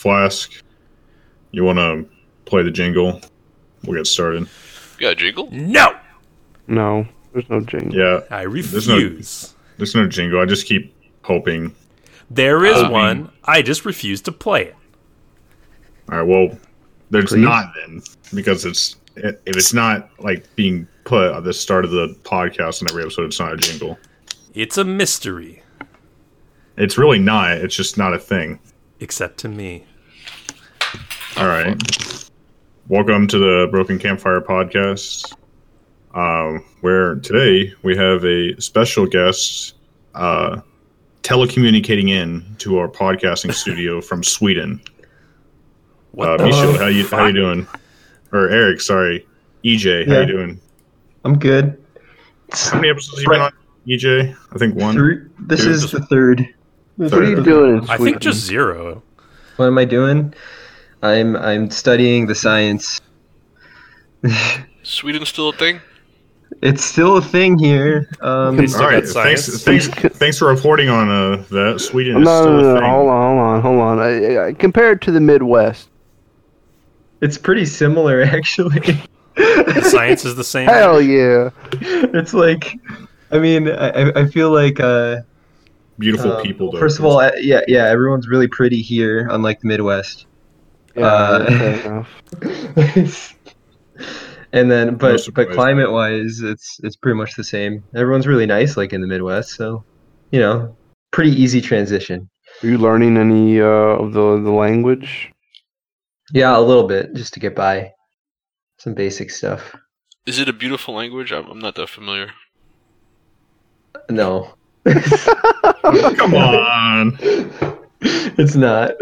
Flask, you want to play the jingle? We'll get started. You got a jingle? No, No, there's no jingle. Yeah, I There's no- refuse. there's no jingle. I just keep hoping. There is I one. I just refuse to play it. All right, well, there's Please? not then because it's if it's not like being put at the start of the podcast and every episode, it's not a jingle. It's a mystery, It's really not. It's just not a thing. except to me. All right. Welcome to the Broken Campfire Podcast, um, where today we have a special guest uh, telecommunicating in to our podcasting studio from Sweden. What Uh, the Michel, how you how you doing? Or Eric, sorry, EJ, how Yeah. you doing? I'm good. How many episodes have you been on, EJ? I think one. Three, this Two. is the third. What are you doing in I think just zero. What am I doing? I'm I'm studying the science. Sweden still a thing? it's still a thing here. Um, All right, thanks, thanks, thanks for reporting on uh, that. Sweden is No, still no, no, a no, thing. hold on, hold on, hold on. I, I, compared to the Midwest, it's pretty similar actually. The science is the same. hell yeah. it's like, I mean, I I- I feel like uh, Beautiful um, people. Though. First of all, uh, yeah, yeah, everyone's really pretty here, unlike the Midwest. Yeah, Uh, and then, No but but climate wise, it's it's pretty much the same. Everyone's really nice, like in the Midwest. So, you know, pretty easy transition. Are you learning any uh, of the the language? Yeah, a little bit just to get by. Some basic stuff. Is it a beautiful language? I'm, I'm not that familiar. No. Come on. it's not.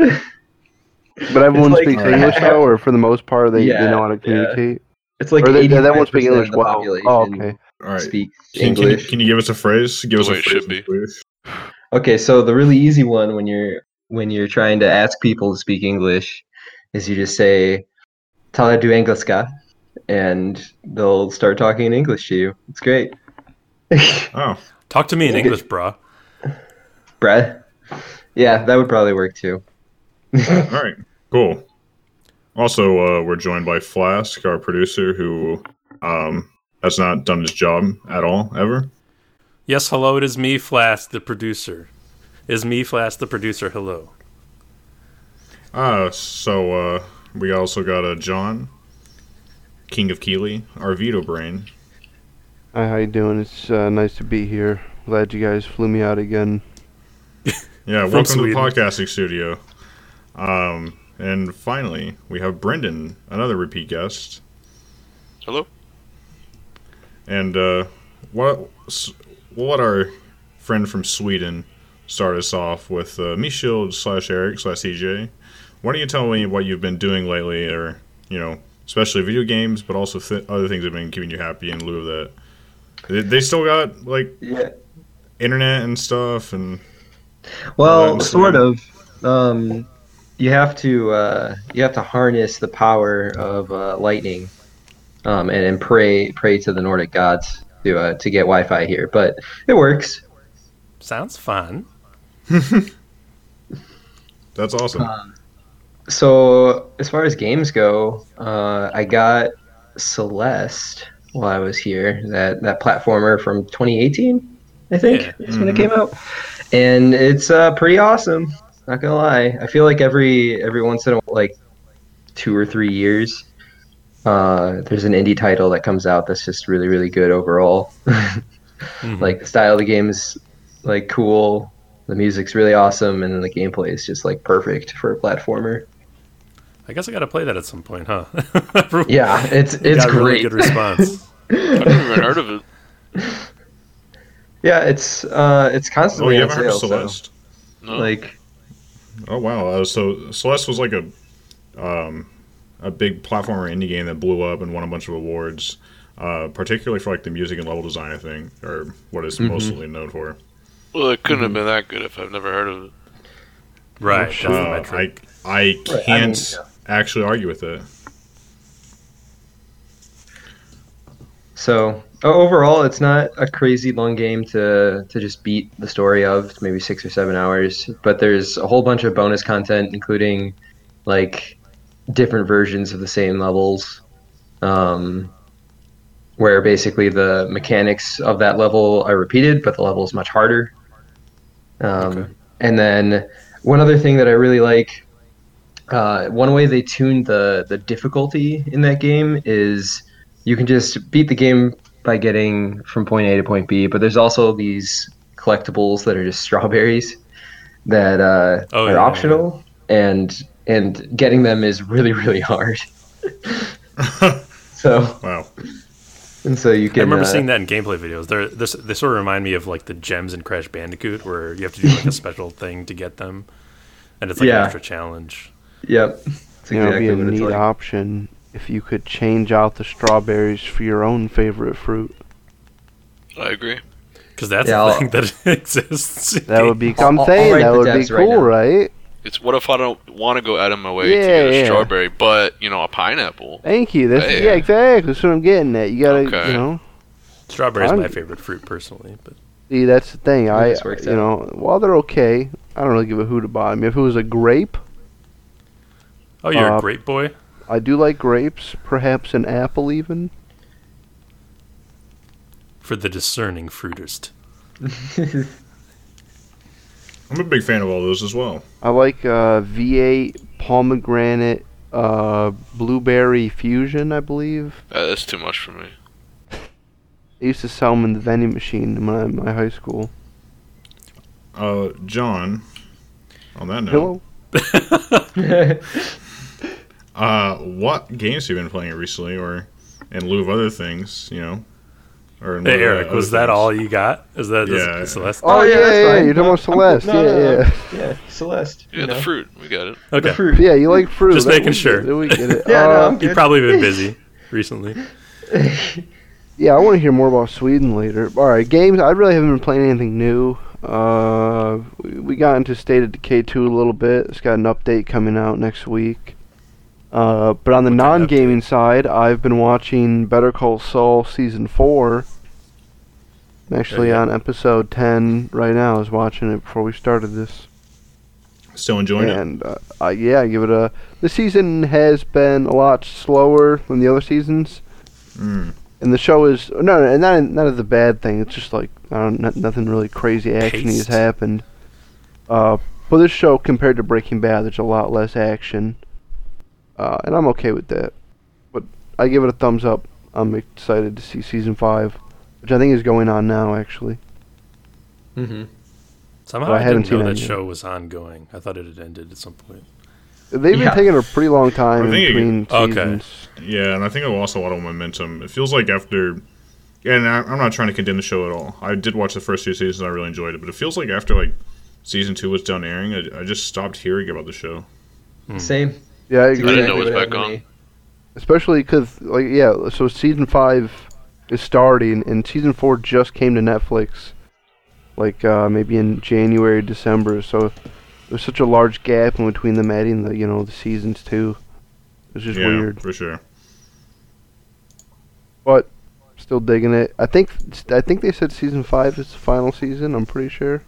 But everyone like- speaks English though, or for the most part they, they know how to yeah. communicate. It's like or they, they won't 85% speak English the well. Oh, okay. All right. speak Can, can, you, English. can you give us a phrase? Give us a phrase, should be. please. Okay, so the really easy one when you're when you're trying to ask people to speak English is you just say "Tala du engelska," and they'll start talking in English to you. It's great. Oh, Talk to me in English, bruh. Brad. Yeah, that would probably work too. all right. Cool. Also, uh, we're joined by Flask, our producer, who um, has not done his job at all ever. Yes, hello. It is me, Flask, the producer. It is me, Flask, the producer. Hello. Uh, so uh, we also got a John, King of Keeley, our veto brain. Hi, how you doing? It's uh, nice to be here. Glad you guys flew me out again. Yeah, welcome Sweden. to the podcasting studio. Um, and finally, we have Brendan, another repeat guest. Hello? And uh, what we'll let our friend from Sweden start us off with uh, Michel slash Eric slash CJ. Why don't you tell me what you've been doing lately, or you know, especially video games, but also th- other things that have been keeping you happy in lieu of that. They, they still got like Yeah. internet and stuff, and Well, sort of. Um, you have to uh, you have to harness the power of uh, lightning, um, and, and pray pray to the Nordic gods to uh, to get Wi-Fi here. But it works. Sounds fun. that's awesome. So as far as games go, uh, I got Celeste while I was here. That that platformer from 2018, I think, Yeah. is when it came out, and it's uh, pretty awesome. Not gonna lie, I feel like every every once in a like two or three years, uh, there's an indie title that comes out that's just really really good overall. Mhm. Like the style of the game is like cool. The music's really awesome, and then the gameplay is just like perfect for a platformer. I guess I got to play that at some point, huh? Yeah, it's You it's got a really great. good response. I've never even heard of it. yeah, it's uh, it's oh, constantly you on haven't sale. Celeste? So, No. like, Oh wow! Uh, so Celeste was like a um, a big platformer indie game that blew up and won a bunch of awards, uh, particularly for like the music and level design. I think, or what it's Mhm. mostly known for. well, it couldn't have been that good if I've never heard of it. right. That's the Uh, metric. I I Right, I can't actually argue with it. so o- overall, it's not a crazy long game to to just beat the story of. Maybe six or seven hours, but there's a whole bunch of bonus content, including like different versions of the same levels, um, where basically the mechanics of that level are repeated, but the level is much harder. Um, Okay. And then one other thing that I really like, uh, one way they tuned the the difficulty in that game is you can just beat the game by getting from point A to point B, but there's also these collectibles that are just strawberries that uh, Oh, are yeah, optional, and and getting them is really really hard. so wow. and so you can. I remember uh, seeing that in gameplay videos. They're, this, they sort of remind me of like the gems in Crash Bandicoot, where you have to do like a special thing to get them, and it's like Yeah. an extra challenge. Yep. That's you know, it'd be a neat like. option if you could change out the strawberries for your own favorite fruit. I agree. Because that's Yeah, the thing that exists. That would be. I'll- I'm I'll saying write that would be devs right cool, right? It's what if I don't want to go out of my way to get a yeah. strawberry, but you know a pineapple. Thank you. That's Yeah. yeah, exactly. That's what I'm getting at. You gotta, Okay. you know. Strawberry is I'm- my favorite fruit personally, but See, that's the thing. I, you out. know, while they're okay, I don't really give a hoot about them. If it was a grape, oh, you're Uh, a great boy. I do like grapes. Perhaps an apple, even. For the discerning fruitist. I'm a big fan of all those as well. I like uh, V8 pomegranate uh, blueberry fusion. I believe Uh, that's too much for me. they used to sell them in the vending machine in my, my high school. Uh, John, on that note, Hello. uh, what games have you been playing recently, or in lieu of other things, you know? Or in Hey, Eric, other was that things? all you got? Is that Yeah. is Celeste? Oh, yeah, yeah, that's yeah, you're talking about Celeste. no, yeah, no, no. yeah. yeah, Celeste. Yeah, you the know. fruit. We got it. Okay. The fruit. Yeah, you like fruit. Just That- making we sure. get We get it. Yeah, Uh, I'm You've probably been busy recently. Yeah, I want to hear more about Sweden later. All right, games. I really haven't been playing anything new. Uh, we- we got into State of Decay 2 a little bit. It's got an update coming out next week. Uh, but on the What non-gaming side, I've been watching Better Call Saul season four. I'm actually on episode 10 right now. I was watching it before we started this. Still enjoying it? and uh, uh, yeah, I give it a. The season has been a lot slower than the other seasons. Mm. and the show is no, no, not not as a bad thing. It's just like I don't, not, nothing really crazy action has happened. Uh, but this show compared to Breaking Bad, there's a lot less action, uh, and I'm okay with that. But I give it a thumbs up. I'm excited to see season five, which I think is going on now. Actually, hmm Somehow But I I, hadn't didn't know that yet. show was ongoing. I thought it had ended at some point. they've Yeah. been taking a pretty long time I in think it- between Okay. seasons. Yeah, and I think it lost a lot of momentum. It feels like after, and I, I'm not trying to condemn the show at all. I did watch the first two seasons, I really enjoyed it, but it feels like after like season two was done airing, I, I just stopped hearing about the show. Hmm. Same. Yeah, I That's agree. didn't know exactly it was back on. me. especially because like yeah so season five is starting and season four just came to netflix like uh, maybe in january december so there's such a large gap in between them adding the you know the seasons too it's just yeah, weird for sure. but still digging it i think i think they said season five is the final season i'm pretty sure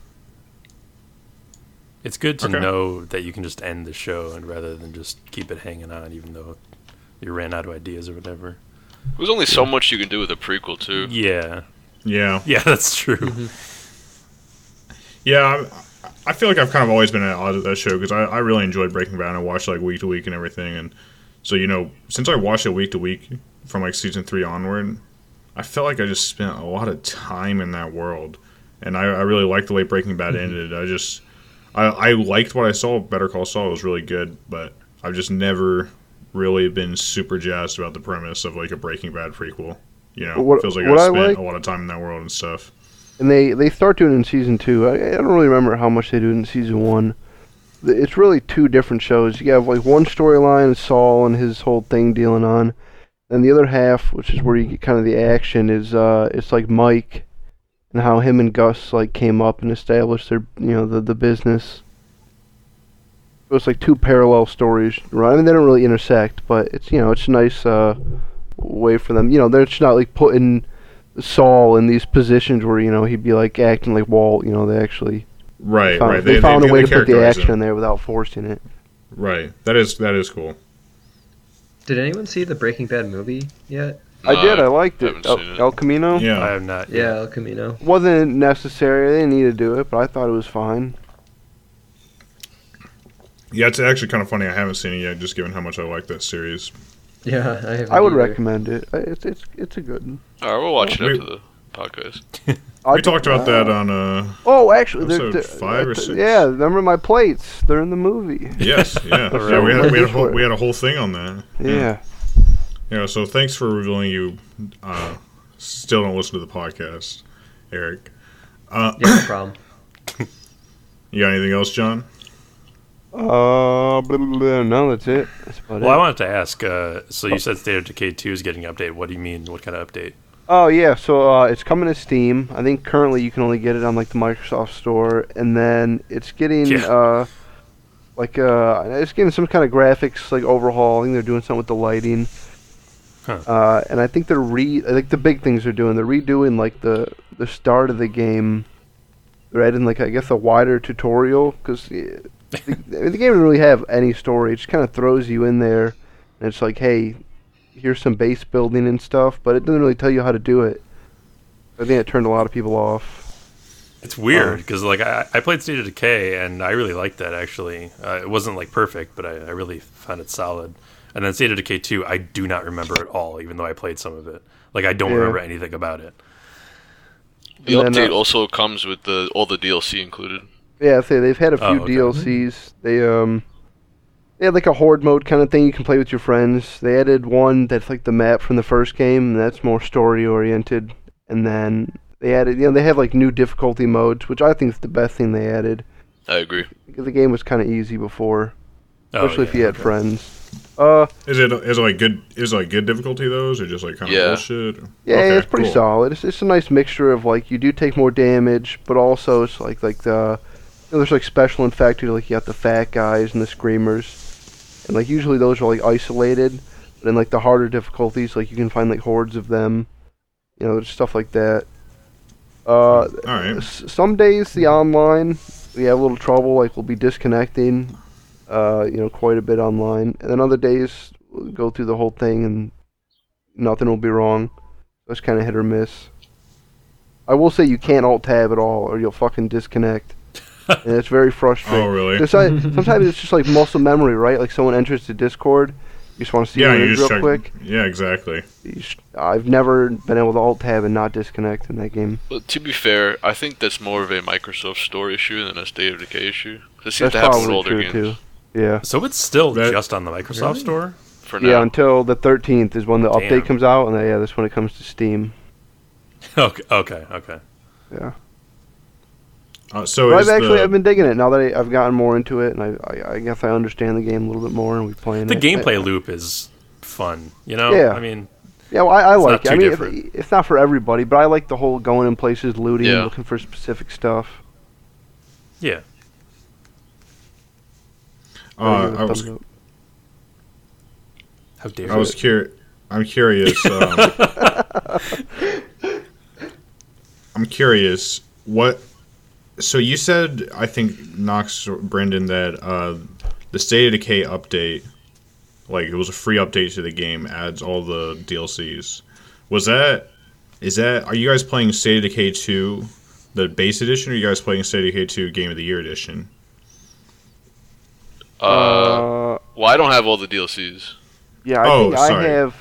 It's good to Okay. know that you can just end the show and rather than just keep it hanging on, even though you ran out of ideas or whatever. There's only so much you can do with a prequel too. Yeah, Yeah, yeah, that's true. Mm-hmm. yeah. I, I feel like I've kind of always been at odds with that show because I, I really enjoyed Breaking Bad. and I watched like week to week and everything, and so you know, since I watched it week to week from like season three onward, I felt like I just spent a lot of time in that world, and I, I really liked the way Breaking Bad ended. I just I, I liked what I saw. Better Call Saul was really good, but I've just never really been super jazzed about the premise of like a Breaking Bad prequel. You know, What- feels like I I spent like- a lot of time in that world and stuff. and they they start doing it in season two. I, I don't really remember how much they do in season one. It's really two different shows. You have like one storyline, Saul and his whole thing dealing on, and the other half, which is where you get kind of the action, is uh, it's like Mike and how him and Gus like came up and established their you know the the business. It was like two parallel stories, right? I mean they don't really intersect, but it's you know it's a nice uh, way for them. You know they're just not like putting Saul in these positions where you know he'd be like acting like Walt. You know, they actually Right, found, right. they, found they a way to put the action him. in there without forcing it. Right. That is that is cool. Did anyone see the Breaking Bad movie yet? I did. I liked it. El, seen it. El Camino. Yeah, I have not. Yeah, El Camino. wasn't necessary. They didn't need to do it, but I thought it was fine. Yeah, it's actually kind of funny. I haven't seen it yet, just given how much I like that series. Yeah, I have. I would recommend it. It's it's it's a good. one. All right, we'll watch it We- after the podcast. I we talked about that on uh Oh, actually, they're, episode they're- five or six. Yeah, remember my plates? They're in the movie. yes, yeah. Right. yeah we, had, we, had a whole, we had a whole thing on that. Yeah. Yeah, so thanks for revealing you uh, still don't listen to the podcast, Eric. Uh, Yeah, no problem. you got anything else, John? Uh, blah, blah, blah. no, that's it. That's about Well, I wanted to ask. Uh, so you said State of Decay 2 is getting an update. What do you mean? What kind of update? Oh yeah, so uh, it's coming to Steam. I think currently you can only get it on like the Microsoft Store, and then it's getting Yeah. uh, like uh, it's getting some kind of graphics like overhaul. I think they're doing something with the lighting. Huh. Uh, and I think they're re think the big things they're doing. They're redoing like the the start of the game. right? And like I guess a wider tutorial because the, the game doesn't really have any story. It just kind of throws you in there, and it's like, hey, here's some base building and stuff, but it doesn't really tell you how to do it. I think it turned a lot of people off. It's weird because like I, I played State of Decay and I really liked that actually. Uh, it wasn't like perfect, but I, I really found it solid. And then State of Decay 2, I do not remember at all, even though I played some of it. Like I don't Yeah. remember anything about it. The And then, update uh, also comes with the all the DLC included. Yeah, I say they've had a few Oh, okay. DLCs. They um, they had like a horde mode kind of thing you can play with your friends. They added one that's like the map from the first game, and that's more story oriented. And then they added, you know, they have like new difficulty modes, which I think is the best thing they added I agree. because the game was kind of easy before, Oh, especially if you had okay. friends. Uh, Is it is it like good is it like good difficulty those or just like kind of Yeah. bullshit? Yeah, Okay, it's pretty cool. solid. It's, it's a nice mixture of like you do take more damage, but also it's like like the you know, there's like special infected, like you got the fat guys and the screamers, and like usually those are like isolated, but in like the harder difficulties, like you can find like hordes of them, you know, stuff like that. Uh, All right. s- some days the online we have a little trouble, like we'll be disconnecting, uh, you know, quite a bit online, and then other days we'll go through the whole thing and nothing will be wrong. That's kind of hit or miss. I will say you can't alt tab at all, or you'll fucking disconnect, and it's very frustrating. Oh really? Just sometimes it's just like muscle memory, right? Like someone enters the Discord, you just want to see Yeah, what it you just real check. quick. Yeah, exactly. You sh- I've never been able to alt tab and not disconnect in that game. But to be fair, I think that's more of a Microsoft Store issue than a State of Decay issue. This seems That's to happen with probably older true games. too. Yeah. So it's still That- just on the Microsoft Really? Store? For now, Yeah, until the 13th is when the Damn. update comes out, and then, yeah, that's when it comes to Steam. Okay, okay, okay. Yeah. Uh, so I've actually the, I've been digging it now that I, I've gotten more into it, and I, I I guess I understand the game a little bit more, and we playing The it. The gameplay I- loop is fun, you know? Yeah. I mean, Yeah, well, I, I It's like not it. I mean, it- different. it's not for everybody, but I like the whole going in places, looting, Yeah. looking for specific stuff. yeah. Uh, I was up. How dare I was curious. I'm curious. Um, I'm curious. What? So you said I think Knox or Brendan that uh, the State of Decay update, like it was a free update to the game, adds all the DLCs. Was that? Is that? Are you guys playing State of Decay two, the base edition, or are you guys playing State of Decay two Game of the Year edition? Uh, Uh, well, I don't have all the DLCs. yeah, I Oh, think I have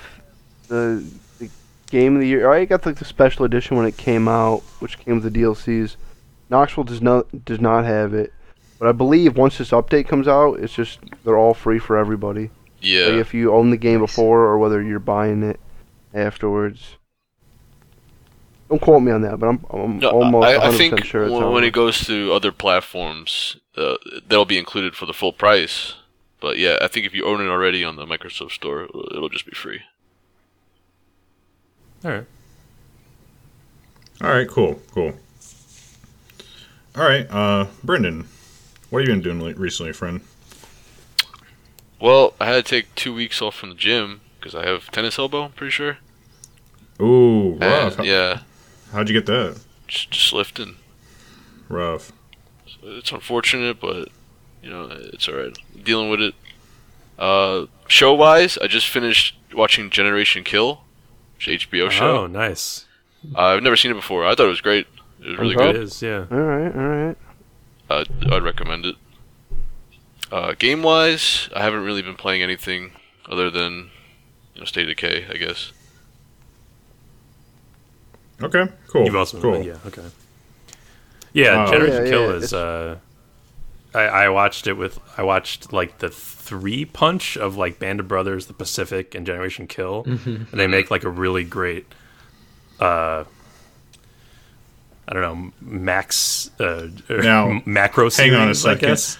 the the game of the year. I got like the special edition when it came out, which came with the DLCs. Knoxville does not does not have it, but I believe once this update comes out, it's just they're all free for everybody. Yeah, Like if you own the game before or whether you're buying it afterwards. Don't quote me on that, but I'm, I'm No, almost I, 100% I think sure it's when, on. when it goes to other platforms, uh, they'll be included for the full price. But yeah, I think if you own it already on the Microsoft Store, it'll it'll just be free. All right. All right, cool, cool. All right, uh, Brendan, what have you been doing li- recently, friend? Well, I had to take two weeks off from the gym because I have tennis elbow. I'm pretty sure. Ooh, rough. And, yeah, How'd you get that? just, just lifting. Rough. It's unfortunate, but you know it's alright. Dealing with it. Uh, show wise, I just finished watching Generation Kill, which is an HBO Oh, nice. Uh, I've never seen it before. I thought it was great. It was really good. is, yeah. All right, all right. Uh, I'd recommend it. Uh, game wise, I haven't really been playing anything other than you know, State of Decay, I guess. Okay, cool. You've also cool. yeah, okay. Yeah, Uh, Generation Yeah, Kill yeah, is. Uh, I, I watched it with. I watched like the three punch of like Band of Brothers, The Pacific, and Generation Kill, and they make like a really great. Uh, I don't know, max uh, Now, m- macro. hang on a series, I second. guess.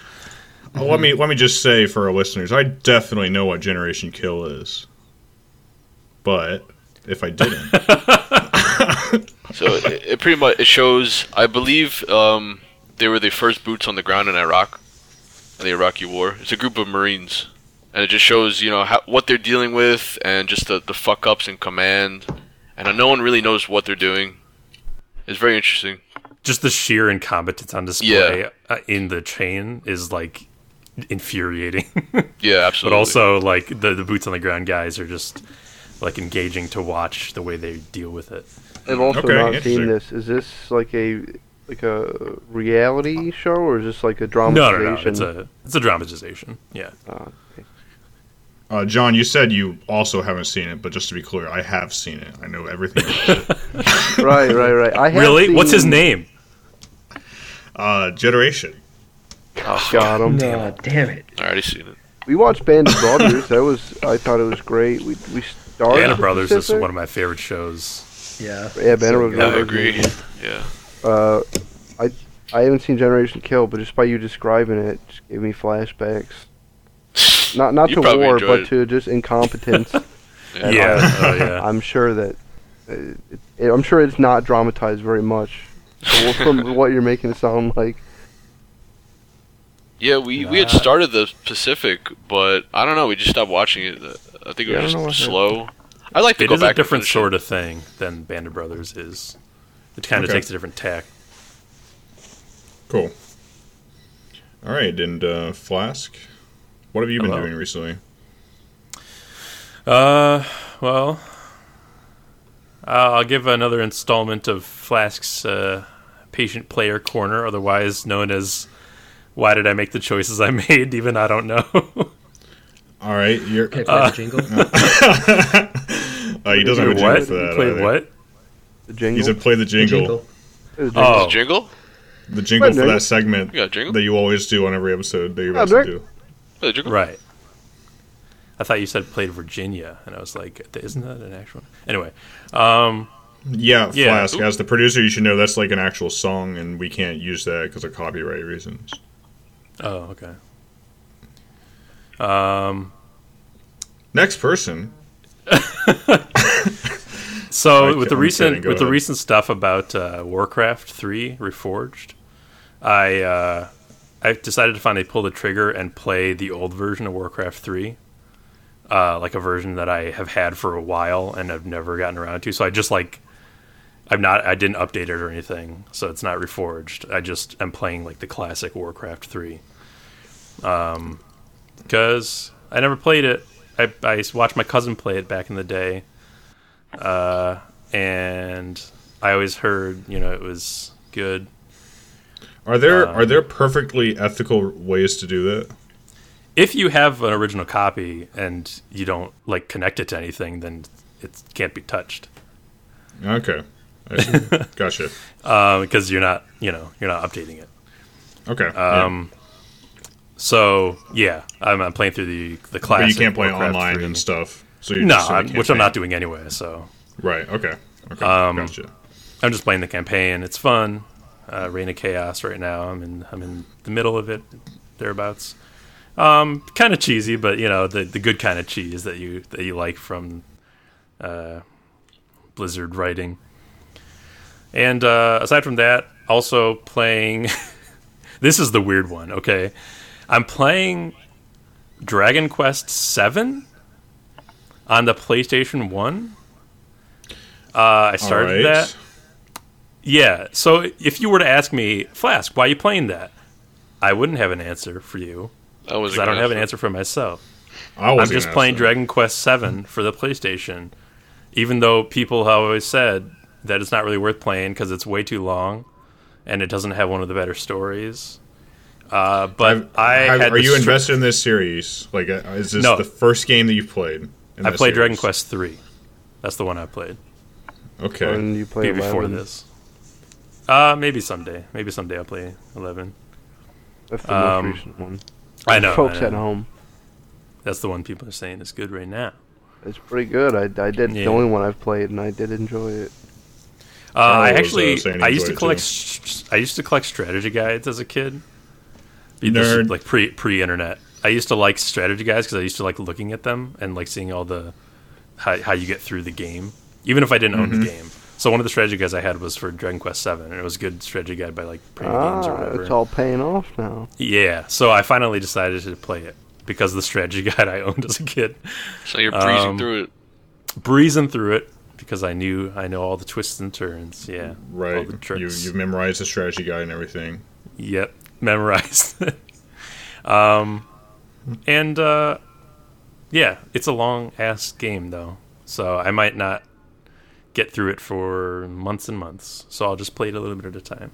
Uh, Let me let me just say for our listeners, I definitely know what Generation Kill is, but if I didn't, So it, it pretty much it shows. I believe um, they were the first boots on the ground in Iraq, in the Iraqi War. It's a group of Marines, and it just shows you know how, what they're dealing with and just the the fuck ups in command, and no one really knows what they're doing. It's very interesting. Just the sheer incompetence on display uh, in the chain is like infuriating. Yeah, absolutely. but also like the the boots on the ground guys are just like engaging to watch the way they deal with it. I've also Okay, not seen this. Is this like a like a reality show or is this like a dramatization? no, no. no. It's a it's a dramatization. Yeah. Ah, okay. uh, John, you said you also haven't seen it, but just to be clear, I have seen it. I know everything. about it. right, right, right. I have Really? What's his seen- name? Uh, Generation. Got him. No, damn it. I already seen it. We watched Band of Brothers. That was I thought it was great. We we started. Band of Brothers is one of my favorite shows. Yeah. Yeah, Band of Yeah, I agree. Yeah. Uh, I I haven't seen Generation Kill, but just by you describing it, just gave me flashbacks. Not not to war, but it. to just incompetence. Yeah. Yeah. I- oh yeah. I'm sure that uh, it, I'm sure it's not dramatized very much. So from what you're making it sound like. Yeah, we, we had started the Pacific, but I don't know. We just stopped watching it. I think it Yeah, was don't know what just slow. I'd like to It go is back a different and finish sort of thing than Band of Brothers is. It kind of Okay. takes a different tack. Cool. All right, and uh, Flask, what have you been Hello. doing recently? Uh, well, I'll give another installment of Flask's uh, patient player corner, otherwise known as "Why did I make the choices I made?" Even I don't know. All right, you're. Can I play the jingle? Uh, he doesn't have a jingle for that. Play either. what? The jingle. He said play the The jingle. jingle. It was Oh. it. Is it jingle? The jingle Play for jingle. that segment You got a jingle? that you always do on every episode that you're Yeah, about to do. Oh, the jingle? Right. I thought you said played Virginia, and I was like, "Isn't that an actual?" Anyway, um, Yeah, Yeah. Flask. As the producer, you should know that's like an actual song, and we can't use that because of copyright reasons. oh, okay. Um, Next person. So with the I'm recent with the recent stuff about uh, Warcraft three Reforged, I uh, I decided to finally pull the trigger and play the old version of Warcraft three, uh, like a version that I have had for a while and I've never gotten around to. So I just like I'm not I didn't update it or anything, so it's not Reforged. I just am playing like the classic Warcraft three, um, because I never played it. I I watched my cousin play it back in the day uh, and I always heard, you know, it was good. Are there Um, are there perfectly ethical ways to do that? If you have an original copy and you don't like connect it to anything, then it can't be touched Okay, gotcha. because you're not, you know, you're not updating it. Okay, yeah. So yeah, I'm, I'm playing through the the but you can't play Warcraft online 3. and stuff. So No, I'm- which I'm not doing anyway. So Right. Okay. Okay. Um, gotcha. I'm just playing the campaign. It's fun. Uh, Reign of Chaos right now. I'm in I'm in the middle of it, thereabouts. Um, kind of cheesy, but you know the the good kind of cheese that you that you like from uh, Blizzard writing. And uh, aside from that, also playing. this is the weird one. Okay, I'm playing Dragon Quest Seven on the PlayStation One. Uh, I started All right. that. Yeah. So if you were to ask me, Flask, why are you playing that? I wouldn't have an answer for you That was because I don't have an answer for myself. I I'm just playing Dragon Quest Seven for the PlayStation, even though people have always said that it's not really worth playing because it's way too long, and it doesn't have one of the better stories. Uh, but I Have- had are you str- invested in this series? Like, uh, is this No. the first game that you've played? in I that played Dragon? Quest Three. That's the one I played Okay. And you play be- before this. Uh, maybe someday. Maybe someday I'll play Eleven. That's the Um, most recent one. I know. Folks I know. at home. That's the one people are saying is good right now. It's pretty good. I, I did Yeah. the only one I've played, and I did enjoy it. Uh, I was, uh, actually I used to collect too. s- I used to collect strategy guides as a kid. This is, Nerd. like pre pre internet. I used to like strategy guides because I used to like looking at them and like seeing all the how, how you get through the game, even if I didn't own Mm-hmm. the game. So one of the strategy guides I had was for Dragon Quest Seven, and it was a good strategy guide by like Prima Games or Ah, whatever. it's all paying off now. Yeah, so I finally decided to play it because of the strategy guide I owned as a kid, So you're breezing Um, through it. breezing through it because I knew I know all the twists and turns. Yeah, all Right. the You, you've memorized the strategy guide and everything. Yep, memorized. um, and uh, yeah, it's a long ass game though, so I might not get through it for months and months. So I'll just play it a little bit at a time,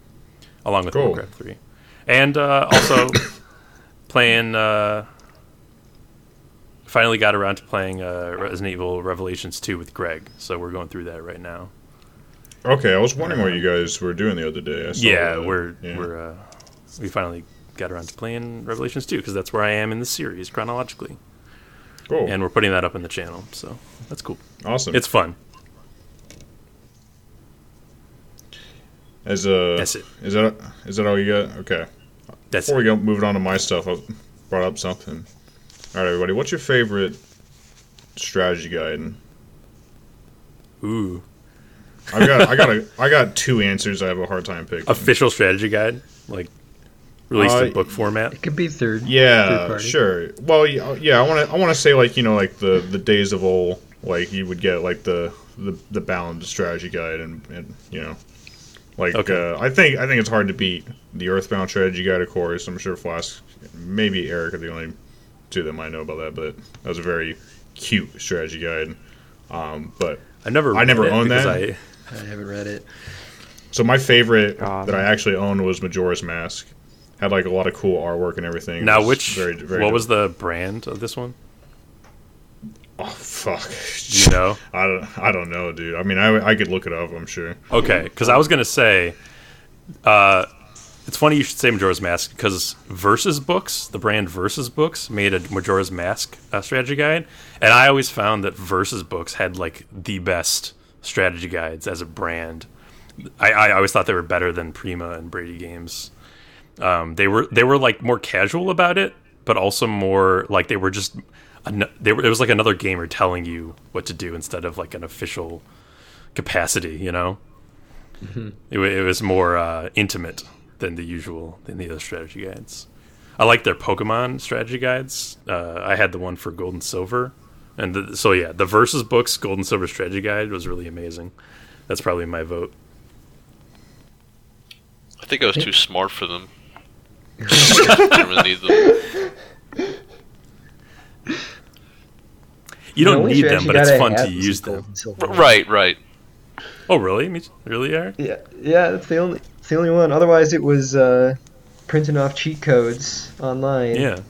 along with Cool. Warcraft three, and uh, also playing. Uh, finally got around to playing uh, Resident Evil Revelations two with Greg, so we're going through that right now. Okay, I was wondering what you guys were doing the other day. Yeah, that. we're Yeah. we're uh, we finally got around to playing Revelations 2 because that's where I am in the series chronologically, cool. and we're putting that up in the channel, so that's cool. awesome. It's fun. As a That's it. is that is that all you got? Okay. That's Before we go moving on to my stuff, I brought up something. All right, everybody, what's your favorite strategy guide? ooh I got I got a I got two answers. I have a hard time picking. official strategy guide like released Uh, in book format. It could be third. third Yeah, party. sure. Well, yeah, yeah, I want to I want to say like you know like the the days of old, like you would get like the the the bound strategy guide and and you know. Like Okay. uh, I think I think it's hard to beat the Earthbound strategy guide, of course. I'm sure Flask, maybe Eric are the only two that might know about that. But that was a very cute strategy guide. Um, but I never I never read owned because that. I, I haven't read it. So my favorite God. that I actually owned was Majora's Mask. Had like a lot of cool artwork and everything. Now which very, very what dope. was the brand of this one? Oh fuck! You know? I don't. I don't know, dude. I mean, I, I could look it up. I'm sure. Okay, because I was gonna say, uh, it's funny you should say Majora's Mask because Versus Books, the brand Versus Books, made a Majora's Mask uh, strategy guide, and I always found that Versus Books had like the best strategy guides as a brand. I, I always thought they were better than Prima and Brady Games. Um, they were they were like more casual about it, but also more like they were just they were, it was like another gamer telling you what to do instead of like an official capacity, you know. It, it was more uh, intimate than the usual than the other strategy guides. I like their Pokemon strategy guides. Uh, I had the one for Gold and Silver, and the, so yeah, the Versus books Gold and Silver strategy guide was really amazing. That's probably my vote. I think I was too smart for them. Didn't really need them. You don't only need them, but it's fun to use them. and Silver. R- Right, right. Oh, really? Really, Eric? Yeah, yeah, that's the only, it's the only one. Otherwise, it was uh, printing off cheat codes online Yeah.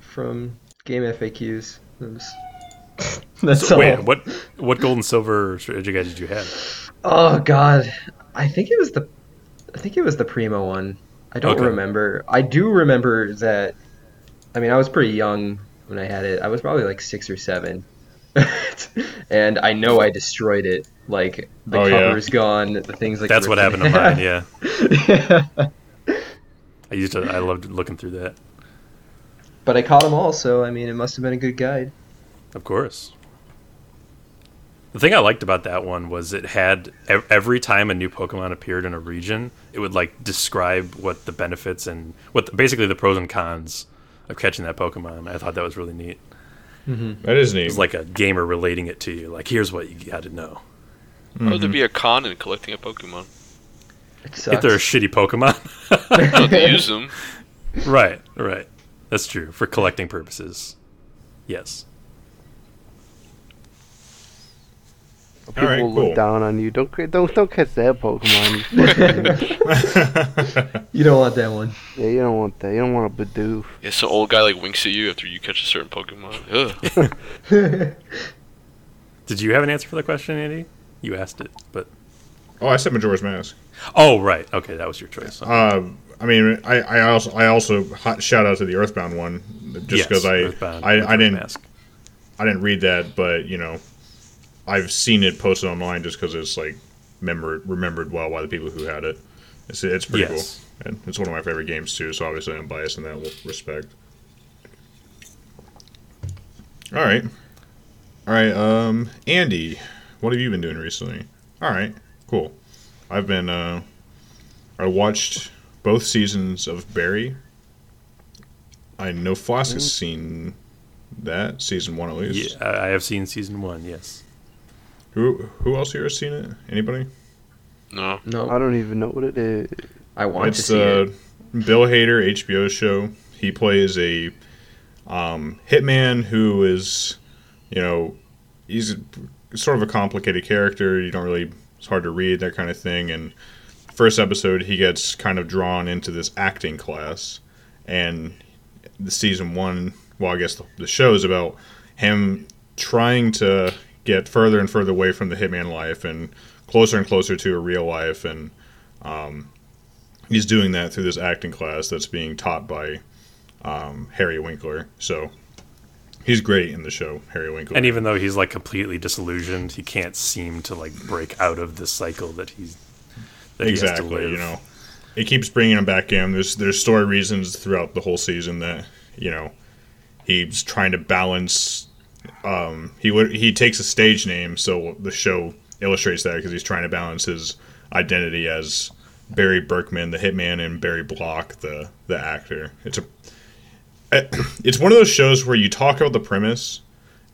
from GameFAQs. Was- that's So, all. wait, what what gold and silver strategy guide did you have? Oh God, I think it was the, I think it was the Prima one. I don't Okay. remember. I do remember that. I mean, I was pretty young when I had it. I was probably like six or seven, and I know I destroyed it. Like the Oh, yeah. cover's gone, the things like That's what happened to mine. Yeah, yeah. I used to. I loved looking through that. But I caught them all, so I mean, it must have been a good guide. Of course. The thing I liked about that one was it had every time a new Pokemon appeared in a region, it would like describe what the benefits and what the, basically the pros and cons of catching that Pokemon. I thought that was really neat. Mm-hmm. That is neat. It's like a gamer relating it to you. Like, here's what you got to know. Why would there be a con in collecting a Pokemon? It If they're a shitty Pokemon, No, they use them. right, right. That's true for collecting purposes. Yes. People right, look cool. down on you. Don't don't don't catch that Pokemon. You don't want that one. yeah, you don't want that. You don't want a Bidoof. Yeah, some old guy like winks at you after you catch a certain Pokemon. Ugh. Did you have an answer for the question, Andy? You asked it, but Oh, I said Majora's Mask. oh right, okay, that was your choice. Uh, I mean, I, I also I also hot shout out to the Earthbound one, just Yes, because I Earthbound, I, I didn't Mask. I didn't read that, but you know, I've seen it posted online just because it's like remembered remembered well by the people who had it. It's it's pretty Yes. cool, and it's one of my favorite games too. So obviously I'm biased in that respect. All right, all right. Um, Andy, what have you been doing recently? All right, cool. I've been uh, I watched both seasons of Barry. I know Flask has seen that season one at least. Yeah, I I have seen season one. Yes. Who who else here has seen it? Anybody? No. No. I don't even know what it is. I want to it's see uh, it. Bill Hader HBO show. He plays a um, hitman who is, you know, he's sort of a complicated character. You don't really it's hard to read that kind of thing. And first episode, he gets kind of drawn into this acting class, and the season one. Well, I guess the, the show is about him trying to get further and further away from the hitman life and closer and closer to a real life and um, he's doing that through this acting class that's being taught by um, Henry Winkler. So he's great in the show, Henry Winkler. And even though he's like completely disillusioned, he can't seem to like break out of this cycle that he's that he has to exactly, live. you know, it keeps bringing him back in. There's there's story reasons throughout the whole season that you know he's trying to balance. Um, he would he takes a stage name, so the show illustrates that because he's trying to balance his identity as Barry Berkman, the hitman, and Barry Block, the the actor. It's a it's one of those shows where you talk about the premise,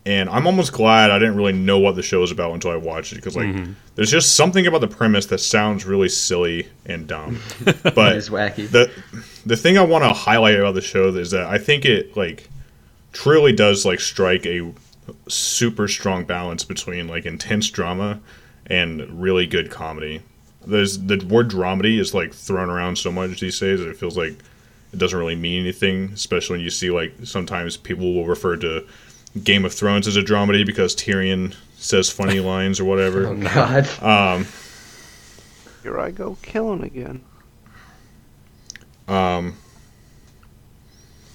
and I'm almost glad I didn't really know what the show is about until I watched it because like there's just something about the premise that sounds really silly and dumb. But It's wacky. the the thing I want to highlight about the show is that I think it like truly does like strike a super strong balance between like intense drama and really good comedy. There's the word dramedy is like thrown around so much these days that it feels like it doesn't really mean anything, especially when you see like sometimes people will refer to Game of Thrones as a dramedy because Tyrion says funny lines or whatever. Oh God. Um, Here I go killing again. um,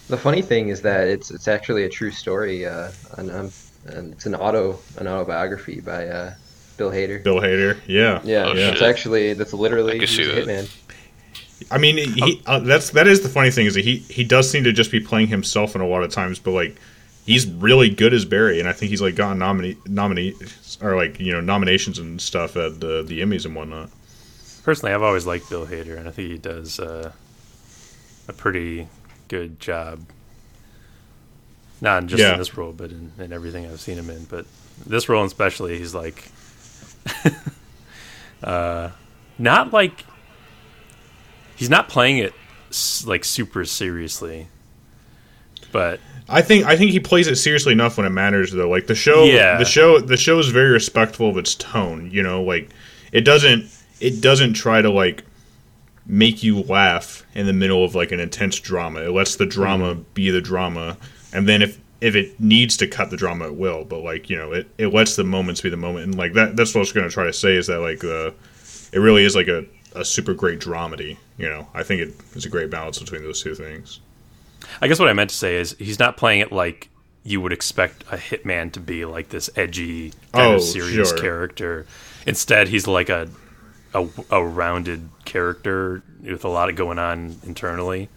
The funny thing is that it's it's actually a true story. Uh, and, um, and it's an auto an autobiography by uh, Bill Hader. Bill Hader, yeah, Yeah, Oh, it's actually that's literally I he's a hitman. I mean, he uh, that's that is the funny thing is that he he does seem to just be playing himself in a lot of times, but like he's really good as Barry, and I think he's like gotten nominee nominee or like you know nominations and stuff at the the Emmys and whatnot. Personally, I've always liked Bill Hader, and I think he does uh, a pretty good job. Not just Yeah. in this role, but in, in everything I've seen him in. But this role, especially, he's like, uh, not like he's not playing it like super seriously, but I think I think he plays it seriously enough when it matters though. Like the show, Yeah. the show, the show is very respectful of its tone. You know, like it doesn't it doesn't try to like make you laugh in the middle of like an intense drama. It lets the drama be the drama, and then if if it needs to cut the drama, it will. But like you know, it, it lets the moments be the moment, and like that that's what I was going to try to say is that like uh, it really is like a a super great dramedy. You know, I think it is a great balance between those two things. I guess what I meant to say is he's not playing it like you would expect a hitman to be like this edgy, kind Oh, of serious sure. character. Instead, he's like a, a a rounded character with a lot of going on internally.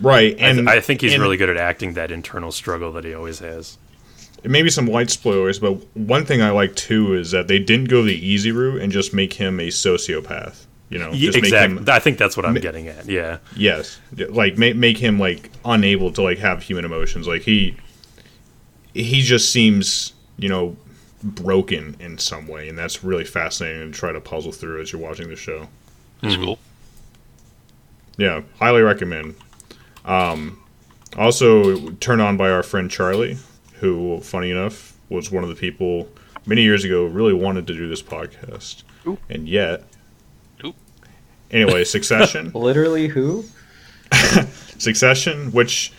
Right, I, th- and I think he's and- really good at acting that internal struggle that he always has. maybe some light spoilers, but one thing I like too is that they didn't go the easy route and just make him a sociopath. You know, just make exactly. him I think that's what I'm Ma- getting at. Yeah. yes, like make make him like unable to like have human emotions. Like he he just seems you know broken in some way, and that's really fascinating to try to puzzle through as you're watching the show. That's cool. Yeah, highly recommend. Um, also turned on by our friend Charlie, who, funny enough, was one of the people many years ago really wanted to do this podcast, Ooh. and yet. Ooh. Anyway, Succession. Literally who? Succession, which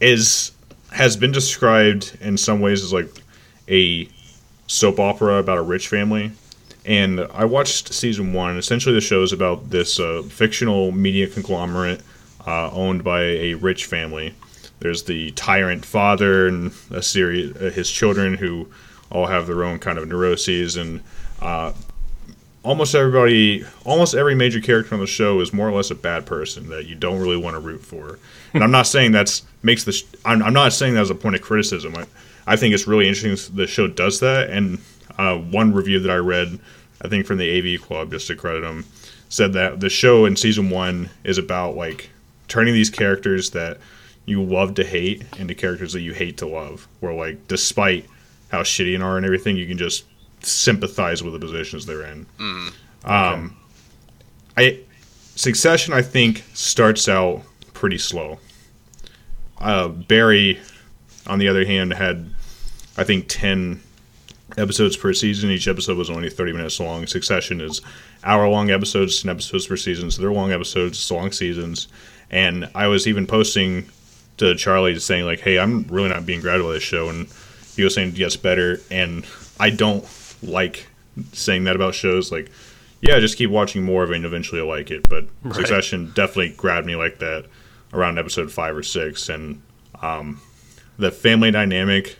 is has been described in some ways as like a soap opera about a rich family. And I watched season one. Essentially, the show is about this uh, fictional media conglomerate uh, owned by a rich family. There's the tyrant father and a series, uh, his children who all have their own kind of neuroses, and uh, almost everybody, almost every major character on the show is more or less a bad person that you don't really want to root for. And I'm not saying that's makes the. Sh- I'm, I'm not saying that as a point of criticism. I, I think it's really interesting the show does that. And uh, one review that I read, I think from the AV Club, just to credit them, said that the show in season one is about like turning these characters that you love to hate into characters that you hate to love. Where like, despite how shitty they are and everything, you can just sympathize with the positions they're in. Um, I Succession, I think, starts out pretty slow. Uh, Barry, on the other hand, had I think ten episodes per season. Each episode was only thirty minutes long. Succession is hour long episodes, ten episodes per season. So they're long episodes, it's long seasons. And I was even posting to Charlie saying like, "Hey, I'm really not being grabbed by this show," and he was saying it gets better. And I don't like saying that about shows. Like, yeah, just keep watching more of it, and eventually you'll like it. But Right. Succession definitely grabbed me like that around episode five or six, and um, the family dynamic,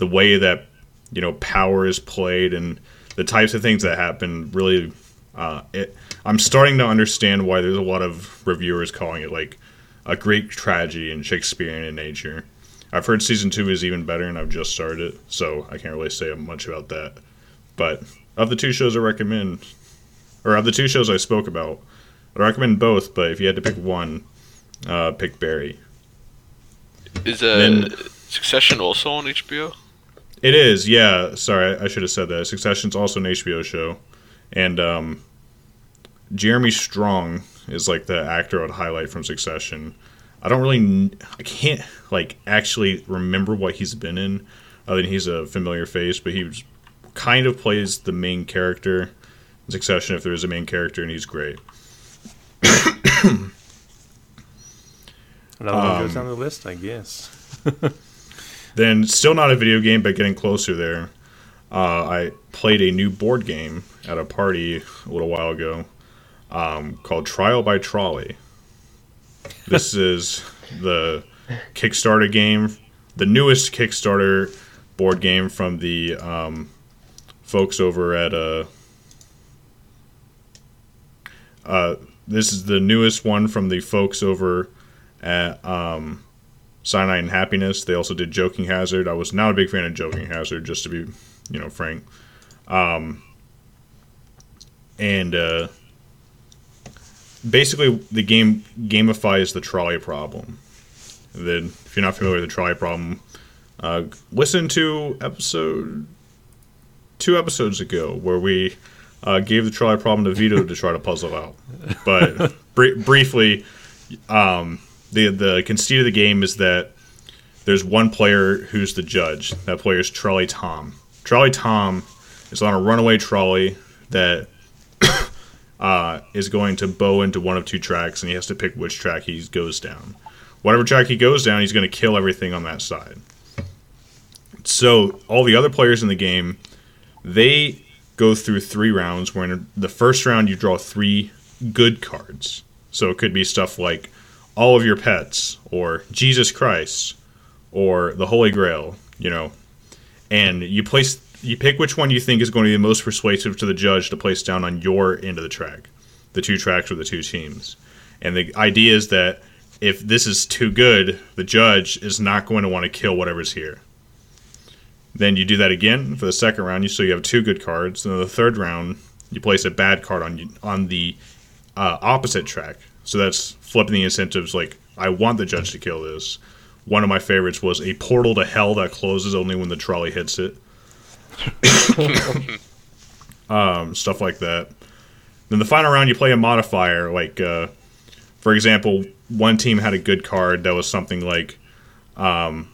the way that you know power is played, and the types of things that happen really. Uh, it, I'm starting to understand why there's a lot of reviewers calling it like a Greek tragedy and Shakespearean in nature. I've heard season two is even better, and I've just started it, so I can't really say much about that. But of the two shows I recommend, or of the two shows I spoke about, I recommend both. But if you had to pick one, uh, pick Barry. Is uh, Then- Succession also on HBO? It is, yeah. Sorry, I, should have said that. Succession's also an HBO show, and um, Jeremy Strong is like the actor I'd highlight from Succession. I don't really, I can't like actually remember what he's been in, other than he's a familiar face. But he was, kind of plays the main character in Succession if there is a main character, and he's great. Another one Um, goes on the list, I guess. Then, still not a video game, but getting closer there. Uh, I played a new board game at a party a little while ago um, called Trial by Trolley. This is the Kickstarter game, the newest Kickstarter board game from the um, folks over at. Uh, uh, this is the newest one from the folks over at um, Cyanide and Happiness. They also did Joking Hazard. I was not a big fan of Joking Hazard, just to be, you know, frank. Um, and uh, basically, the game gamifies the trolley problem. Then, if you're not familiar with the trolley problem, uh, listen to episode two episodes ago where we uh, gave the trolley problem to Vito to try to puzzle out. But br- briefly, um, the the conceit of the game is that there's one player who's the judge. That player is Trolley Tom. Trolley Tom is on a runaway trolley that uh, is going to bow into one of two tracks, and he has to pick which track he goes down. Whatever track he goes down, he's going to kill everything on that side. So all the other players in the game, they go through three rounds. Where in the first round you draw three good cards. So it could be stuff like all of your pets, or Jesus Christ, or the Holy Grail. You know, and you place you pick which one you think is going to be the most persuasive to the judge to place down on your end of the track, the two tracks or the two teams. And the idea is that if this is too good, the judge is not going to want to kill whatever's here. Then you do that again for the second round. You so you have two good cards. Then the third round, you place a bad card on on the uh, opposite track. So that's flipping the incentives. Like I want the judge to kill this. One of my favorites was a portal to hell that closes only when the trolley hits it. um, stuff like that. Then the final round, you play a modifier. Like, uh, for example, one team had a good card that was something like, um,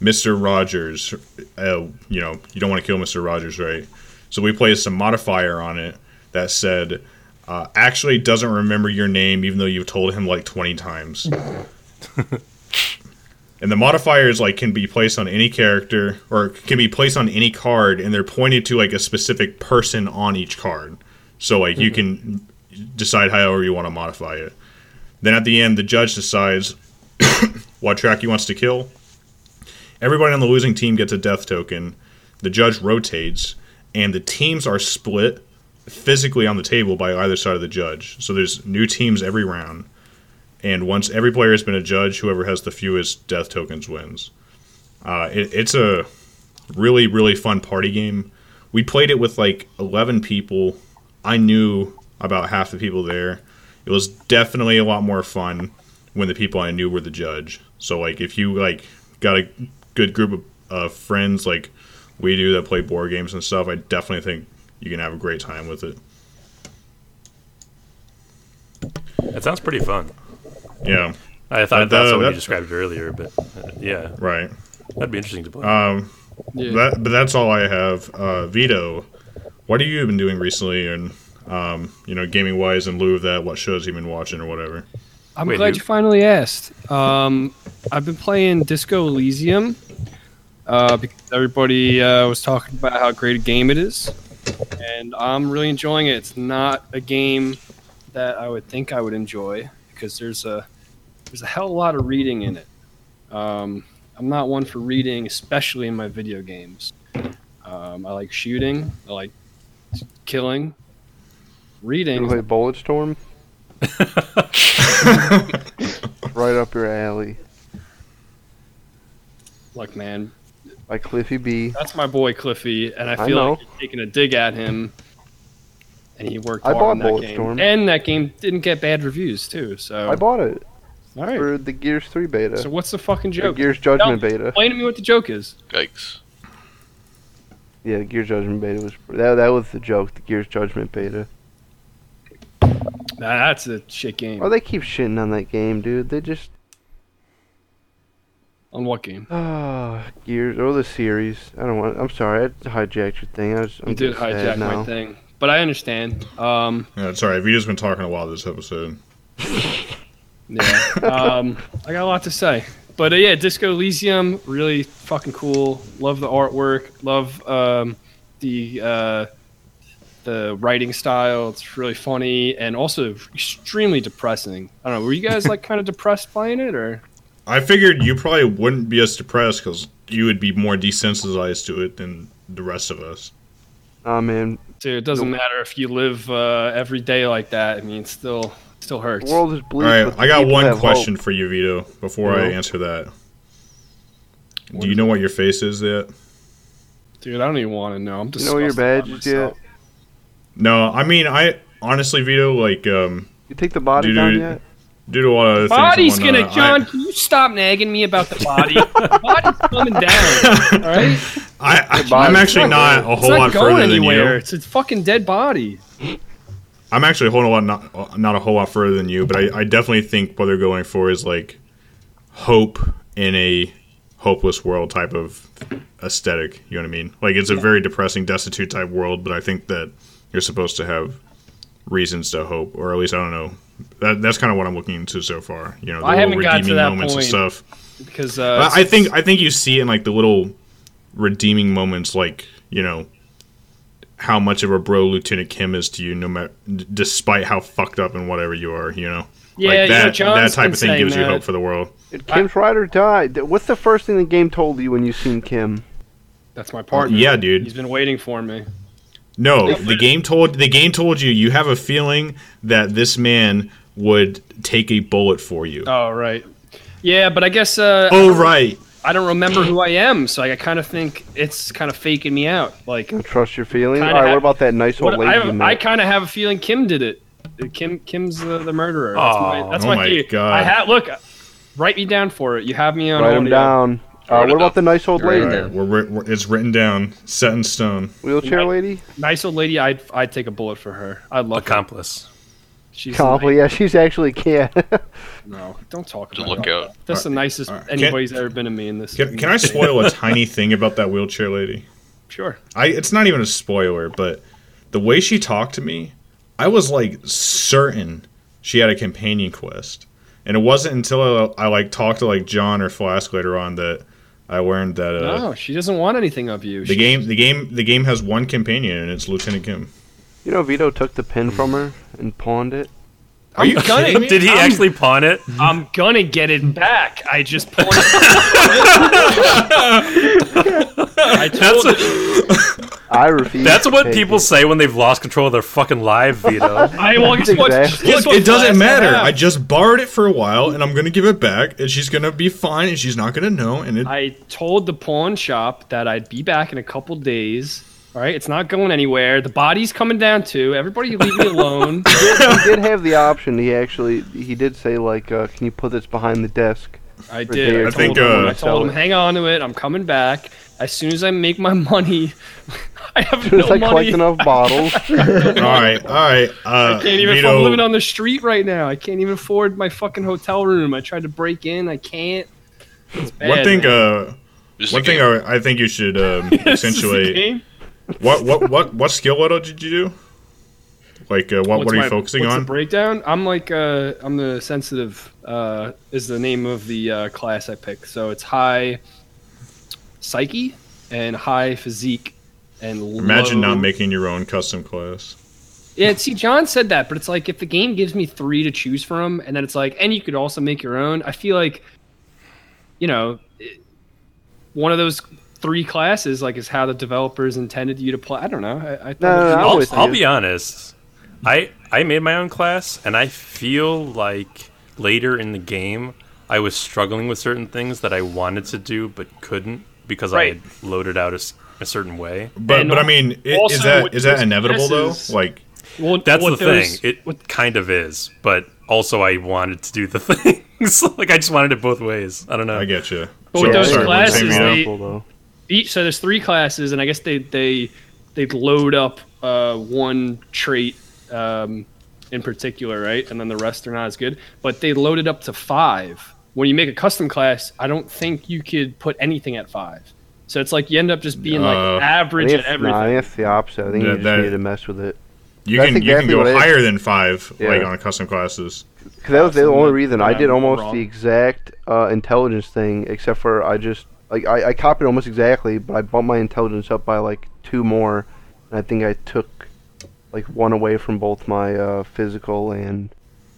Mr. Rogers. Uh, you know, you don't want to kill Mr. Rogers, right? So we placed a modifier on it that said, uh, actually doesn't remember your name, even though you've told him like 20 times. and the modifiers like can be placed on any character or can be placed on any card, and they're pointed to like a specific person on each card. So like you can decide however you want to modify it. Then at the end, the judge decides what track he wants to kill. Everybody on the losing team gets a death token. The judge rotates, and the teams are split physically on the table by either side of the judge. So there's new teams every round. And once every player has been a judge, whoever has the fewest death tokens wins. Uh, it, it's a really, really fun party game. We played it with like 11 people. I knew about half the people there. It was definitely a lot more fun when the people I knew were the judge. So like if you like got a good group of uh, friends like we do that play board games and stuff, I definitely think you can have a great time with it. It sounds pretty fun. Yeah, I thought Uh, that's the- what you described earlier, but uh, yeah, right. that'd be interesting to play. Um, Yeah. that, but that's all I have. Uh, Vito, what have you been doing recently? And um, you know, gaming wise, in lieu of that, what shows you been watching or whatever? I'm Wait, glad who- you finally asked. Um, I've been playing Disco Elysium uh, because everybody uh, was talking about how great a game it is, and I'm really enjoying it. It's not a game that I would think I would enjoy because there's a there's a hell of a lot of reading in it. Um, I'm not one for reading, especially in my video games. Um, I like shooting. I like killing. Reading. You play Bulletstorm? right up your alley. Look, man, By Cliffy B. That's my boy Cliffy, and I I feel know. like you're taking a dig at him. And he worked I hard bought on that game, Bulletstorm. and that game didn't get bad reviews too. So, I bought it all right. for the Gears 3 beta. So what's the fucking the joke? Gears Judgment Tell- beta. Explain to me what the joke is. Yikes. Yeah, the Gears Judgment beta was that. That was the joke. The Gears Judgment beta. Nah, that's a shit game. Oh, they keep shitting on that game, dude. They just on what game? ah Gears or the series. I don't want. I'm sorry. I hijacked your thing. I was. I'm You did just sad hijack now. my thing, but I understand. Um, Yeah, sorry, Vito's been talking a while this episode. yeah. um, I got a lot to say, but uh, yeah, Disco Elysium really fucking cool. Love the artwork. Love um, the uh, the writing style. It's really funny and also extremely depressing. I don't know. Were you guys like kind of depressed playing it, or I figured you probably wouldn't be as depressed because you would be more desensitized to it than the rest of us. Oh man, dude? It doesn't Nope. matter if you live uh, every day like that. I mean, it still still hurts. the world is bleak. right, but the I got one question hope. for you, Vito. Before I answer that, What do you is know what your face is yet? Dude, I don't even want to know. I'm You disgusted know your by badge is myself. yet? No, I mean, I honestly, Vito, like, um, You take the body Dude, down dude. yet? Due to a lot of other Body's gonna, whatnot, John. I- Can you stop nagging me about the body? the body's coming down. All right, I, I I'm actually not not a it's whole not lot going further than anywhere. you. It's a fucking dead body. I'm actually a whole lot not not a whole lot further than you, but I, I definitely think what they're going for is like hope in a hopeless world type of aesthetic. You know what I mean? Like it's a very depressing, destitute type world, but I think that you're supposed to have reasons to hope, or at least I don't know. That, that's kind of what I'm looking into so far. You know, the I little haven't got to redeeming that moments and stuff. because uh, I I think I think you see in like the little redeeming moments, like you know how much of a bro Lieutenant Kim is to you, no matter despite how fucked up and whatever you are. You know, yeah, like you know, that that type of thing saying gives you hope for the world. Kim's ride or die? What's the first thing the game told you when you seen Kim? That's my partner. Yeah, dude. He's been waiting for me. No, the game told the game told you you have a feeling that this man would take a bullet for you. Oh right. Yeah, but I guess uh, Oh right. I don't remember who I am, so I kind of think it's kind of faking me out. Like, Don't trust your feelings. All right, have- what about that nice old lady? I, I kind of have a feeling Kim did it. Kim Kim's the, the murderer. That's my, that's Oh my, my. God. I ha- look. Write me down for it. You have me on. Write him audio. down. Uh, what about down. the nice old Write it lady? All right, we're, we're, it's written down, set in stone. Wheelchair lady? Nice old lady. I'd I'd take a bullet for her. I love her. Accomplice. She's Compliment. Yeah, she's actually yeah. no, don't talk To about look it. out. That's the nicest Alright. Can- anybody's ever been to me in this. Can, can I spoil a tiny thing about that wheelchair lady? Sure. I it's not even a spoiler, but the way she talked to me, I was like certain she had a companion quest, and it wasn't until I, I like talked to like John or Flask later on that I learned that uh, no, she doesn't want anything of you. the She- game the game the game has one companion and it's Lieutenant Kim. you know, Vito took the pin from her and pawned it. Are you gonna- kidding me? Did he I'm- actually pawn it? I'm gonna get it back. I just pawned it. I That's told what, I refuse. that's what people it. say when they've lost control of their fucking live, Vito. I well, guess what? Exactly. guess what it doesn't matter. have. I just borrowed it for a while, and I'm gonna give it back, and she's gonna be fine, and she's not gonna know. And it, I told the pawn shop that I'd be back in a couple days. All right, it's not going anywhere. The body's coming down too. Everybody, leave me alone. he did have the option. He actually he did say like, uh, "Can you put this behind the desk?" I did. I. I think, told him, uh, I told him, hang on to it. I'm coming back as soon as I make my money. I have As soon as no I collect money. enough bottles. all right, all right. Uh, I can't even. Vito, I'm living on the street right now. I can't even afford my fucking hotel room. I tried to break in. I can't. It's bad, one thing. man. Uh, This one thing. I, I think you should um, This is accentuate. What what what what skill level did you do? Like uh, what What's what are you focusing what's on? the breakdown? I'm like uh, I'm the sensitive. Uh, is the name of the uh, class I pick. So it's high psyche and high physique and Imagine low- not making your own custom class. Yeah, see, John said that, but it's like if the game gives me three to choose from, and then it's like, and you could also make your own. I feel like, you know, one of those three classes like is how the developers intended you to play. I don't know. I, I thought No, no, it was no, I'm I'll, I'll be honest. I I made my own class, and I feel like later in the game I was struggling with certain things that I wanted to do but couldn't because I had loaded out a certain way. But And but I mean, i- also is that with is that inevitable classes- though? Like Well, That's what the those- thing. It what- kind of is, but also I wanted to do the things. like I just wanted it both ways. I don't know. I get you. But with those sorry, what were you saying, classes, Vito? they- Example, though. Each so there's three classes and i guess they they they load up uh, one trait um, in particular right and then the rest are not as good but they loaded up to five when you make a custom class i don't think you could put anything at five so it's like you end up just being like Uh, I average at it's, nah, I everything think it's the opposite. I think Yeah, you just that- need to mess with it. you That's can you can exactly go what higher than five like Yeah. on custom classes. Because that was the only reason I Yeah, did I'm almost wrong. the exact uh, intelligence thing, except for I just like I, I copied almost exactly, but I bumped my intelligence up by like two more, and I think I took like one away from both my uh, physical and.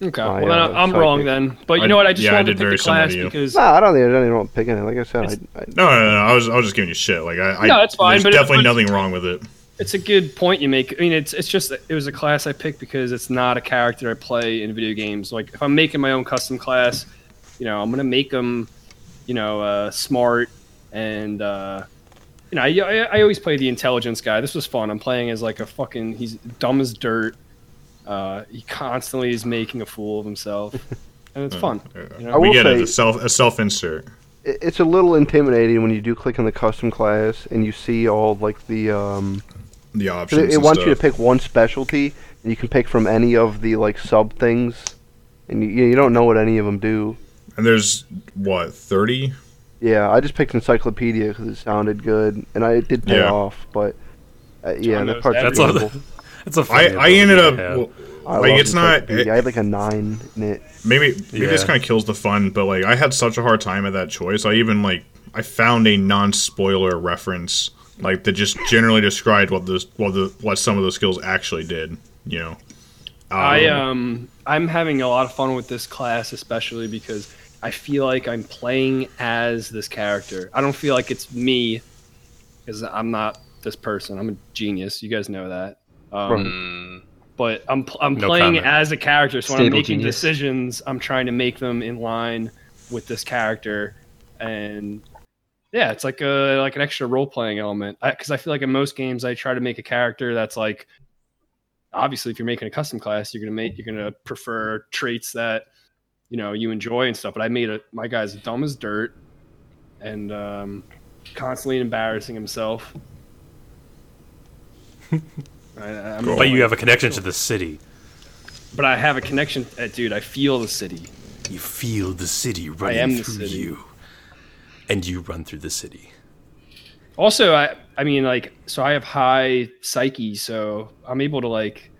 okay My, well then uh, I'm wrong then but you I- know what i just yeah, wanted did to pick very the similar class because Nah, I don't think there's anything wrong with picking it. Like I said, I, I, No, no, no. I was I was just giving you shit. Like I, I No, that's fine, There's but it- definitely but- nothing wrong with it. It's a good point you make. I mean, it's it's just it was a class I picked because it's not a character I play in video games. Like if I'm making my own custom class, you know, I'm gonna make them, you know, uh, smart and uh, you know, I, I, I always play the intelligence guy. This was fun. I'm playing as like a fucking he's dumb as dirt. Uh, he constantly is making a fool of himself, and it's fun. You I know? We will get it. say- A self a self insert. it's a little intimidating when you do click on the custom class and you see all like the um. The 'cause options. It, it and wants you to pick one specialty, and you can pick from any of the like sub things, and you, you don't know what any of them do. And there's what thirty? Yeah, I just picked encyclopedia because it sounded good, and I it did pay Yeah. off. But uh, yeah, that knows part's That's everything. forgettable. It's a I funny I ability ended up well, I like it's not. encyclopedia. I had like a nine in it. maybe maybe this kind of kills the fun, but like I had such a hard time at that choice. I even like I found a non spoiler reference like that just generally described what this what the what some of the skills actually did. You know. I um I'm having a lot of fun with this class, especially because I feel like I'm playing as this character. I don't feel like it's me, because I'm not this person. I'm a genius. You guys know that. Um, Mm, But I'm I'm No playing comment. as a character, so when I'm making genius. decisions, I'm trying to make them in line with this character, and yeah, it's like a like an extra role playing element. Because I, feel like in most games, I try to make a character that's like obviously if you're making a custom class, you're gonna make you're gonna prefer traits that you know you enjoy and stuff. But I made a my guy's dumb as dirt, and um, constantly embarrassing himself. I, I'm Cool. But you have a connection to the city. but I have a connection. Uh, dude, I feel the city. You feel the city running am the through city. you, and you run through the city. Also, I I mean like so I have high psyche, so I'm able to like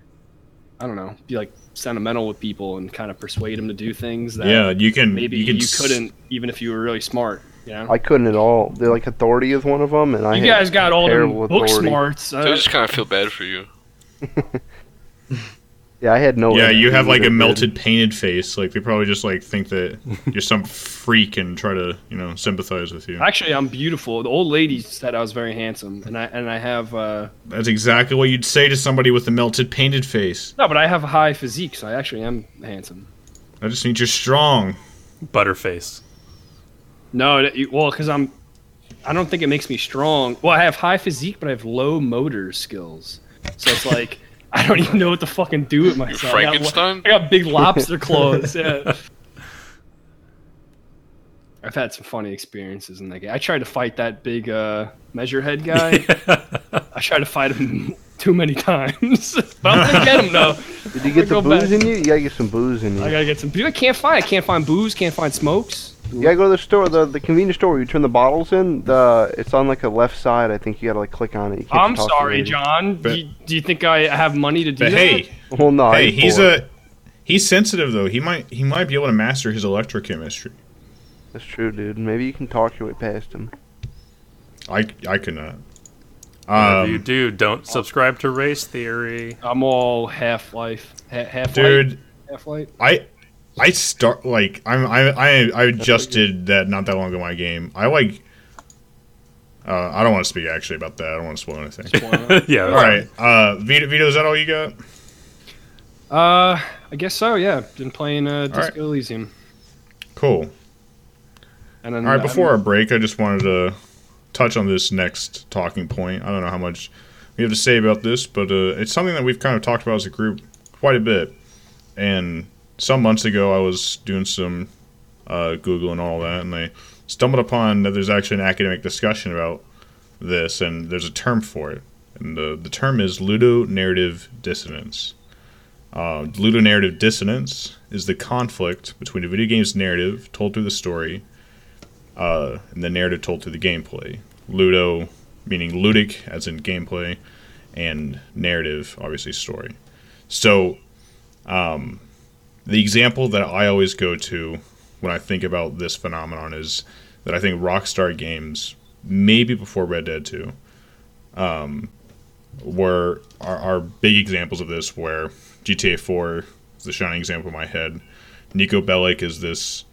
I don't know, be like sentimental with people and kind of persuade them to do things that Yeah, you can. maybe you, you, can s- couldn't even if you were really smart. You know, I couldn't at all. They're like authority is one of them, and I you guys got all the terrible book authority. smarts. So Uh, I just kind of feel bad for you. Yeah, I had no. Idea. Yeah, you have like a either, melted, painted face. Like they probably just like think that you're some freak and try to, you know, sympathize with you. Actually, I'm beautiful. The old lady said I was very handsome, and I and I have uh, That's exactly what you'd say to somebody with a melted, painted face. no, but I have a high physique, so I actually am handsome. I just need you're strong. Butterface. No, well, because I'm, I don't think it makes me strong. Well, I have high physique, but I have low motor skills. So it's like I don't even know what to fucking do with myself. I got- I got, big lobster claws. Yeah. I've had some funny experiences in that game. I tried to fight that big uh, measure head guy. I tried to fight him too many times, but I'm gonna get him though. Did you get the Go back. booze in you? You gotta get some booze in you. I gotta get some. I can't find. I can't find booze. Can't find smokes. You gotta go to the store, the, the convenience store where you turn the bottles in. The it's on like the left side. I think you gotta like click on it. You can't I'm sorry. John. But- do, you, do you think I have money to do But that? hey, Well, no, hey, he's poor. a he's sensitive though. He might he might be able to master his electrochemistry. That's true, dude. Maybe you can talk your way past him. I I could not. Whatever you Um, do, don't subscribe to race theory. I'm all Half Life. Ha- Half dude, Half Life. I I start like I'm I I I just did that not that long ago in my game. I like. Uh, I don't want to speak actually about that. I don't want to spoil anything. yeah. all right, uh, Vito, Vito, is that all you got? Uh, I guess so. Yeah, been playing uh, Disco right. Elysium. Cool. And then All right, I'm- before our break, I just wanted to touch on this next talking point. I don't know how much we have to say about this, but uh, it's something that we've kind of talked about as a group quite a bit. And some months ago, I was doing some uh, Google and all that, and I stumbled upon that there's actually an academic discussion about this, and there's a term for it. And the, the term is ludonarrative dissonance. Uh, ludonarrative dissonance is the conflict between a video game's narrative told through the story uh, and the narrative told through the gameplay. Ludo, meaning ludic, as in gameplay, and narrative, obviously story. So, um, the example that I always go to when I think about this phenomenon is that I think Rockstar games, maybe before Red Dead 2, um, were are, are big examples of this. Where GTA 4 is the shining example in my head. Niko Bellic is this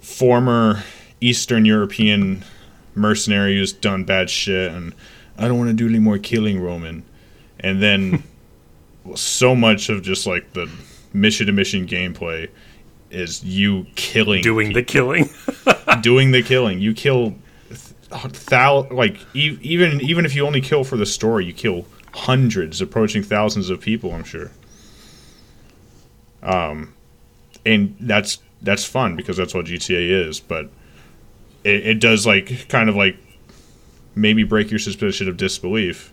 former Eastern European mercenary who's done bad shit, and I don't want to do any more killing, Roman. And then so much of just like the mission to mission gameplay is you killing, Doing the killing. doing the killing. You kill thou like e- even even if you only kill for the story, you kill hundreds, approaching thousands of people. I'm sure. Um, and that's that's fun because that's what GTA is. But it, it does like kind of like maybe break your suspicion of disbelief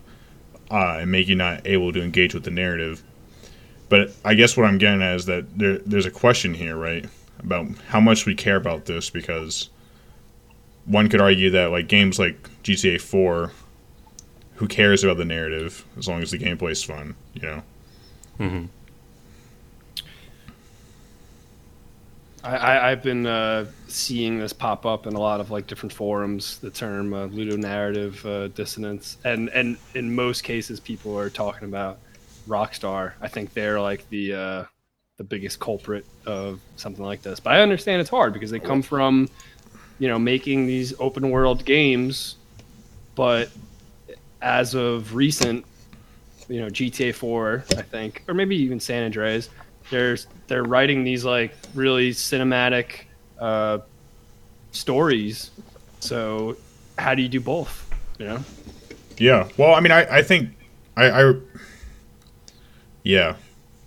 uh, and make you not able to engage with the narrative. But I guess what I'm getting at is that there, there's a question here, right, about how much we care about this because one could argue that like games like GTA 4, who cares about the narrative as long as the gameplay is fun, you know? hmm I, I've been uh, seeing this pop up in a lot of like different forums. The term uh, ludonarrative uh, dissonance, and and in most cases, people are talking about Rockstar. I think they're like the uh, the biggest culprit of something like this. But I understand it's hard because they come from, you know, making these open world games, but as of recent, you know, GTA 4, I think, or maybe even San Andreas, they're they're writing these like really cinematic uh, stories. So how do you do both? You know, Yeah. Well, I mean, I, I think I, I yeah,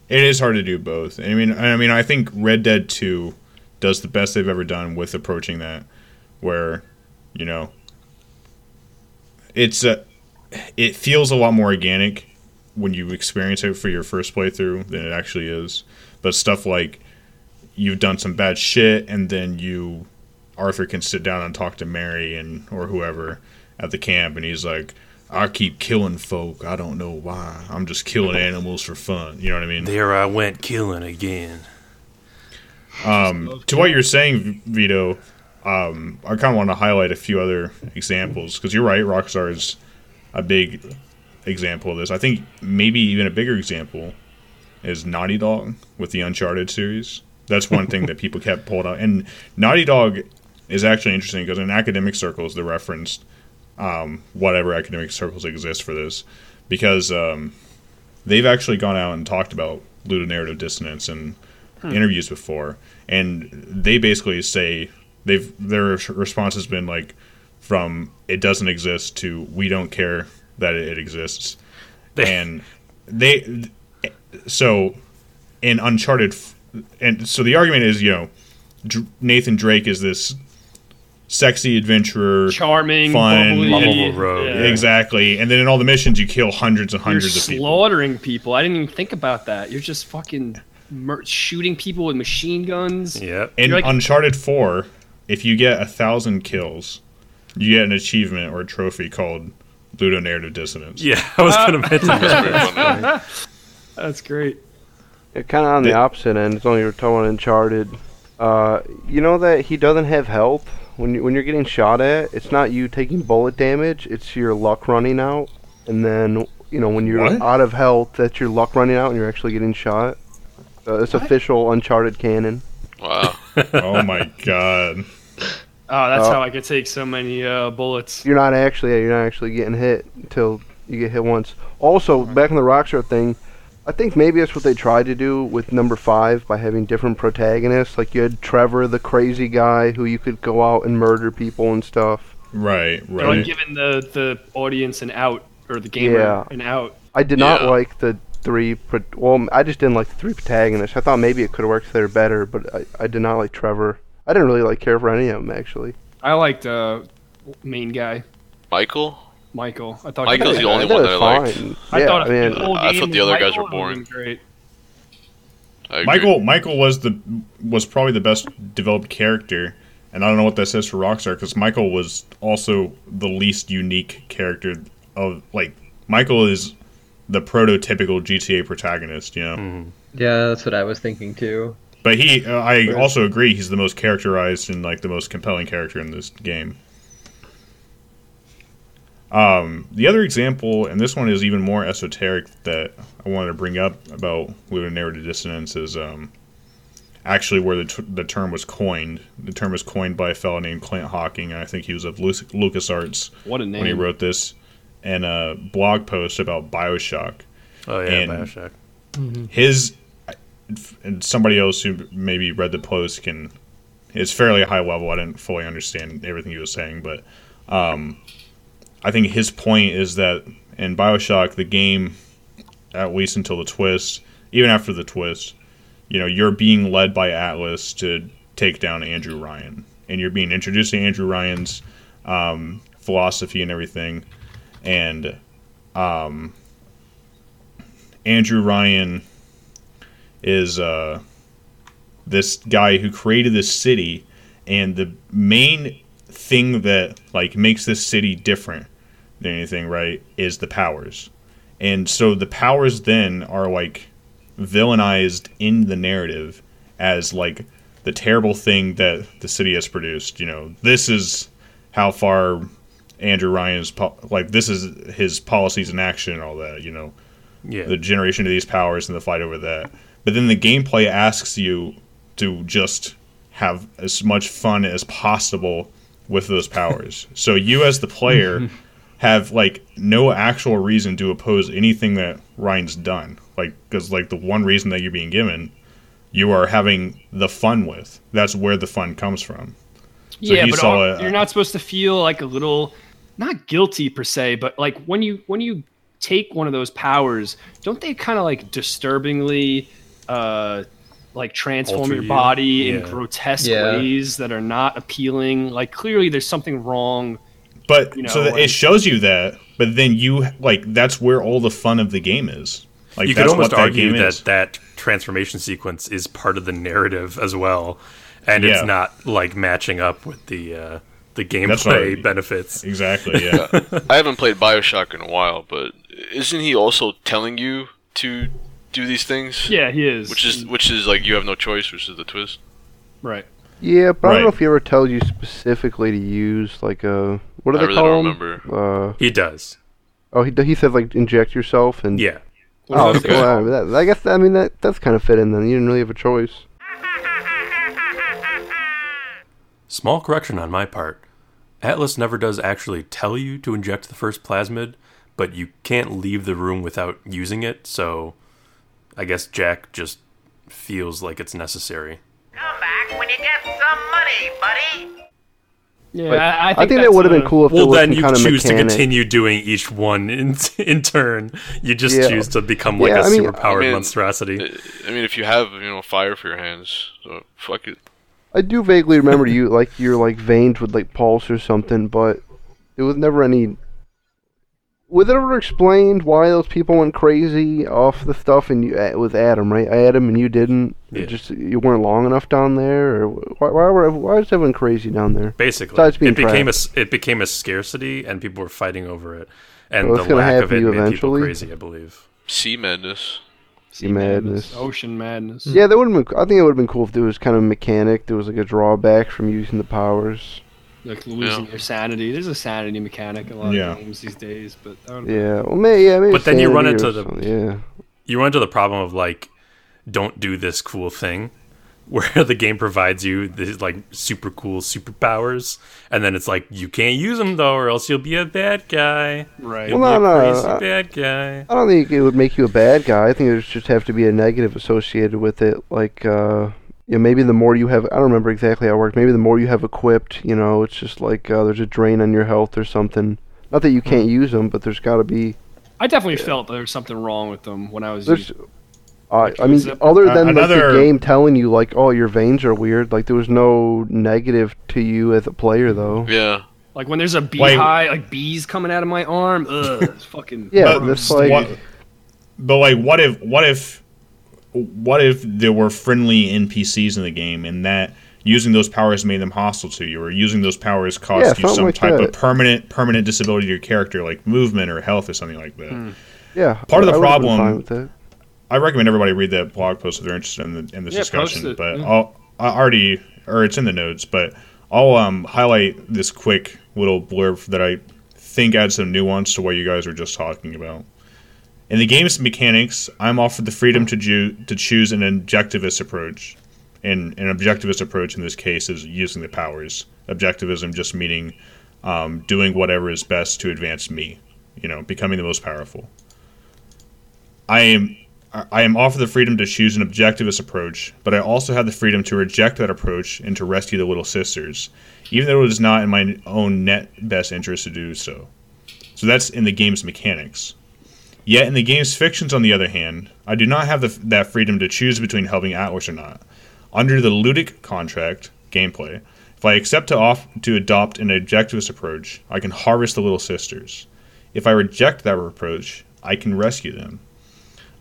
it is hard to do both. I mean, I mean, I think Red Dead Two does the best they've ever done with approaching that, where you know, it's a, it feels a lot more organic when you experience it for your first playthrough than it actually is. But stuff like you've done some bad shit, and then you Arthur can sit down and talk to Mary and or whoever at the camp, and he's like. I keep killing folk. I don't know why. I'm just killing animals for fun. You know what I mean? There I went killing again. Um, to what you're saying, Vito, um, I kind of want to highlight a few other examples because you're right. Rockstar is a big example of this. I think maybe even a bigger example is Naughty Dog with the Uncharted series. That's one thing that people kept pulling out. And Naughty Dog is actually interesting because in academic circles, they referenced um, whatever academic circles exist for this because um, they've actually gone out and talked about ludonarrative dissonance in interviews before, and they basically say they've their response has been like from it doesn't exist to we don't care that it exists, and they so in Uncharted, and so the argument is you know Dr- Nathan Drake is this sexy adventurer, Charming, fun, bubbly, lovable rogue, yeah. exactly, and then in all the missions you kill hundreds and You're hundreds of people. slaughtering people. I didn't even think about that. You're just fucking mur- shooting people with machine guns. Yeah. In like- Uncharted 4, if you get a thousand kills, you get an achievement or a trophy called ludonarrative dissonance. Yeah, I was gonna mention That's that. That's great. Yeah, kind of on the The- opposite end. It's only you're talking Uncharted. Uh, you know that he doesn't have health when you, when you're getting shot at. It's not you taking bullet damage. It's your luck running out, and then you know when you're What? out of health, that's your luck running out, and you're actually getting shot. Uh, it's official Uncharted canon. Wow. oh my god. Oh, that's Oh. how I could take so many uh, bullets. You're not actually yeah, you're not actually getting hit until you get hit once. Also, back in the Rockstar thing, I think maybe that's what they tried to do with number five by having different protagonists. Like you had Trevor, the crazy guy, who you could go out and murder people and stuff. Right, They're like right. giving the, the audience an out or the gamer Yeah. an out. I did not like the three. Pro- well, I just didn't like the three protagonists. I thought maybe it could have worked there better, but I, I did not like Trevor. I didn't really like care for any of them actually. I liked uh, main guy Michael? Michael. I thought Michael's he, the only one that I liked. fine. I yeah, thought I mean, the whole I game thought the other guys Michael were boring. was Great. I agree. Michael Michael was the was probably the best developed character, and I don't know what that says for Rockstar because Michael was also the least unique character of like Michael is the prototypical GTA protagonist, you know. Yeah, that's what I was thinking too. But he, uh, I also agree, he's the most characterized and like the most compelling character in this game. Um, the other example, and this one is even more esoteric, that I wanted to bring up about ludonarrative dissonance is um, actually where the, t- the term was coined. The term was coined by a fellow named Clint Hocking, and I think he was of Lu- LucasArts What a name. when he wrote this, and a blog post about Bioshock Oh yeah, And- Bioshock. his and somebody else who maybe read the post can it's fairly high level. I didn't fully understand everything he was saying but um, i think his point is that in bioshock the game at least until the twist even after the twist you know you're being led by atlas to take down andrew ryan. And you're being introduced to andrew ryan's um, philosophy and everything. And um, andrew ryan is uh, this guy who created this city, and the main thing that like makes this city different than anything, right, is the powers. And so the powers then are like villainized in the narrative as like the terrible thing that the city has produced. You know, this is how far Andrew Ryan's po- like this is his policies in action and all that. You know, Yeah. the generation of these powers and the fight over that. But then the gameplay asks you to just have as much fun as possible with those powers. so you as the player have like no actual reason to oppose anything that Ryan's done. Like cuz like the one reason that you're being given you are having the fun with. That's where the fun comes from. So yeah, but are- a- you're not supposed to feel like a little, not guilty per se, but like when you when you take one of those powers, don't they kind of like disturbingly, uh, like transform Alter your you? body in grotesque Yeah. ways that are not appealing? Like clearly, there's something wrong. But You know, so that it shows you that but then you like that's where all the fun of the game is. Like you could almost what that argue game that transformation sequence is part of the narrative as well, and Yeah. it's not like matching up with the uh, the gameplay I- benefits. exactly. Yeah. I haven't played Bioshock in a while, but isn't he also telling you to do these things? Yeah, he is. Which is which is like you have no choice, which is the twist. right. Yeah, but I don't know Right. if he ever tells you specifically to use like a what do I they really call don't remember. Uh, He does. oh, he he said like inject yourself and Yeah. Oh, okay. well, that, I guess I mean that that's kind of fit in. Then you didn't really have a choice. Small correction on my part. Atlas never does actually tell you to inject the first plasmid, but you can't leave the room without using it, so I guess Jack just feels like it's necessary. Come back when you get some money, buddy. Yeah, But I, I think, I think that would have been cool if Well, there was then some you kind of choose to continue doing each one in in turn. You just Yeah. choose to become like Yeah, a I mean- superpowered I mean, monstrosity. I mean, if you have you know fire for your hands, so fuck it. I do vaguely remember you like your like veins would like pulse or something, but it was never any. Was it ever explained why those people went crazy off the stuff and you with Adam, right? Adam and you didn't. It Yeah. Just you weren't long enough down there, or why? Why, were, why was everyone crazy down there? Basically, being it became a trapped. s- it became a scarcity, and people were fighting over it. And Well, the lack of it to you made people eventually. crazy. I believe. Sea madness. Sea madness. ocean madness. Yeah, that would have been. I think it would have been cool if there was kind of a mechanic. There was like a drawback from using the powers. Like losing Yeah. your sanity. There's a sanity mechanic a lot Yeah. of games these days, but that would've- Yeah, well, may, yeah, maybe. But then you run into the- yeah. You run into the problem of like, don't do this cool thing, where the game provides you these like super cool superpowers, and then it's like you can't use them though, or else you'll be a bad guy. right. You'll Well, be no, a no, crazy I- bad guy. I don't think it would make you a bad guy. I think there's just have to be a negative associated with it. Like, uh, yeah, maybe the more you have, I don't remember exactly how it worked. Maybe the more you have equipped, you know, it's just like uh, there's a drain on your health or something. Not that you Hmm. can't use them, but there's got to be. I definitely felt there was something wrong with them when I was. There's. using- Uh, I mean, was it- other Uh, than like the game telling you like, oh, your veins are weird. Like there was no negative to you as a player though. Yeah. Like when there's a beehive, like bees coming out of my arm. Ugh, it's fucking. Yeah, But that's like. what, but like, what if, what if, what if there were friendly NPCs in the game, and that using those powers made them hostile to you, or using those powers Yeah, cost you some like type that. of permanent permanent disability to your character, like movement or health or something like that. Yeah, Part of the I problem- fine with that. I recommend everybody read that blog post if they're interested in, the, in this Yeah, post discussion. it, But yeah. I'll I already or it's in the notes, but I'll um, highlight this quick little blurb that I think adds some nuance to what you guys were just talking about. In the game's mechanics, I'm offered the freedom to ju- to choose an objectivist approach. And an objectivist approach in this case is using the powers. Objectivism just meaning um, doing whatever is best to advance me. You know, becoming the most powerful. I am I am offered the freedom to choose an objectivist approach, but I also have the freedom to reject that approach and to rescue the little sisters, even though it is not in my own net best interest to do so. So that's in the game's mechanics. Yet in the game's fictions, on the other hand, I do not have the, that freedom to choose between helping Atlas or not. Under the ludic contract gameplay, if I accept to off to adopt an objectivist approach, I can harvest the little sisters. If I reject that approach, I can rescue them.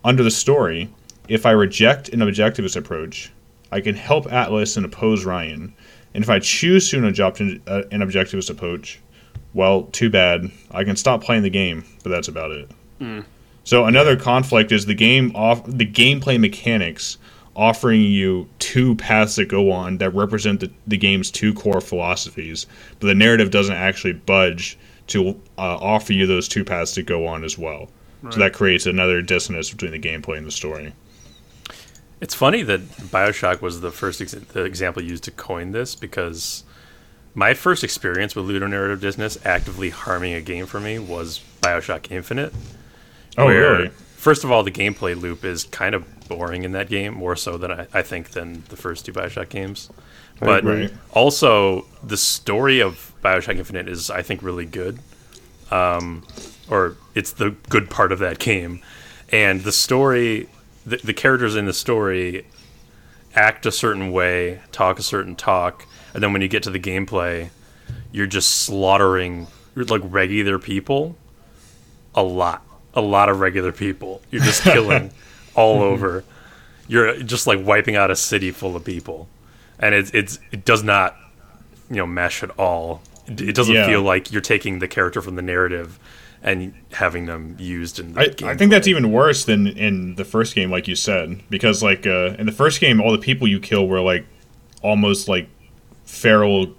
Under the story, if I reject an objectivist approach, I can help Atlas and oppose Ryan. And if I choose to adopt an, uh, an objectivist approach, well, too bad. I can stop playing the game, but that's about it. So another conflict is the game off the gameplay mechanics offering you two paths that go on that represent the, the game's two core philosophies, but the narrative doesn't actually budge to uh, offer you those two paths to go on as well. So that creates another dissonance between the gameplay and the story. It's funny that Bioshock was the first ex- the example used to coin this because my first experience with ludonarrative dissonance actively harming a game for me was Bioshock Infinite. Oh, where, really? First of all, the gameplay loop is kind of boring in that game, more so than I, I think than the first two Bioshock games. But agree. also, the story of Bioshock Infinite is, I think, really good. Um, or it's the good part of that game. And the story, the, the characters in the story act a certain way, talk a certain talk, and then when you get to the gameplay, you're just slaughtering like regular people a lot, a lot of regular people. You're just killing all over. You're just like wiping out a city full of people, and it's it's it does not you know mesh at all. It, it doesn't Yeah. feel like you're taking the character from the narrative and having them used in the I, game. I think that's even worse than in the first game, like you said, because like uh, in the first game, all the people you kill were like almost like feral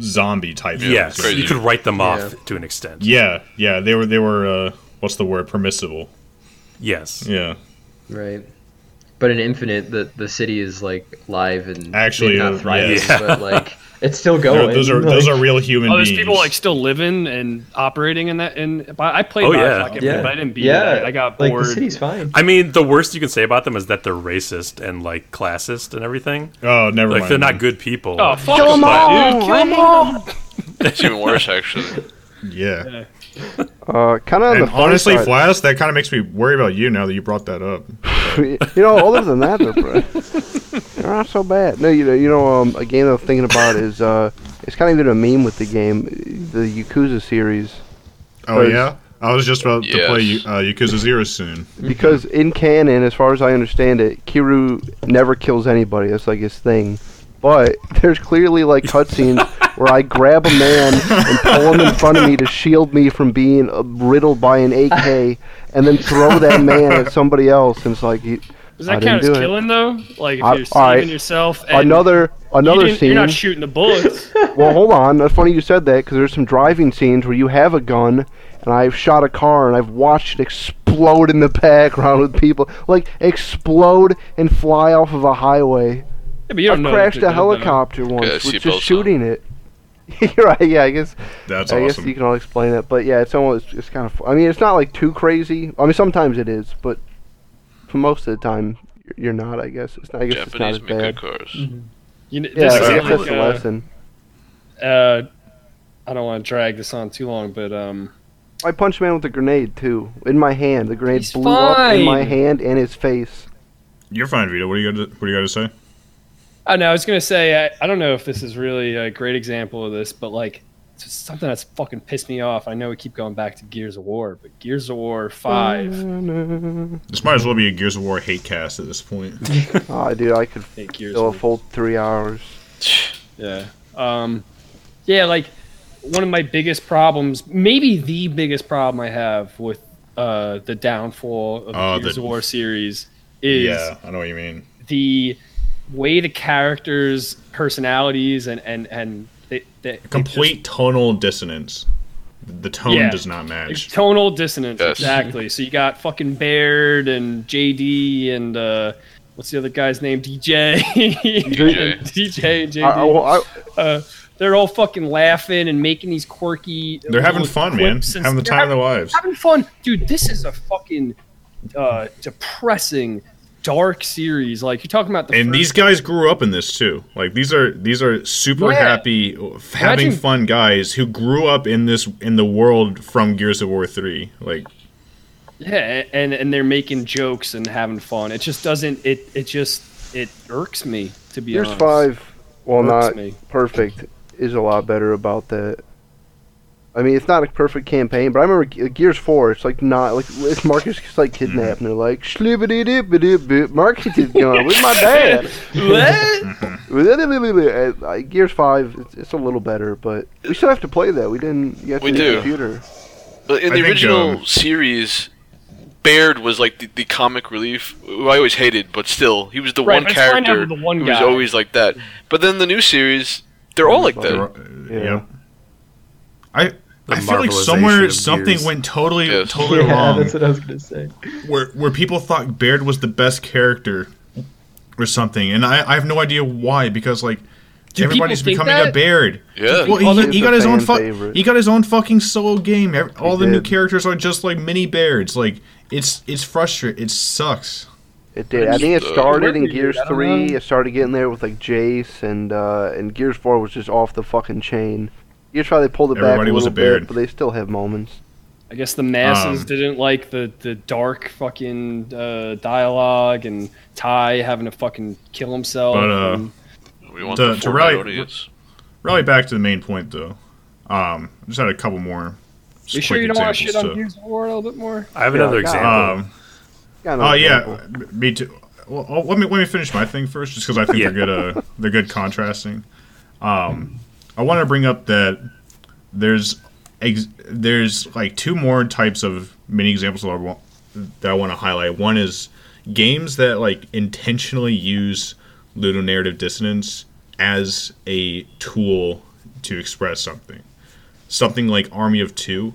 zombie type. yes, things. crazy. you could write them off Yeah. to an extent. Yeah, yeah, they were they were uh, what's the word permissible. Yes, Yeah, Right. But in Infinite, the the city is like live and Actually, uh, not thriving, yeah. but like it's still going. those are those are real human Oh, there's beings. people like still living and operating in that. And I played Oh, Bioshock, yeah. Infinite, yeah, but I didn't beat yeah. it. I got like bored. the city's fine. I mean the worst you can say about them is that they're racist and like classist and everything. oh, never Like mind. they're not good people. Oh fuck Kill 'em them, all, dude! Kill them all. It's even worse, actually. Yeah, Uh, kind of and honestly, side- Flask, that kind of makes me worry about you now that you brought that up. you know, other than that, they're, pre- they're not so bad. No, you know, you know, um, a game I'm thinking about is uh, it's kind of even a meme with the game, the Yakuza series, Oh yeah, I was just about to play Yes. uh, Yakuza Zero soon. because in canon, as far as I understand it, Kiryu never kills anybody. That's like his thing. But there's clearly like cutscenes where I grab a man and pull him in front of me to shield me from being uh, riddled by an AK, and then throw that man at somebody else. And it's like you, Does that didn't count as do it. killing though? Like if I- you're all right. saving yourself and another you another didn't- scene. you're not shooting the bullets. Well, hold on. That's funny you said that because there's some driving scenes where you have a gun, and I've shot a car and I've watched it explode in the background with people like explode and fly off of a highway. Yeah, but you I've know crashed a they're good, though. helicopter once Yeah, with seatbelts just on. shooting it. You're right. Yeah, I guess. That's I guess you can all explain it, but yeah, it's almost it's kind of. I mean, it's not like too crazy. I mean, sometimes it is, but for most of the time, you're- you're not. I guess it's not. I guess Japanese it's not as good bad. cars. You know, Yeah, this I guess that's the uh, lesson. uh, I don't want to drag this on too long, but um, I punched a man with a grenade too in my hand. The grenade He's blew up in my hand and his face. You're fine, Vito. What do you got? To, what do you got to say? I know I was gonna say I, I don't know if this is really a great example of this, but like it's just something that's fucking pissed me off. I know we keep going back to Gears of War, but Gears of War Five, This might as well be a Gears of War hate cast at this point. Oh, dude, I could hey, Gears fill a of full three hours. Yeah. Um, yeah, like one of my biggest problems, maybe the biggest problem I have with uh, the downfall of Oh, the Gears the- of War series is yeah, I know what you mean. the way the characters' personalities and and and they, they, they Complete tonal dissonance. The tone Yeah. does not just- match. tonal dissonance. Yes. Exactly. So you got fucking Baird and JD and uh, what's the other guy's name? DJ. DJ. DJ and JD. I, I, well, I, uh, they're all fucking laughing and making these quirky. They're having fun, man. Having the they're time of their lives. having fun, dude. This is a fucking uh, depressing, dark series. Like you're talking about the And first- these guys grew up in this too. Like these are these are super Yeah. happy, having Imagine- fun guys who grew up in this in the world from Gears of War three. Like yeah, and and they're making jokes and having fun. It just doesn't. It it just it irks me to be Gears honest. Five, while Irks not me. perfect, is a lot better about that. I mean, it's not a perfect campaign, but I remember Ge- Gears Four. It's like not like it's Marcus gets like kidnapped, and they're like shlibbity dip dip dip. Marcus is gone with my dad. What? Uh, Gears Five, it's, it's a little better, but we still have to play that. We didn't get We to do. computer. But in I the think, original um, series, Baird was like the, the comic relief, who I always hated, but still, he was the Right, one it's fine character having the one who was guy. always like that. But then the new series, they're all like that. Yeah. yeah. I The I feel like somewhere something Gears. went totally Yes. totally yeah, wrong. that's what I was gonna say. where where people thought Baird was the best character or something, and I, I have no idea why because like Do everybody's people think becoming a? Baird. Yeah. Well, Well, he, he got his own fan fu- he got his own fucking solo game. Ev- All the new characters are just like mini Bairds. Like it's it's frustrating. It sucks. It did. I think it started in Gears Three. It started getting there with like Jace, and uh, and Gears Four was just off the fucking chain. Gears Five they pulled it Everybody back a was little a Baird. bit, but they still have moments. I guess the masses Um, didn't like the, the dark fucking uh, dialogue and Tai having to fucking kill himself. But, uh, and- We want To- the to Fortnite rally- audience. Rally back to the main point though. Um, I just had a couple more You sure you don't want to shit on examples Gears of War a little bit more? I have Yeah, another God. example. Um, Got Oh yeah, example. me too. Well, oh, let me let me finish my thing first, just because I think Yeah. they're good. Uh, they're good contrasting. Um, I want to bring up that there's ex- there's like two more types of mini examples that I want that I want to highlight. One is games that like intentionally use ludonarrative dissonance as a tool to express something. Something like Army of Two,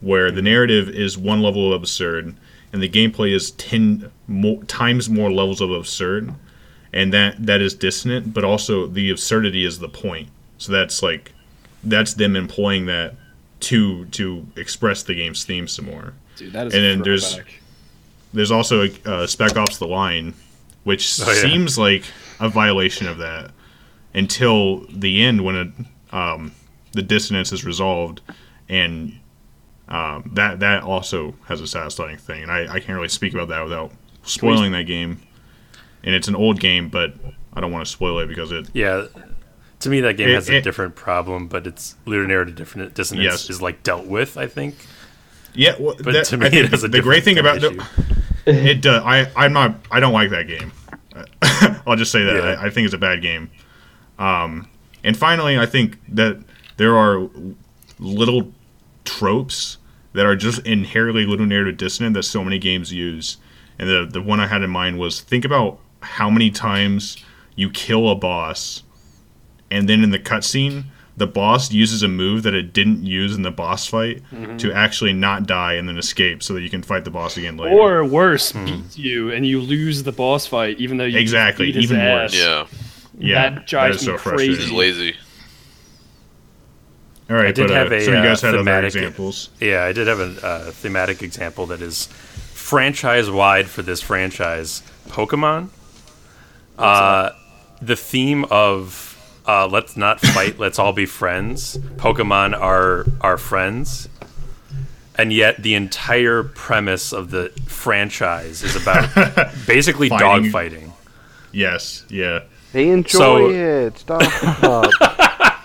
where the narrative is one level of absurd and the gameplay is 10 more, times more levels of absurd and that that is dissonant but also the absurdity is the point so that's like that's them employing that to to express the game's theme some more Dude, that is And then there's- there's also uh, spec ops the line which Oh, yeah. seems like a violation of that until the end when it, um, the dissonance is resolved and um, that that also has a satisfying thing and I, I can't really speak about that without spoiling that game and it's an old game but i don't want to spoil it because it Yeah. To me, that game It- has a it- different problem, but its ludonarrative different dissonance Yes. is like dealt with. I think. yeah well, But that, to me, it has a the great thing about the, it uh, I I'm not I don't like that game. I'll just say that Yeah. I, I think it's a bad game. Um, and finally, I think that there are little tropes that are just inherently ludonarrative dissonant that so many games use. And the the one I had in mind was think about how many times you kill a boss, and then in the cutscene. The boss uses a move that it didn't use in the boss fight to actually not die and then escape, so that you can fight the boss again later. Or worse, Hmm. beats you and you lose the boss fight, even though you Exactly, beat his even ass. worse. Yeah, yeah, that drives that is me so crazy. he's frustrating. lazy. All right, I did but, have uh, a, some of you guys uh, had other thematic- examples. Yeah, I did have a uh, thematic example that is franchise wide for this franchise Pokemon. Uh, the theme of uh, let's not fight, let's all be friends. Pokemon are our friends. And yet, the entire premise of the franchise is about basically Fighting. dogfighting. Yes, yeah. They enjoy So- it. Stop.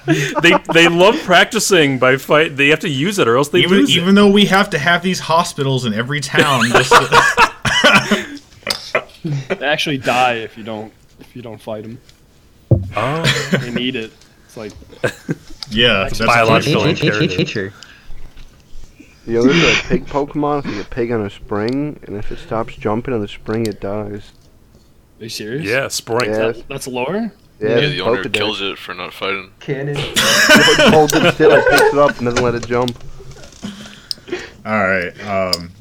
they they love practicing by fight. They have to use it, or else they Even lose it. even though we have to have these hospitals in every town, just to- They actually die if you don't if you don't fight them. Oh, They need it. It's like yeah, that's biological a Nature, imperative. nature. you know, there's a pig Pokemon. It's like a pig on a spring, and if it stops jumping on the spring, it dies. Are you serious? yeah, Spoink. Yeah. That, that's lore? Yeah, Yeah, it's the owner Pokedex. kills it for not fighting. Canon. It holds it still, it picks it up, and doesn't let it jump. All right, um,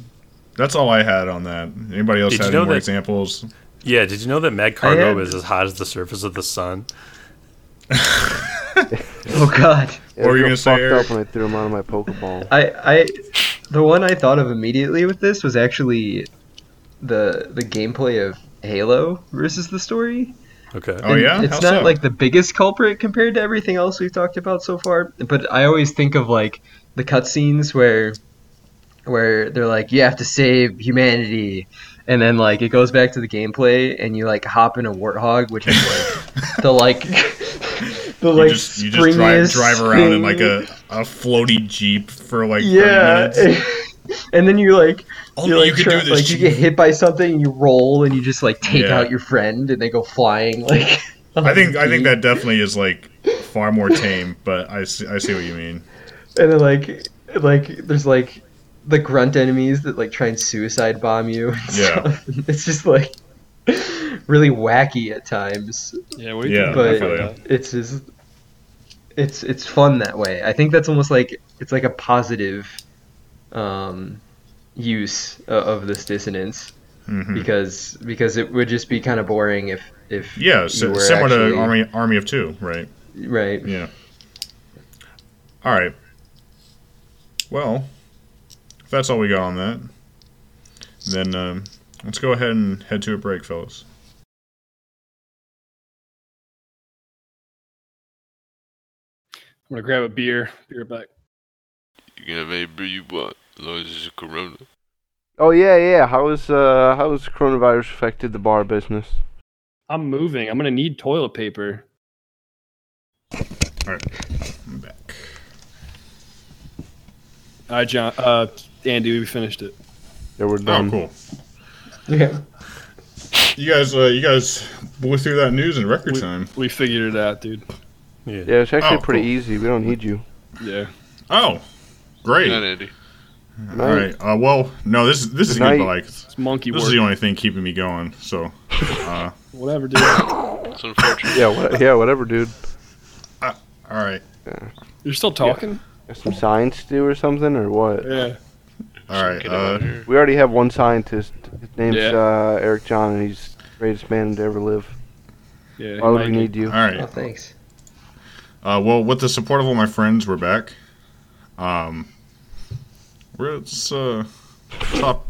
that's all I had on that. Anybody else Did you have know any more that- examples? Yeah, did you know that Magcargo had- is as hot as the surface of the sun? Oh God. Yeah, What were you I gonna got say, fucked Eric? up when I threw him out of my Pokeball. I, I, the one I thought of immediately with this was actually the the gameplay of Halo versus the story. Okay. Oh yeah, it's How not so? like the biggest culprit compared to everything else we've talked about so far. But I always think of like the cutscenes where, where they're like, you have to save humanity, and then like it goes back to the gameplay, and you like hop in a warthog, which is like the like the you like just you just drive, drive around in like a, a floaty jeep for like yeah. 30 minutes. and then you like Only you like, you could try- do this. like you get hit by something and you roll and you just like take Yeah. out your friend and they go flying like I think I think that definitely is like far more tame, but I see, I see what you mean. and then like like there's like the grunt enemies that like try and suicide bomb you Yeah. it's just like really wacky at times Yeah, what do you Yeah, but I about feel that? it's just it's it's fun that way i think that's almost like it's like a positive um use of, of this dissonance hmm because because it would just be kind of boring if if Yeah, you were similar actually- to Army Army of Two, right? right Yeah. All right. Well, if that's all we got on that, then um, let's go ahead and head to a break, fellas. I'm gonna grab a beer. Beer back. You can have any beer you want, as long as it's a Corona. Oh yeah, yeah. How is uh how has coronavirus affected the bar business? I'm moving. I'm gonna need toilet paper. All right, I'm back. All right, John. Uh, Andy, we finished it. Yeah, we're done. Oh, done. cool. Okay. You guys, uh, you guys blew through that news in record We, time. we figured it out, dude. Yeah. Yeah, it's actually Oh, pretty cool. easy. We don't need you. Yeah. Oh, great. Yeah, Andy. All right. Uh, well, no, this this is Good good, but like It's monkey this work. is the only thing keeping me going. So, uh, Whatever, dude. It's unfortunate. Yeah, what, yeah, whatever, dude. all right, Yeah. You're still talking? Got some science to do or something, or what? Yeah. All right. Get him out of Uh. We already have one scientist. His name's Yeah. uh, Eric John, and he's the greatest man to ever live. Yeah. Why would Mike. we need you? all right. Oh, thanks. Uh, well, with the support of all my friends, we're back. Um, we're, let's uh, top.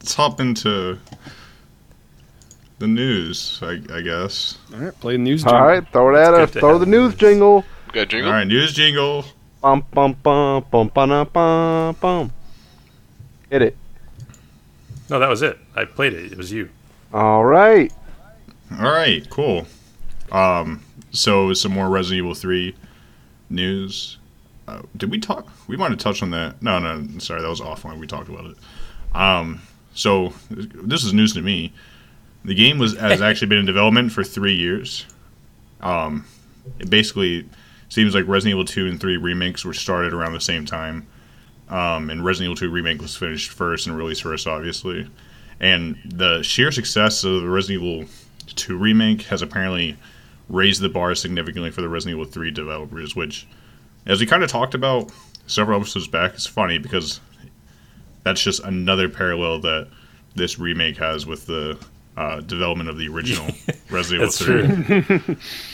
Let's hop into the news. I, I guess. All right, play the news. All jingle. right, throw it at us. Throw the the news news. jingle. Got jingle? All right, news jingle. Bum bum bum bum bum bum bum. Hit it. No, that was it. I played it. It was you. All right. All right, cool. Um, so some more Resident Evil Three news. Uh, did we talk? We might have touched on that. No, no, sorry, that was offline. We talked about it. Um, so this is news to me. The game was has actually been in development for three years. Um, it basically seems like Resident Evil Two and Three remakes were started around the same time. Um, and Resident Evil Two remake was finished first and released first, obviously. And the sheer success of the Resident Evil 2 remake has apparently raised the bar significantly for the Resident Evil 3 developers, which, as we kind of talked about several episodes back, it's funny because that's just another parallel that this remake has with the uh, development of the original Resident Evil That's 3.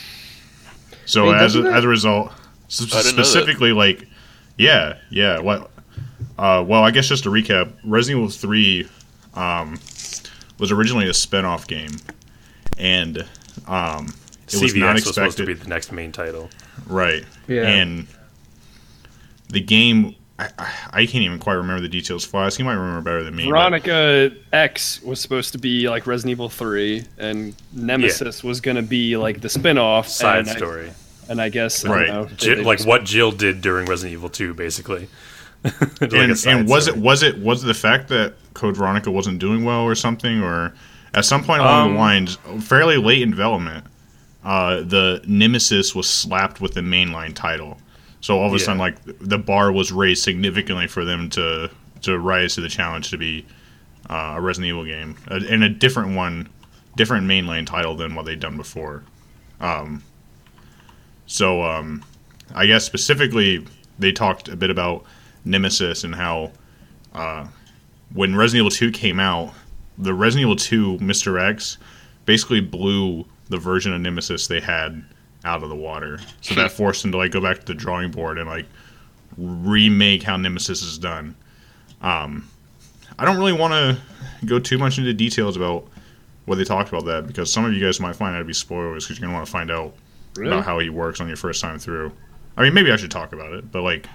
true. So Wait, as a, as a result, s- I didn't know that. specifically like, yeah, yeah. What? Uh, well, I guess just to recap, Resident Evil Three um, was originally a spin-off game, and um, it was CVX not was supposed to be the next main title. Right. Yeah. And the game, I, I, I can't even quite remember the details. Flask, you might remember better than me. but- Veronica X was supposed to be like Resident Evil 3, and Nemesis was going to be like the spin off. Side and I- story. And I guess, I Right. don't know, Jill, they like just- what Jill did during Resident Evil 2, basically. Like and, and was story. it was it was it the fact that Code Veronica wasn't doing well or something, or at some point along Um, the lines, fairly late in development, uh, the Nemesis was slapped with the mainline title. So all of a Yeah. sudden, like the bar was raised significantly for them to to rise to the challenge to be uh, a Resident Evil game, and a different one, different mainline title than what they'd done before. Um, so um, I guess specifically they talked a bit about Nemesis and how uh, when Resident Evil 2 came out, the Resident Evil 2 Mr. X basically blew the version of Nemesis they had out of the water. So that forced them to like go back to the drawing board and like remake how Nemesis is done. Um, I don't really want to go too much into details about what they talked about that because some of you guys might find that to be spoilers because you're gonna want to find out Really? about how he works on your first time through. I mean, maybe I should talk about it, but like,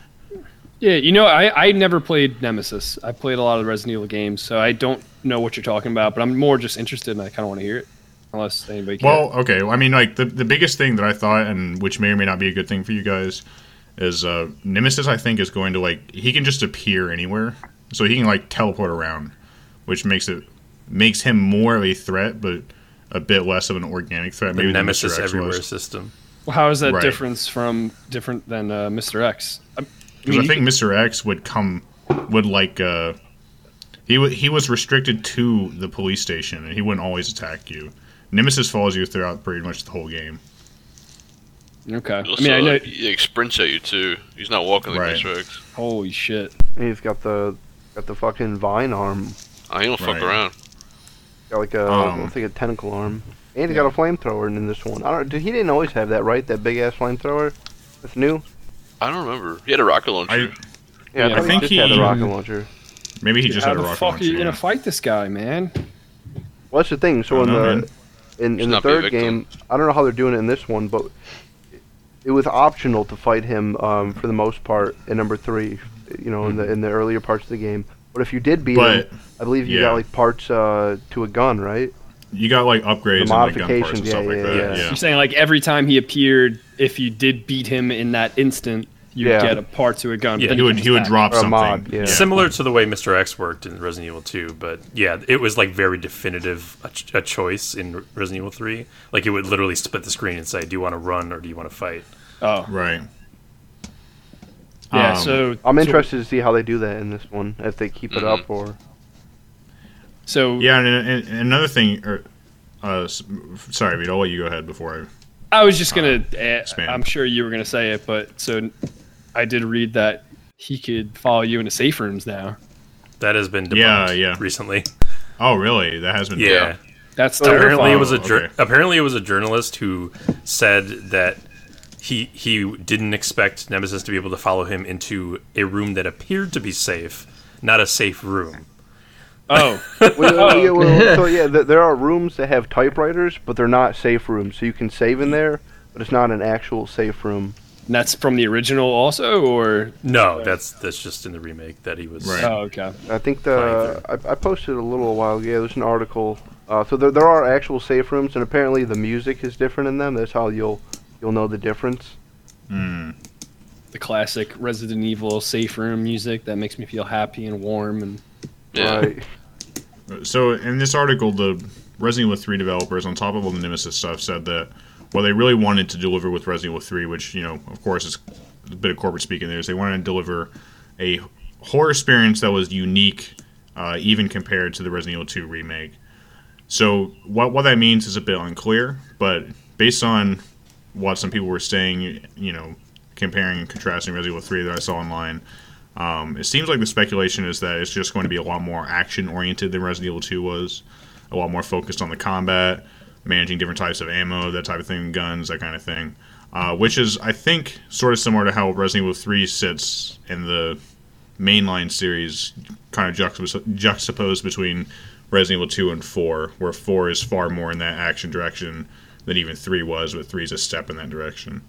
Yeah, you know, I, I never played Nemesis. I played a lot of Resident Evil games, so I don't know what you're talking about, but I'm more just interested and I kind of want to hear it. Unless anybody can. Well, okay. I mean, like the the biggest thing that I thought, and which may or may not be a good thing for you guys, is uh, Nemesis. I think is going to like he can just appear anywhere, so he can like teleport around, which makes it makes him more of a threat, but a bit less of an organic threat. The Maybe than Nemesis Mr. X everywhere was. system. how is that right. difference from different than uh, Mr. X? I, Because mean, I think Mr. X would come would like uh, he w- he was restricted to the police station, and he wouldn't always attack you. Nemesis follows you throughout pretty much the whole game. okay. Also, I mean, I know. he like, sprints at you too. He's not walking like Right. Mr. X. Holy shit! He's got the got the fucking vine arm. Oh, he don't fuck Right. around. Got like a Um, looks like a tentacle arm. And he's got a flamethrower in this one. I don't. Did he didn't always have that, right? That big ass flamethrower. That's new. I don't remember. He had a rocket launcher. I Yeah, Yeah, I, thought I think he just had a rocket launcher. maybe he just How had a the rocket fuck are launcher. you yeah. gonna fight this guy, man? Well, that's the thing. So in know, the man. in, in the not be a third game, I don't know how they're doing it in this one, but it was optional to fight him um, for the most part in number three. You know, in the in the earlier parts of the game. But if you did beat But him, I believe you yeah. got like parts uh, to a gun, right? you got like upgrades The and like gun parts and modifications, stuff yeah, like yeah, that. yeah. Yeah. You're saying like every time he appeared, if you did beat him in that instant, you Yeah. get a part to a gun. Yeah, He would he would drop Or something. mod, yeah. Similar to the way Mr. X worked in Resident Evil 2, but yeah, it was like very definitive a, ch- a choice in Resident Evil 3. Like it would literally split the screen and say, "Do you want to run or do you want to fight?" Oh, Right. Yeah. Um, so I'm so- interested to see how they do that in this one, if they keep it Mhm. up or. So Yeah, and, and, and another thing. Or, uh, s- sorry, Vito, I'll let you go ahead before I. I was just gonna. add. I'm sure you were gonna say it, but so I did read that he could follow you into safe rooms now. That has been debunked Yeah, yeah. recently. Oh, really? That has been. Yeah. That's apparently it was a jour- okay. apparently it was a journalist who said that he he didn't expect Nemesis to be able to follow him into a room that appeared to be safe, not a safe room. Oh, Well, yeah, well, so yeah, th- there are rooms that have typewriters, but they're not safe rooms. So you can save in there, but it's not an actual safe room. and that's from the original also, or No, that's that's just in the remake that he was. Right. oh, okay. I think the I, I posted a little while ago. Yeah, there's an article. Uh, so there, there are actual safe rooms, and apparently the music is different in them. That's how you'll you'll know the difference. Mm. The classic Resident Evil safe room music that makes me feel happy and warm and Yeah. Right. So in this article, the Resident Evil 3 developers, on top of all the Nemesis stuff, said that what they really wanted to deliver with Resident Evil 3, which you know, of course, is a bit of corporate speaking there, is they wanted to deliver a horror experience that was unique, uh, even compared to the Resident Evil 2 remake. So what what that means is a bit unclear, but based on what some people were saying, you know, comparing and contrasting Resident Evil 3 that I saw online, um, it seems like the speculation is that it's just going to be a lot more action oriented than Resident Evil 2 was, a lot more focused on the combat, managing different types of ammo, that type of thing, guns, that kind of thing. Uh, which is, I think, sort of similar to how Resident Evil 3 sits in the mainline series, kind of juxtapos- juxtaposed between Resident Evil 2 and 4, where 4 is far more in that action direction than even 3 was, but 3 is a step in that direction.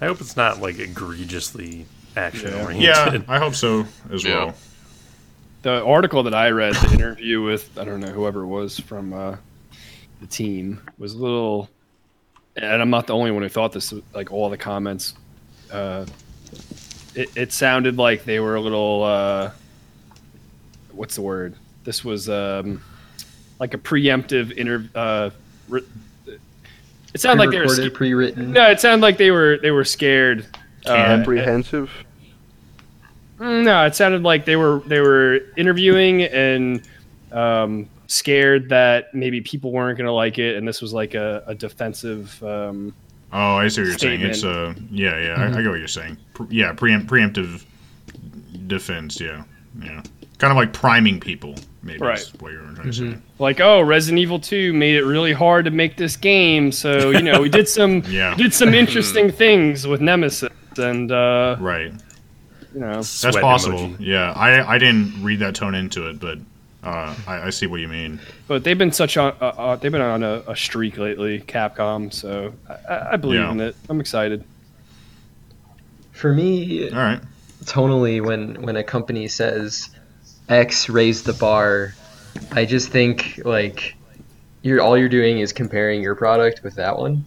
I hope it's not like egregiously action oriented. Yeah, I hope so as Yeah. well. the article that I read, the interview with I don't know whoever it was from uh, the team was a little, and I'm not the only one who thought this. Like all the comments, uh, it, it sounded like they were a little. Uh, what's the word? This was um, like a preemptive inter. Uh, re- it sounded like they were. Pre-recorded, sca- pre-written. no, it sounded like they were they were scared. Uh, Apprehensive. Mm, No, it sounded like they were they were interviewing and um, scared that maybe people weren't going to like it, and this was like a, a defensive. Um, Oh, I see what you're saying. It's uh, yeah, yeah, I, I get what you're saying. Pre- yeah, preempt, preemptive defense. Yeah, yeah, kind of like priming people. Maybe Right. is what you're trying to say. like, oh, Resident Evil Two made it really hard to make this game, so you know we did some Yeah. did some interesting things with Nemesis, and uh, Right, you know, that's possible. emoji. Yeah, I I didn't read that tone into it, but uh, I, I see what you mean. but they've been such on uh, uh, they've been on a, a streak lately, Capcom. So I- I, I believe Yeah. in it. I'm excited. For me, All right. tonally when when a company says X raised the bar, I just think like you're all you're doing is comparing your product with that one,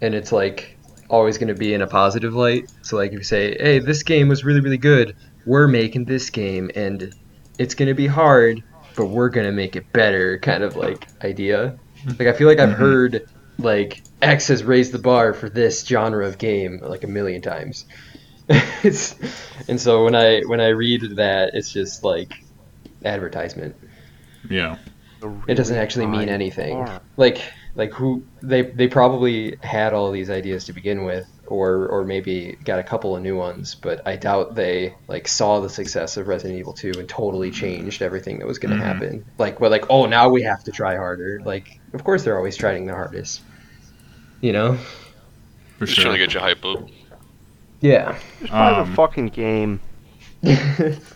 and it's like always going to be in a positive light. So like if you say, "Hey, this game was really really good. We're making this game, and it's going to be hard, but we're going to make it better," kind of like idea. Like I feel like I've mm-hmm. heard like X has raised the bar for this genre of game like a million times. it's, and so when I when I read that, it's just like advertisement. Yeah. It doesn't actually mean anything. Like like who they they probably had all these ideas to begin with, or or maybe got a couple of new ones, but I doubt they like saw the success of Resident Evil 2 and totally changed everything that was going to Mhm. happen. Like well, like oh now we have to try harder. Like of course they're always trying the hardest. You know? For Just sure. trying to get you hype up. Yeah. Just buy Um, the fucking game.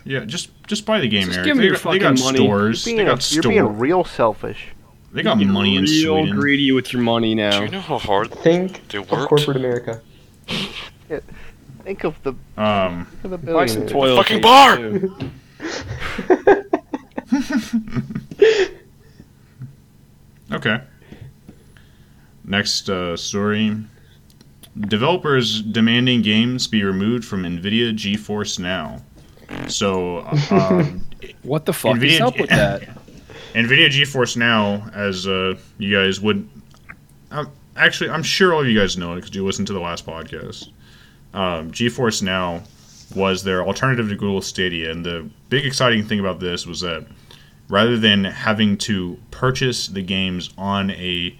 Yeah, just just buy the game, Just Eric. give me they, your got- they got money. stores. You're They being, got you're store. being real selfish. They got Get money in Sweden. real Sweden. greedy with your money now. Do you know how hard Think they of corporate America. Think of the, Um, of the Buy some billionaires. toilet Fucking bar! okay. Next uh, story. Developers demanding games be removed from NVIDIA GeForce Now. So, um, What the fuck NVIDIA is up with that? NVIDIA GeForce Now, as uh, you guys would, um, actually, I'm sure all of you guys know it because you listened to the last podcast. Um, GeForce Now was their alternative to Google Stadia, and the big exciting thing about this was that rather than having to purchase the games on a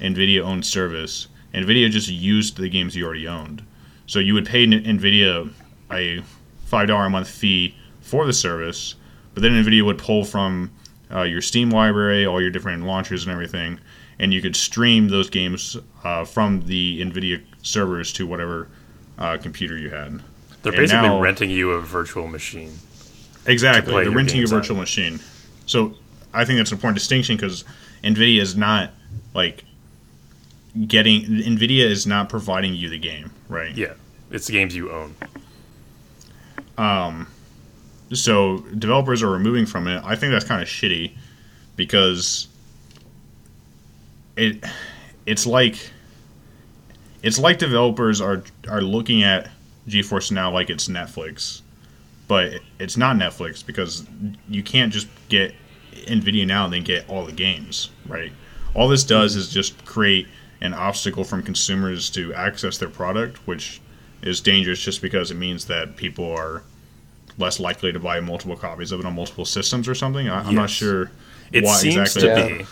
NVIDIA-owned service, NVIDIA just used the games you already owned. So you would pay NVIDIA a five dollar a month fee for the service, but then NVIDIA would pull from uh, your Steam library, all your different launchers and everything, and you could stream those games uh, from the NVIDIA servers to whatever uh, computer you had. They're And basically now- renting you a virtual machine. Exactly, they're renting you a games on. virtual machine. So I think that's an important distinction because NVIDIA is not like getting NVIDIA is not providing you the game, right? Yeah, it's the games you own. Um, so developers are removing from it. I think that's kind of shitty because it it's like it's like developers are are looking at GeForce Now like it's Netflix, but it's not Netflix because you can't just get Nvidia Now and then get all the games, right? All this does is just create an obstacle from consumers to access their product, which is dangerous just because it means that people are less likely to buy multiple copies of it on multiple systems or something. I, I'm not sure It what seems exactly. to Yeah. be.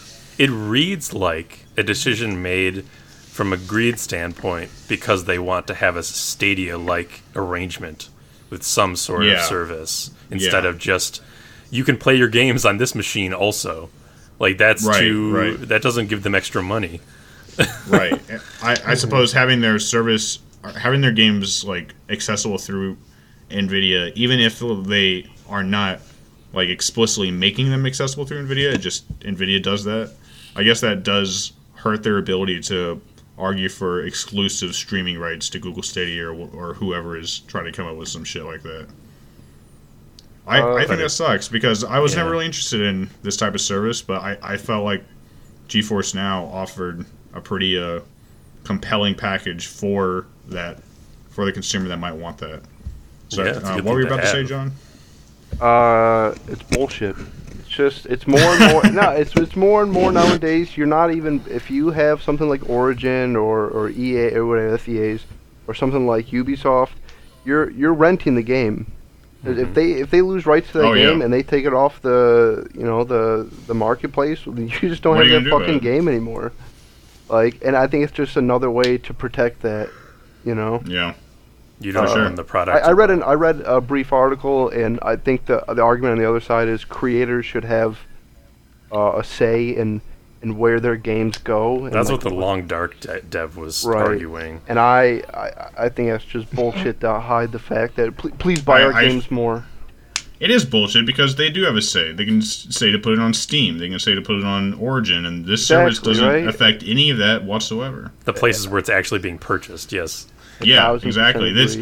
It reads like a decision made from a greed standpoint because they want to have a Stadia-like arrangement with some sort of service instead Yeah. of just you can play your games on this machine also. Like that's Right, too right. that doesn't give them extra money. Right. I, I suppose having their service, having their games like accessible through Nvidia, even if they are not like explicitly making them accessible through Nvidia, it just Nvidia does that. I guess that does hurt their ability to argue for exclusive streaming rights to Google Stadia or, or whoever is trying to come up with some shit like that. I, Uh, I think that sucks because I was never really interested in this type of service, but I, I felt like GeForce Now offered a pretty uh, compelling package for that for the consumer that might want that. So, Yeah, uh, what were you about to to say. John? Uh, it's bullshit. It's just it's more and more. no, it's it's more and more nowadays. You're not even if you have something like Origin or or EA or whatever that's EA's or something like Ubisoft, you're you're renting the game. If they if they lose rights to that Oh, yeah. game and they take it off the you know the the marketplace, you just don't What have that fucking game anymore. Like, and I think it's just another way to protect that. You know. Yeah. You don't sure. own the product. I, I read an I read a brief article, and I think the the argument on the other side is creators should have uh, a say in in where their games go. and, That's like, what the Long Dark de- dev was Right. arguing. And I, I I think that's just bullshit to hide the fact that pl- please buy I- our I- games more. It is bullshit because they do have a say. They can say to put it on Steam. They can say to put it on Origin, and this service doesn't right? affect any of that whatsoever. The places where it's actually being purchased, yes. A Yeah, exactly. This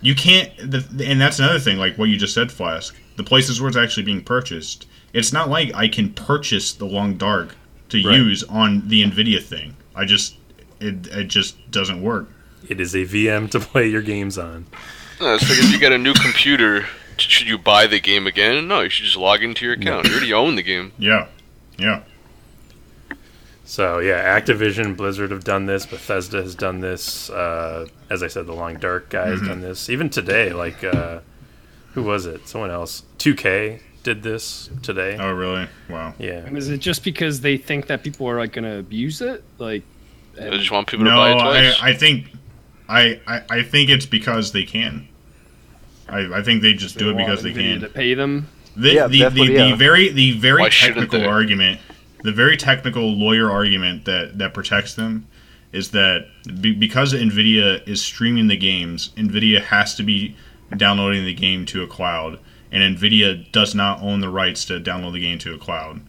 you can't, the, and that's another thing. Like what you just said, Flask. The places where it's actually being purchased. It's not like I can purchase the Long Dark to Right. use on the Nvidia thing. I just, it, it just doesn't work. It is a VM to play your games on. No, it's like if you get a new computer, should you buy the game again? No, you should just log into your account. You already own the game. Yeah, yeah. So yeah, Activision, Blizzard have done this. Bethesda has done this. Uh, as I said, the Long Dark guy has done this. Even today, like uh, who was it? Someone else. 2K did this today. Oh, really? Wow. Yeah. Is it just because they think that people are like going to abuse it? Like, I just want people to No, buy it I, twice. I think, I, I, I think it's because they can. I, I think they just do it because they can. to pay them. The, Yeah, the, the, what- the very the very Why technical argument, the very technical lawyer argument that that protects them is that be, because Nvidia is streaming the games, Nvidia has to be downloading the game to a cloud, and Nvidia does not own the rights to download the game to a cloud.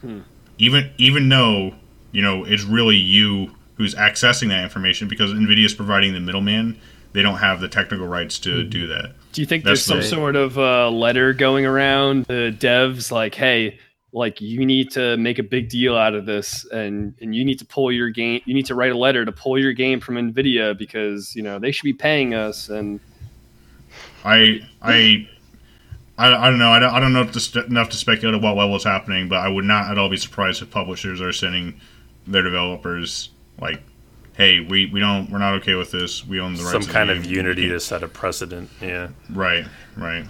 Hmm. Even even though you know it's really you who's accessing that information because Nvidia is providing the middleman, they don't have the technical rights to do that. Do you think That's there's some the- sort of uh, letter going around the devs like, hey, like you need to make a big deal out of this and and you need to pull your game you need to write a letter to pull your game from nvidia because you know they should be paying us and I I I, I don't know. I don't, I don't know if this, enough to speculate at what level is happening, but I would not at all be surprised if publishers are sending their developers like, "Hey, we, we don't we're not okay with this. We own the rights." Some to the kind of unity to set a precedent. Yeah. Right, right.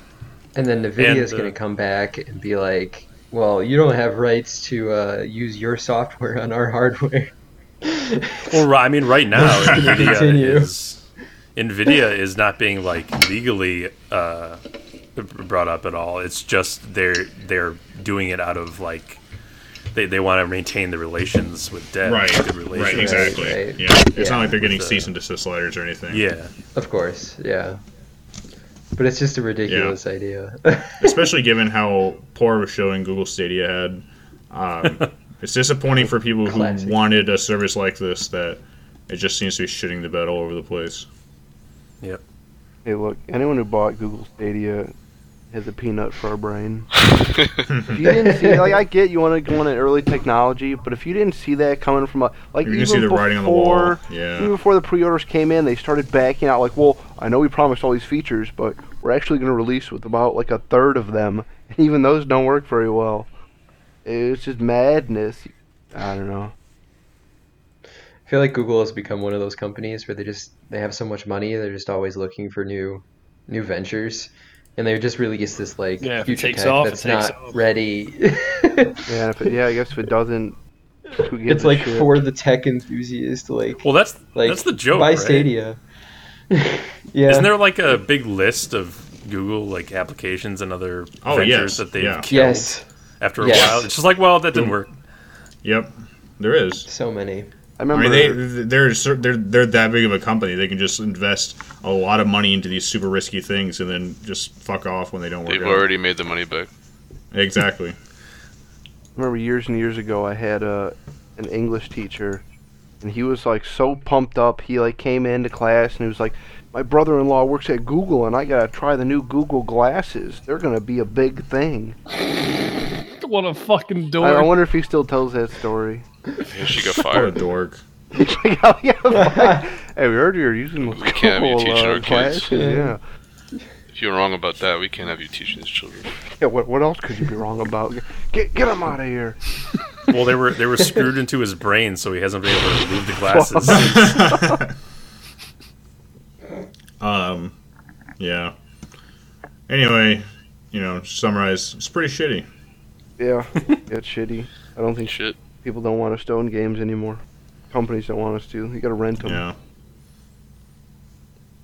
And then NVIDIA is And, uh, going to come back and be like, well, you don't have rights to uh, use your software on our hardware. Well, I mean, right now, Continue. Nvidia is Nvidia is not being like legally uh, brought up at all. It's just they're they're doing it out of like they, they want to maintain the relations with dev, Right, good right, exactly. right. Yeah, it's Yeah. not like they're getting With, uh, cease and desist letters or anything. Yeah, Of course, yeah. But it's just a ridiculous idea. especially given how poor of a showing Google Stadia had. Um, it's disappointing for people who Classic. wanted a service like this that it just seems to be shitting the bed all over the place. yep. Hey, look, anyone who bought Google Stadia has a peanut for a brain. if you didn't see, like, I get you want to go into early technology, but if you didn't see that coming from a like You even see the before, writing on the wall. Yeah. even before the pre-orders came in, they started backing out. Like, well, I know we promised all these features, but we're actually going to release with about like a third of them, and even those don't work very well. It's just madness. I don't know. I feel like Google has become one of those companies where they just they have so much money, they're just always looking for new new ventures. And they just release this like Yeah, if it future takes tech off, that's not off. ready. Yeah, if it, yeah, I guess if it doesn't, who gives it's like shit? for the tech enthusiast, like Well, that's like that's the joke, Buy right? Stadia. yeah. Isn't there like a big list of Google like applications and other Oh, ventures yes, that they've yeah. killed Yes. after a Yes. while? It's just like, well, that didn't work. Yep, there is. So many. I I mean, they they're they're they're that big of a company. They can just invest a lot of money into these super risky things and then just fuck off when they don't work They've out. already made the money back. Exactly. remember years and years ago I had a an English teacher and he was like so pumped up he like came into class and he was like my brother-in-law works at Google and I got to try the new Google glasses they're going to be a big thing what a fucking I, dork I wonder if he still tells that story Yeah, she got What a fired. dork. Like, "Oh, yeah, like, hey we heard you're using those We can't have you Google teaching uh, our kids." glasses yeah If you're wrong about that, we can't have you teaching these children. yeah what, what else could you be wrong about get get him out of here Well, they were they were screwed into his brain, so he hasn't been able to remove the glasses. Um, yeah. Anyway, you know, to summarize, it's pretty shitty. yeah it's shitty I don't think Shit. people don't want us to own games anymore companies don't want us to you got to rent them Yeah.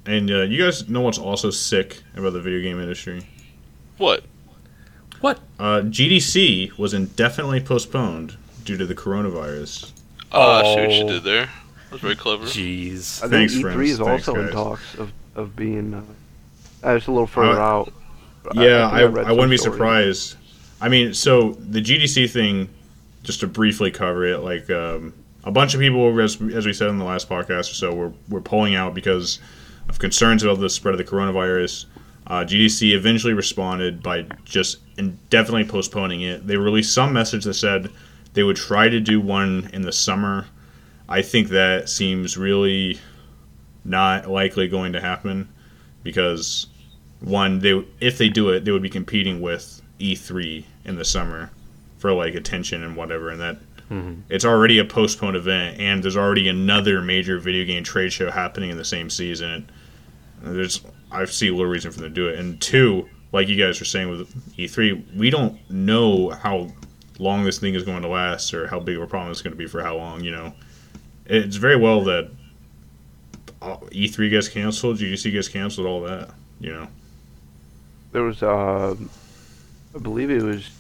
And uh, you guys know what's also sick about the video game industry? What? what? Uh, GDC was indefinitely postponed due to the coronavirus. Oh, I see what you Oh. did there. That was very clever. Jeez. I think Thanks, E3 friends. is Thanks, also in guys. talks of, of being uh, uh, it's a little further Uh, out. Yeah, think I, read I, some wouldn't be stories. surprised. I mean, so the GDC thing, just to briefly cover it, like um, a bunch of people, as, as we said in the last podcast or so, were, were pulling out because of concerns about the spread of the coronavirus. Uh, GDC eventually responded by just indefinitely postponing it. They released some message that said they would try to do one in the summer. I think that seems really not likely going to happen because one they if they do it they would be competing with E3 in the summer for like attention and whatever and that it's already a postponed event and there's already another major video game trade show happening in the same season. There's I see little reason for them to do it. And two like you guys were saying with E3 we don't know how long this thing is going to last or how big of a problem it's going to be for how long you know. It's very well that uh, E3 gets canceled GDC gets canceled all that you know. There was, uh, I believe it was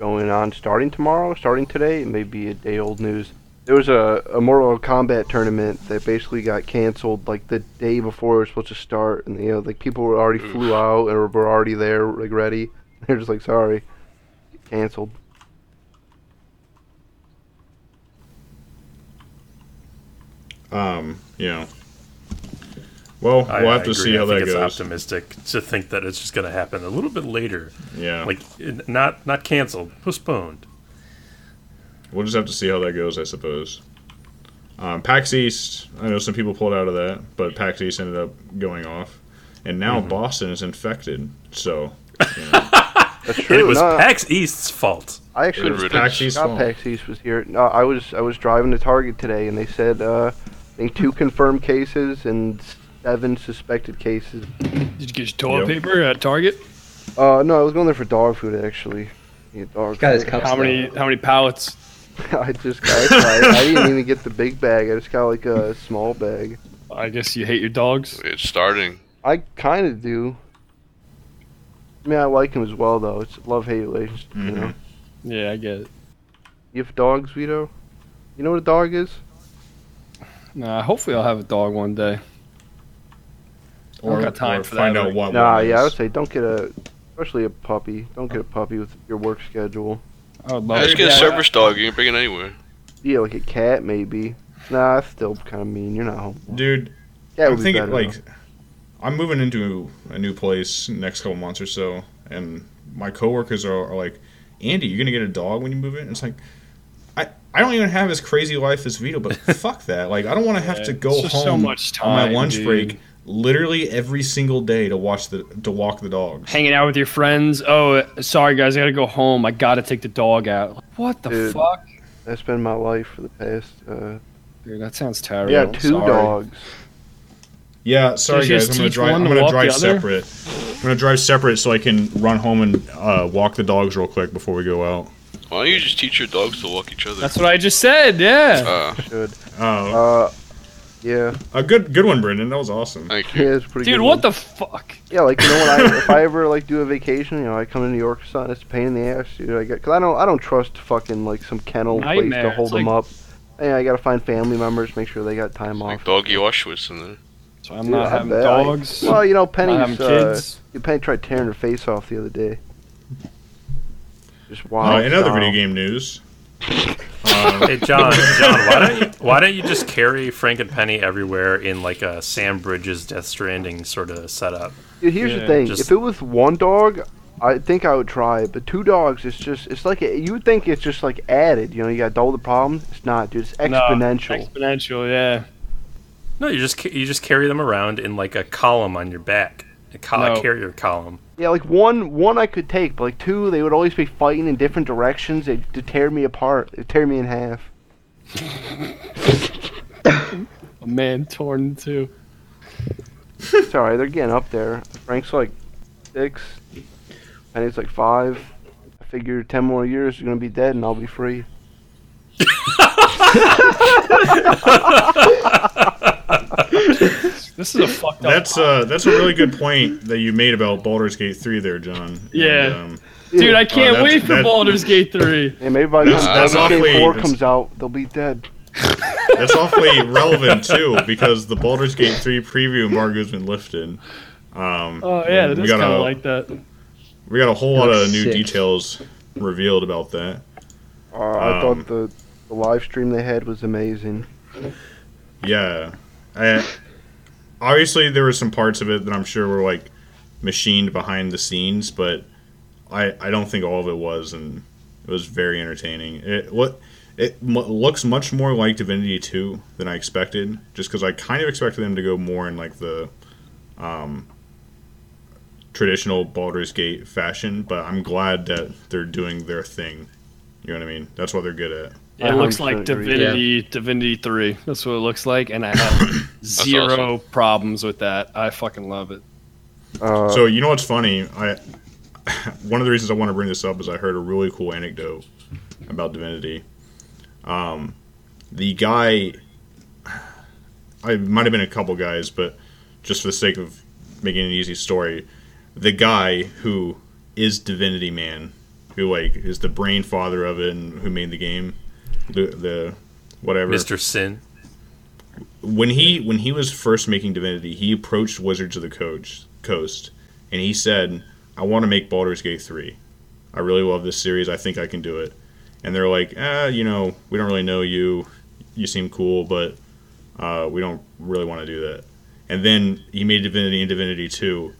going on starting tomorrow, starting today. It may be a day old news. There was a, a Mortal Kombat tournament that basically got canceled like the day before it was supposed to start, and you know like people were already flew out or were already there like ready. They're just like sorry, canceled. Um, you know. Well, I, we'll I have to agree. see how I think that it's optimistic to think that it's just going to happen a little bit later, Yeah. like not not canceled, postponed. we'll just have to see how that goes, I suppose. Um, PAX East, I know some people pulled out of that, but PAX East ended up going off, and now Mm-hmm. Boston is infected. So, you know, That's And it was no, PAX East's fault. I actually Good was. PAX East not fault. PAX East was here. No, I was I was driving to Target today, and they said uh, I think two confirmed cases and seven suspected cases. Did you get your toilet Yep. paper at Target? Uh, no, I was going there for dog food actually. Yeah, dog Got his food. cups How many though. how many pallets? I just got. I, I didn't even get the big bag. I just got like a small bag. I guess you hate your dogs. It's starting. I kind of do. I mean, I like him as well, though. It's love hate relationship. You know. Mhm. Yeah, I get it. You have dogs, Vito? You know what a dog is? Nah, hopefully I'll have a dog one day. Or, got time or for find that, out like- what. Nah, one yeah, I would say don't get a, especially a puppy. Don't get a puppy with your work schedule. I would love Just get a service dog. You can bring it anywhere. Yeah, like a cat maybe. Nah, that's still kind of mean. You're not home. dude. Cat I'm would be thinking better, like though. I'm moving into a new place next couple months or so, and my coworkers are, are like, "Andy, you're gonna get a dog when you move in?" And it's like, I I don't even have as crazy life as Vito, but fuck that. Like, I don't want to have Yeah, to go home so much on my lunch dude. break, literally every single day to watch the to walk the dogs. hanging out with your friends. Oh, sorry guys, I gotta go home. I gotta take the dog out. What the Dude. fuck? That's been my life for the past. Uh, Dude, that sounds terrible. yeah, two Sorry. dogs. Yeah, sorry you guys, just I'm gonna drive. one I'm gonna drive separate. I'm gonna drive separate so I can run home and uh, walk the dogs real quick before we go out. Why don't you just teach your dogs to walk each other? That's what I just said. Yeah. uh, Should. Oh, Uh, yeah, a good good one, Brendan. That was awesome. thank yeah, you. it's a pretty. Dude, good what one. the fuck? Yeah, like you know when I if I ever like do a vacation, you know, I come to New York or something. It's a pain in the ass, dude. I get because I don't I don't trust fucking like some kennel place to hold It's them like- up. Yeah, I gotta find family members, make sure they got time off. Like doggy Auschwitz in there. So I'm Dude, not I having bet. I- dogs. well, you know, not Penny's having uh, kids. Penny tried tearing her face off the other day. Just Uh, wild. in other style. video game news, uh, Hey John, John, why don't you why don't you just carry Frank and Penny everywhere in like a Sam Bridges Death Stranding sort of setup? Dude, here's Yeah, the thing: just- if it was one dog, I think I would try it. But two dogs, it's just it's like a, you would think it's just like added. You know, you got double the problem. It's not, dude. It's exponential. No, exponential. exponential, yeah. No, you just you just carry them around in like a column on your back, a, col- No. carrier column. Yeah, like one one I could take, but like two, they would always be fighting in different directions. They'd, they'd tear me apart. They'd tear me in half. A man torn in two. It's alright. They're getting up there. Frank's like six. Penny's like five. I figure ten more years you're gonna be dead and I'll be free. This is a fucked up. that's uh, that's a really good point that you made about Baldur's Gate three there, John. Yeah. And, um, Dude, I can't that's- wait for that- Baldur's Gate 3. Yeah, maybe by the time Baldur's Gate awfully- four comes out, they'll be dead. that's awfully relevant too because the Baldur's Gate three preview embargo's been lifted. Um, Oh, yeah, that we got kind a of like that. we got a whole lot of new Six. details revealed about that. Uh, I Um, thought the, the live stream they had was amazing. Yeah, I, obviously there were some parts of it that I'm sure were like machined behind the scenes, but I I don't think all of it was, and it was very entertaining. It what it m- looks much more like Divinity 2 than I expected, just because I kind of expected them to go more in like the um, traditional Baldur's Gate fashion, but I'm glad that they're doing their thing. You know what I mean? That's what they're good at. It looks like agree. Divinity, Divinity 3. That's what it looks like, and I have zero problems with that. I fucking love it. Uh, So you know what's funny? I one of the reasons I want to bring this up is I heard a really cool anecdote about Divinity. Um, the guy, I might have been a couple guys, but just for the sake of making an easy story, the guy who is Divinity Man, who like is the brain father of it and who made the game, the the whatever Mister Sin. when he when he was first making Divinity, he approached Wizards of the Coast, Coast and he said, "I want to make Baldur's Gate 3. I really love this series. I think I can do it." And they're like, "Ah, you know, we don't really know you. You seem cool, but uh, we don't really want to do that." And then he made Divinity and Divinity 2,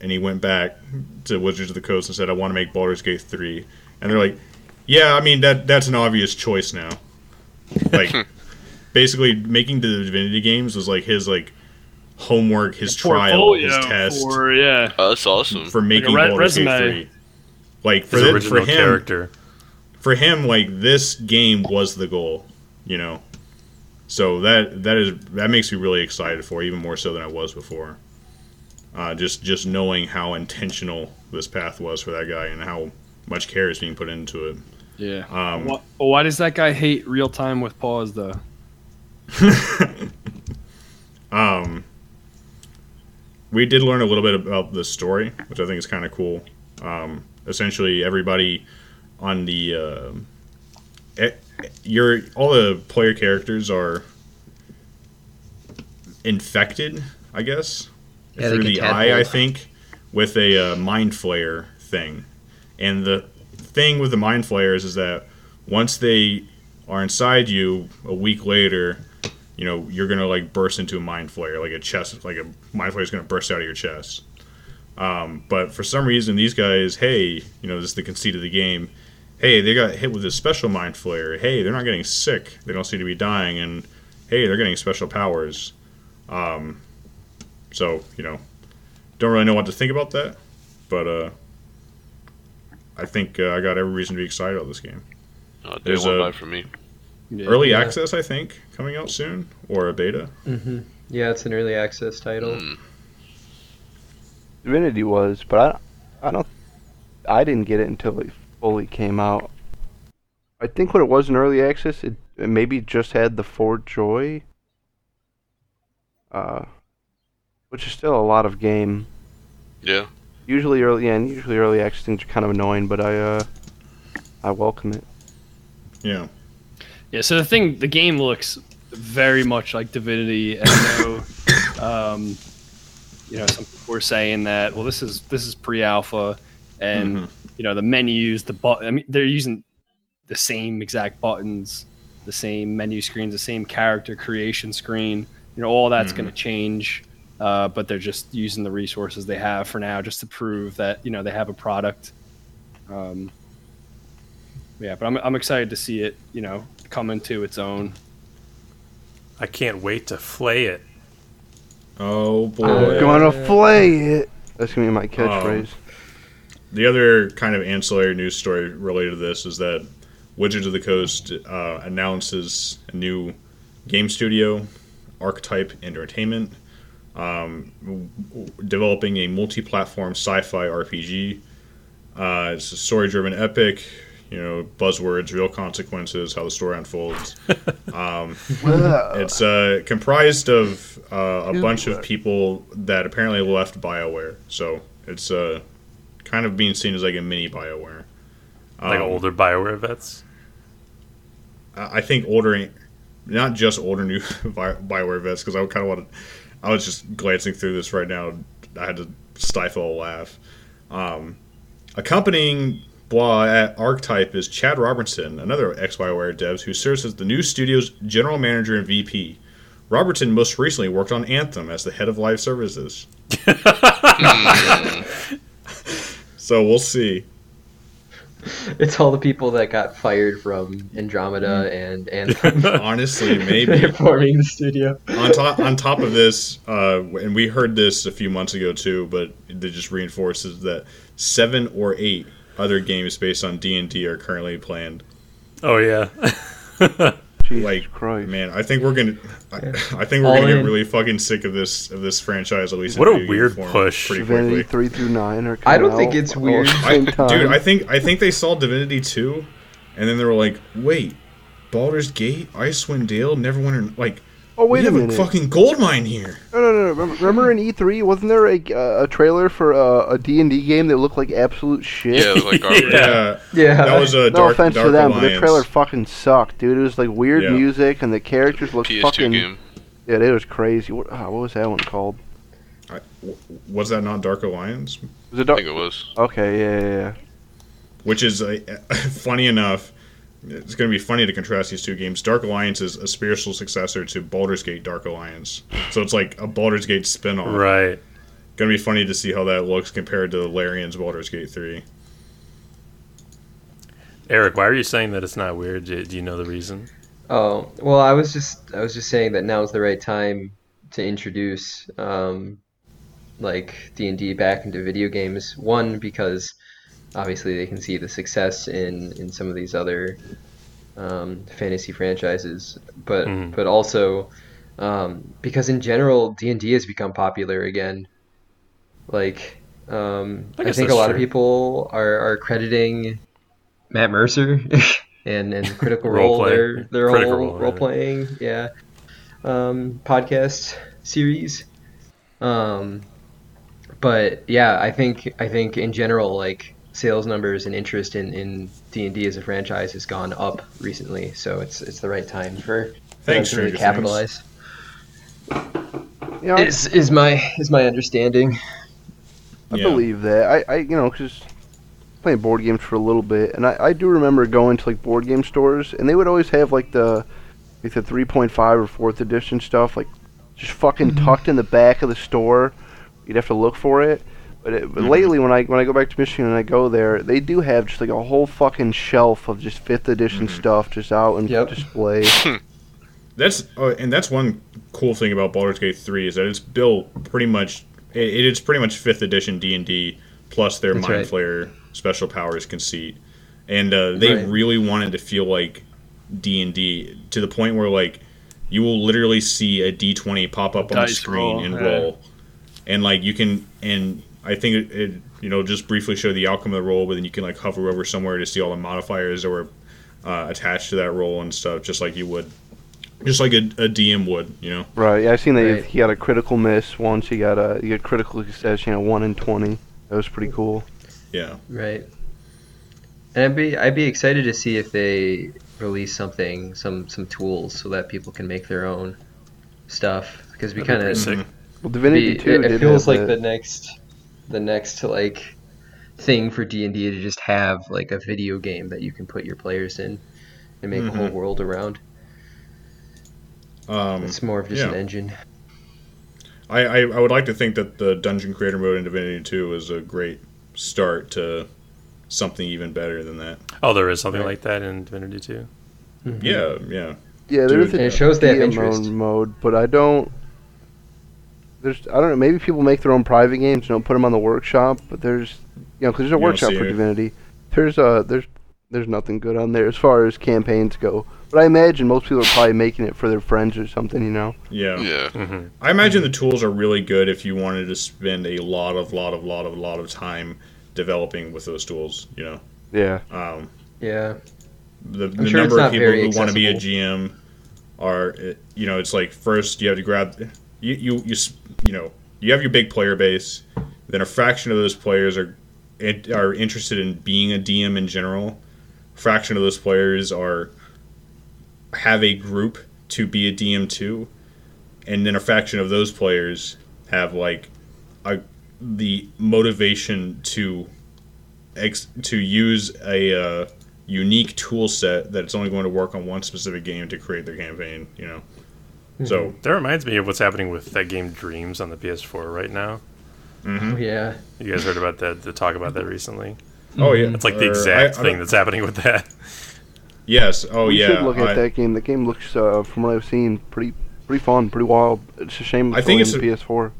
and he went back to Wizards of the Coast and said, "I want to make Baldur's Gate 3." And they're like, Yeah, I mean that that's an obvious choice now. Like basically making the Divinity games was like his like homework, his trial, his test for, for yeah. Oh, that's awesome. For making re- Baldur's Gate resume. 3. Like for His the, for him character. for him like this game was the goal, you know. So that that is that makes me really excited for it, even more so than I was before. Uh, just just knowing how intentional this path was for that guy and how much care is being put into it. Yeah. Um, Why, why does that guy hate real time with pause though? Um, we did learn a little bit about the story, which I think is kind of cool. Um, essentially, everybody on the uh, your all the player characters are infected, I guess, Yeah, through the eye. I think with a uh, mind flayer thing, and the thing with the mind flayers is that once they are inside you, a week later, you know you're gonna like burst into a mind flayer, like a chest, like a mind flayer is gonna burst out of your chest. Um, but for some reason, these guys, hey, you know, this is the conceit of the game. Hey, they got hit with a special mind flayer. Hey, they're not getting sick. They don't seem to be dying, and hey, they're getting special powers. Um, so you know, don't really know what to think about that, but uh, I think uh, I got every reason to be excited about this game. Oh, day There's one a- buy for me. Yeah. Early Yeah. access, I think, coming out soon, or a beta. hmm Yeah, it's an early access title. Mm. Divinity was, but I, I don't, I didn't get it until it fully came out. I think when it was in early access, it, it maybe just had the Fort Joy, uh, which is still a lot of game. Yeah. Usually early, yeah, and usually early access things are kind of annoying, but I, uh, I welcome it. Yeah. Yeah, so the thing, the game looks very much like Divinity, and I know, um, you know, some people were saying that, well, this is this is pre-alpha, and Mhm. you know, the menus, the button, I mean, they're using the same exact buttons, the same menu screens, the same character creation screen. You know, all that's going to change, uh, but they're just using the resources they have for now, just to prove that you know they have a product. Um, yeah, but I'm I'm excited to see it, you know, come into its own. I can't wait to flay it. Oh boy. Uh, Gonna flay it. That's gonna be my catchphrase. The other kind of ancillary news story related to this is that Wizards of the Coast uh, announces a new game studio, Archetype Entertainment, um, w- w- developing a multi-platform sci-fi RPG. Uh, it's a story-driven epic. You know, buzzwords, real consequences, how the story unfolds. Um, Well, It's uh, comprised of uh, a bunch of people that apparently left BioWare, so it's uh, kind of being seen as like a mini BioWare. Like Um, older Bioware vets. I I think older, not just older new BioWare vets, because I kind of wanted. I was just glancing through this right now. I had to stifle a laugh. Um, accompanying Blah at Archetype is Chad Robertson, another ex BioWare devs who serves as the new studio's general manager and VP. Robertson most recently worked on Anthem as the head of live services. so we'll see. It's all the people that got fired from Andromeda and Anthem. Honestly, maybe. They're forming the studio. on top on top of this, uh, and we heard this a few months ago too, but it just reinforces that seven or eight other games based on D and D are currently planned. Oh yeah. Jesus like, Christ. Man, I think we're gonna, I, I think we're All gonna get really fucking sick of this of this franchise at least. in What a video weird form push. Pretty Divinity quickly. three through nine are. I don't coming think out it's all weird. at the I, same dude. I think I think they saw Divinity two, and then they were like, wait, Baldur's Gate, Icewind Dale, Neverwinter, like. Oh wait we a have minute. a fucking gold mine here. No, no, no. Remember, remember in E3, wasn't there a, uh, a trailer for uh, a D&D game that looked like absolute shit? Yeah, it was like garbage. Yeah. Yeah, Yeah. that was a no dark, offense dark to them, Alliance. but the trailer fucking sucked, dude. It was like weird Yeah. music, and the characters looked PS2 fucking. game. Yeah, it was crazy. What, ah, what was that one called? I- w- was that not Dark Alliance? Was it I think it was. Okay, yeah, yeah, yeah. Which is uh, funny enough. It's going to be funny to contrast these two games. Dark Alliance is a spiritual successor to Baldur's Gate Dark Alliance, so it's like a Baldur's Gate spin-off. Right. Going to be funny to see how that looks compared to Larian's Baldur's Gate Three. Eric, why are you saying that it's not weird? Do, do you know the reason? Oh well, I was just I was just saying that now is the right time to introduce um, like D and D back into video games. One because obviously they can see the success in in some of these other um, fantasy franchises, but Mhm. but also um, because in general D and D has become popular again. Like um, I I, think a lot of people are are crediting Matt Mercer and and Critical Role their their Critical whole role, role playing yeah um, podcast series. Um, but yeah, I think I think in general like sales numbers and interest in in D and D as a franchise has gone up recently. So it's it's the right time for for Thanks, to really capitalize. You know, Is is my is my understanding. I Yeah. believe that. I, I you know, because playing board games for a little bit, and I, I do remember going to like board game stores, and they would always have like the like the 3.5 or fourth edition stuff, like just fucking mm-hmm. tucked in the back of the store. You'd have to look for it. But, it, but Mhm. lately, when I when I go back to Michigan and I go there, they do have just like a whole fucking shelf of just fifth edition Mhm. stuff just out and Yep. display. That's uh, and that's one cool thing about Baldur's Gate three is that it's built pretty much. It, it is pretty much fifth edition D and D plus their That's Mind right. Flayer special powers conceit, and uh, they Right. really wanted to feel like D and D to the point where like you will literally see a D twenty pop up on the screen roll, and yeah. roll, and like you can and I think it, it you know just briefly show the outcome of the roll, but then you can like hover over somewhere to see all the modifiers that were uh, attached to that roll and stuff, just like you would, just like a, a DM would, you know. right? Yeah, I seen that Right. he got a critical miss once. He got a he got critical success, you know, one in twenty. That was pretty cool. Yeah. Right. And I'd be I'd be excited to see if they release something, some some tools, so that people can make their own stuff. Because we kind of. Well, Divinity it, Two it did feels like that. the next the next like thing for D and D to just have like a video game that you can put your players in and make a whole Mhm. world around. Um, It's more of just yeah. an engine. I, I, I would like to think that the dungeon creator mode in Divinity 2 is a great start to something even better than that. Oh, there is something Right. like that in Divinity 2. Yeah, yeah. Yeah, there's Dude. a it shows they have interest. mode, mode, but I don't. There's I don't know. Maybe people make their own private games and don't put them on the workshop. But there's you know because there's a don't workshop for it. Divinity. There's uh there's there's nothing good on there as far as campaigns go. But I imagine most people are probably making it for their friends or something. You know. Yeah. Yeah. hmm I imagine the tools are really good if you wanted to spend a lot of, lot of, lot of, lot of time developing with those tools, you know. Yeah. Um, Yeah. the, the sure number of people very who want to be a. GM are, uh, you know, it's like first you have to grab, you, you, you, you know, you have your big player base, then a fraction of those players are are interested in being a DM in general. A fraction of those players are have a group to be a DM too, and then a fraction of those players have like a the motivation to ex, to use a uh, unique tool set that's only going to work on one specific game to create their campaign. You know, so That reminds me of what's happening with that game Dreams on the PS4 right now. Oh, yeah. You guys heard about that? The talk about that recently. oh yeah, It's like the Or exact I- I thing don't- that's happening with that. Yes. Oh we yeah. should look at I- that game. The game looks, uh, from what I've seen, pretty pretty fun, pretty wild. It's a shame I it's think only it's a- PS4.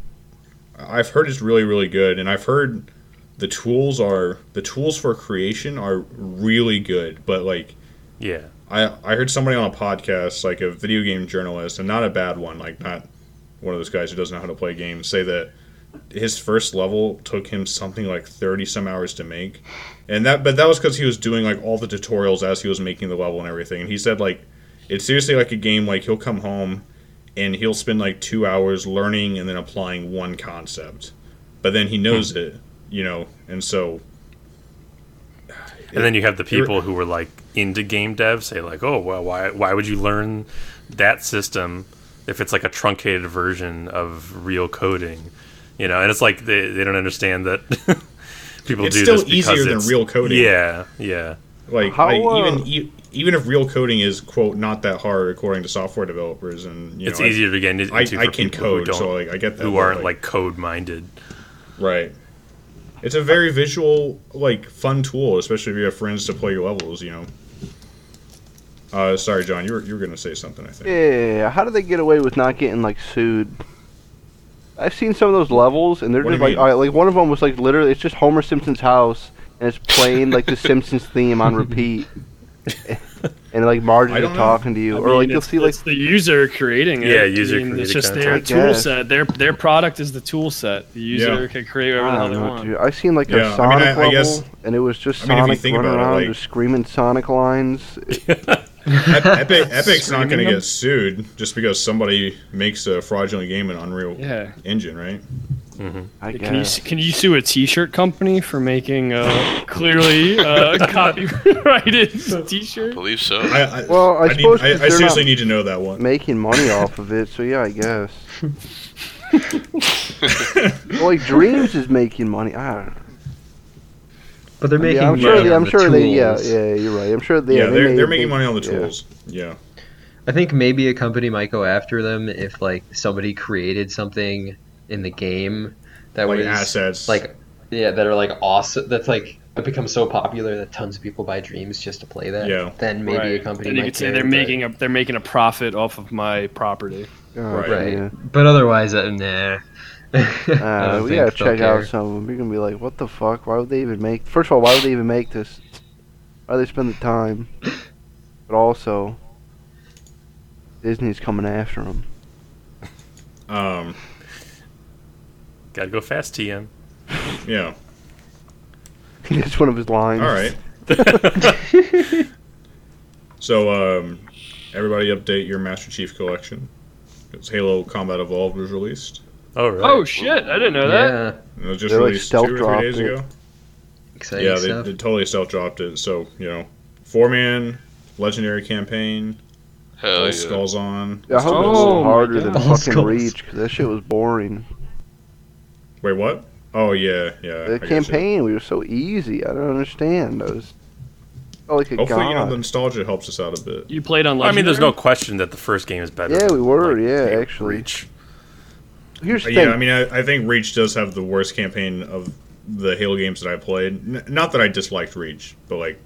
I've heard it's really really good, and I've heard the tools are the tools for creation are really good, but like Yeah. I I heard somebody on a podcast, like a video game journalist, and not a bad one, like not one of those guys who doesn't know how to play games, say that his first level took him something like thirty some hours to make, and that but that was because he was doing like all the tutorials as he was making the level and everything. And he said like it's seriously like a game like he'll come home and he'll spend like two hours learning and then applying one concept, but then he knows hmm. it, you know, and so And then you have the people who were like into game dev say like, "Oh, well, why why would you learn that system if it's like a truncated version of real coding?" You know, and it's like they they don't understand that people It's do still this because easier than real coding. Yeah, yeah. Like, How, like, uh, even e- even if real coding is quote not that hard according to software developers, and you it's know, I- easier to get into I, for I can code, don't so like I get that. who aren't like code minded. right. it's a very visual, like fun tool, especially if you have friends to play your levels. You know. Uh, sorry, John, you were you were gonna say something. I think. Yeah, how do they get away with not getting like sued? I've seen some of those levels, and they're What just like, all right, like one of them was like literally, it's just Homer Simpson's house, and it's playing like the Simpsons theme on repeat, and like Marge I is talking to you, I or like you'll see like it's the user creating it. Yeah, user I mean, It's just their content. I tool set. Their their product is the tool set. The user Yeah. can create whatever the hell they want. dude. I seen like Yeah, a I mean, Sonic I- I level, guess- and it was just I mean, if you Sonic think running about it, around, like- just screaming Sonic lines. Ep- Epic, Epic's not going to get sued just because somebody makes a fraudulent game in Unreal Yeah. Engine, right? I Can you can you sue a T-shirt company for making a clearly uh, copyrighted T-shirt? I believe so. I, I, Well, I I, suppose I, 'cause I they're seriously need to know that one. making money off of it, so yeah, I guess. well, like Dreams is making money. I don't know. But they're making Yeah, I'm money sure. They, on I'm the sure they. Yeah, tools. yeah, you're right. I'm sure they. Yeah, they they're, made- they're making they- money on the yeah. tools. Yeah. I think maybe a company might go after them if like somebody created something in the game that Like was assets. like yeah that are like awesome. That's like it becomes so popular that tons of people buy Dreams just to play that. Yeah. Then maybe Right. a company Then you might could say they're but- making a they're making a profit off of my property. Oh, Right. right. Yeah. But otherwise, uh, nah. I Uh, we gotta check care. out some of them. You're gonna be like, what the fuck? Why would they even make? First of all, why would they even make this? Why would they spend the time? But also, Disney's coming after them. Um, Gotta go fast, TM. yeah. It's one of his lines. All right. So, um, everybody update your Master Chief collection. Because Halo Combat Evolved was released. Oh, all right. Oh shit! I didn't know that. Yeah, It was just They, like, released two or three dropped days it. ago. exciting Yeah, they, they totally stealth dropped it. So, you know, four man, legendary campaign, Hell all yeah. skulls on. Yeah, I hope it's a Oh little harder than fucking skulls. Reach, because that shit was boring. Wait, what? Oh, yeah, yeah. The I guess campaign we were so easy. I don't understand. I was felt like a it- Hopefully, god. you know, the nostalgia helps us out a bit. You played on. I mean, there's no question that the first game is better. Yeah, than, we were, like, yeah, actually. Reach. Here's the Yeah, thing. I mean, I, I think Reach does have the worst campaign of the Halo games that I played. N- not that I disliked Reach, but like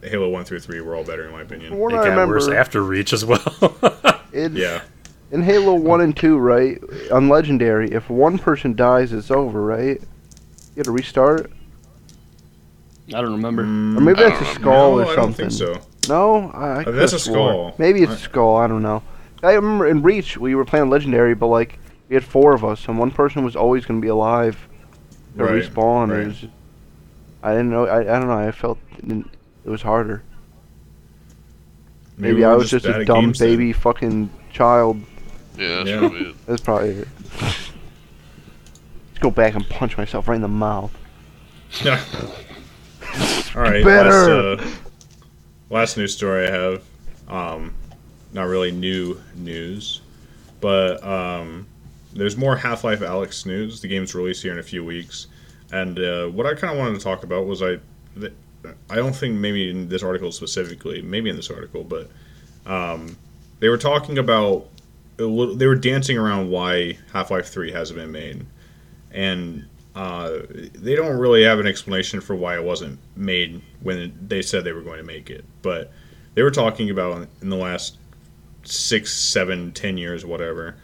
the Halo one through three were all better in my From opinion. what It I got remember, worse after Reach as well. it's, Yeah, in Halo 1 and 2, right? On Legendary, if one person dies, it's over, right? You gotta restart? I don't remember. Mm, or maybe I that's a skull no, or I something. don't think so. No? I, I that's a swore. skull. Maybe it's I- a skull, I don't know. I remember in Reach, we were playing Legendary, but like, we had four of us, and one person was always gonna be alive to Right, respawn. right. Was, I didn't know, I, I don't know, I felt it, it was harder. Maybe, we I was just bad a dumb games then. baby fucking child. Yeah, that's Yeah. probably it. That's probably it. Let's go back and punch myself right in the mouth. Yeah. All right. Better. Last, uh, last news story I have. Um, not really new news, but um, there's more Half-Life Alyx news. The game's released here in a few weeks, and uh, what I kind of wanted to talk about was I, th- I don't think maybe in this article specifically, maybe in this article, but um, they were talking about they were dancing around why Half-Life Three hasn't been made, and uh, they don't really have an explanation for why it wasn't made when they said they were going to make it. But they were talking about in the last six, seven, ten years, whatever,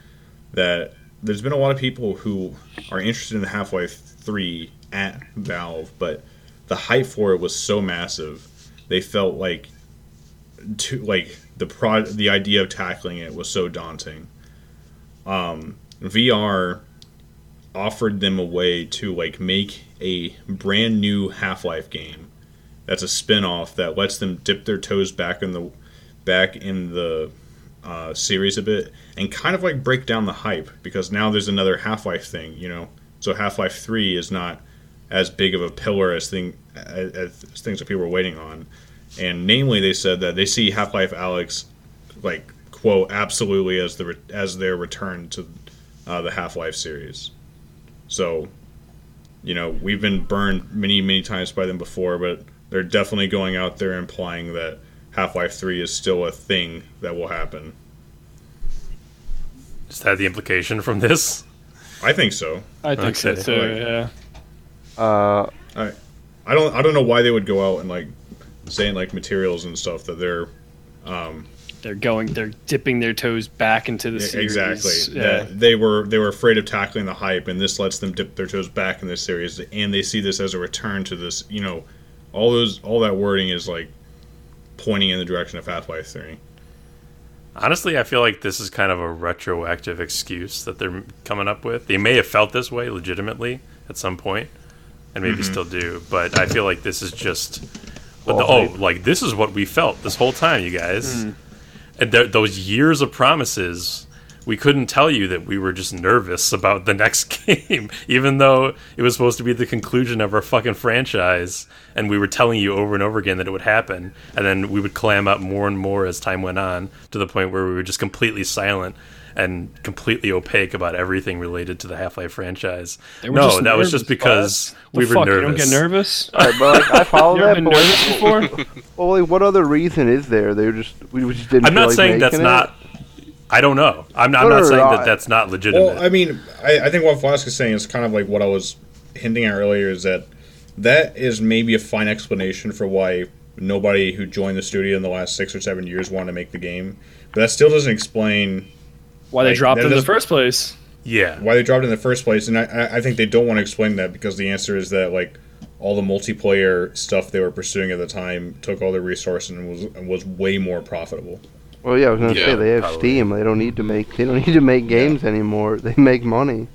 that there's been a lot of people who are interested in Half Life 3 at Valve, but the hype for it was so massive, they felt like like the pro the idea of tackling it was so daunting. Um, VR offered them a way to like make a brand new Half-Life game that's a spin-off that lets them dip their toes back in the back in the uh, series a bit and kind of like break down the hype because now there's another Half-Life thing, you know. So Half-Life 3 is not as big of a pillar as thing as, as things that people were waiting on. And namely they said that they see Half-Life Alyx like quote absolutely as the re- as their return to uh, the Half-Life series. So, you know, we've been burned many, many times by them before, but they're definitely going out there implying that Half Life 3 is still a thing that will happen. Is that the implication from this? I think so. I think so Okay. too. Yeah. Uh, I I don't I don't know why they would go out and like saying like materials and stuff that they're um They're going. They're dipping their toes back into the series. exactly Yeah. that they were they were afraid of tackling the hype and this lets them dip their toes back in this series and they see this as a return to this you know all those all that wording is like pointing in the direction of Half-Life 3. Honestly, I feel like this is kind of a retroactive excuse that they're coming up with. They may have felt this way legitimately at some point, and maybe Mm-hmm. still do. But I feel like this is just, but Well, the, oh, like this is what we felt this whole time, you guys. Hmm. And th- those years of promises, we couldn't tell you that we were just nervous about the next game, even though it was supposed to be the conclusion of our fucking franchise, and we were telling you over and over again that it would happen, and then we would clam up more and more as time went on to the point where we were just completely silent and completely opaque about everything related to the Half-Life franchise. No, just that was just because Buzz. we were fuck, nervous. You don't get nervous. alright, but like, I follow You that. been nervous before? well, like, what other reason is there? They were just we just didn't. I'm feel not like saying that's it? not. I don't know. I'm, not- I'm not saying that that's not legitimate. Well, I mean, I, I think what Flask is saying is kind of like what I was hinting at earlier is that that is maybe a fine explanation for why nobody who joined the studio in the last six or seven years wanted to make the game. But that still doesn't explain Why they Like, dropped it in the first place? yeah. why they dropped it in the first place. And I- I, I think they don't want to explain that because the answer is that like all the multiplayer stuff they were pursuing at the time took all their resources and was and was way more profitable. Well, yeah, I was gonna Yeah, say they have probably. Steam. They don't need to make. They don't need to make games anymore. They make money.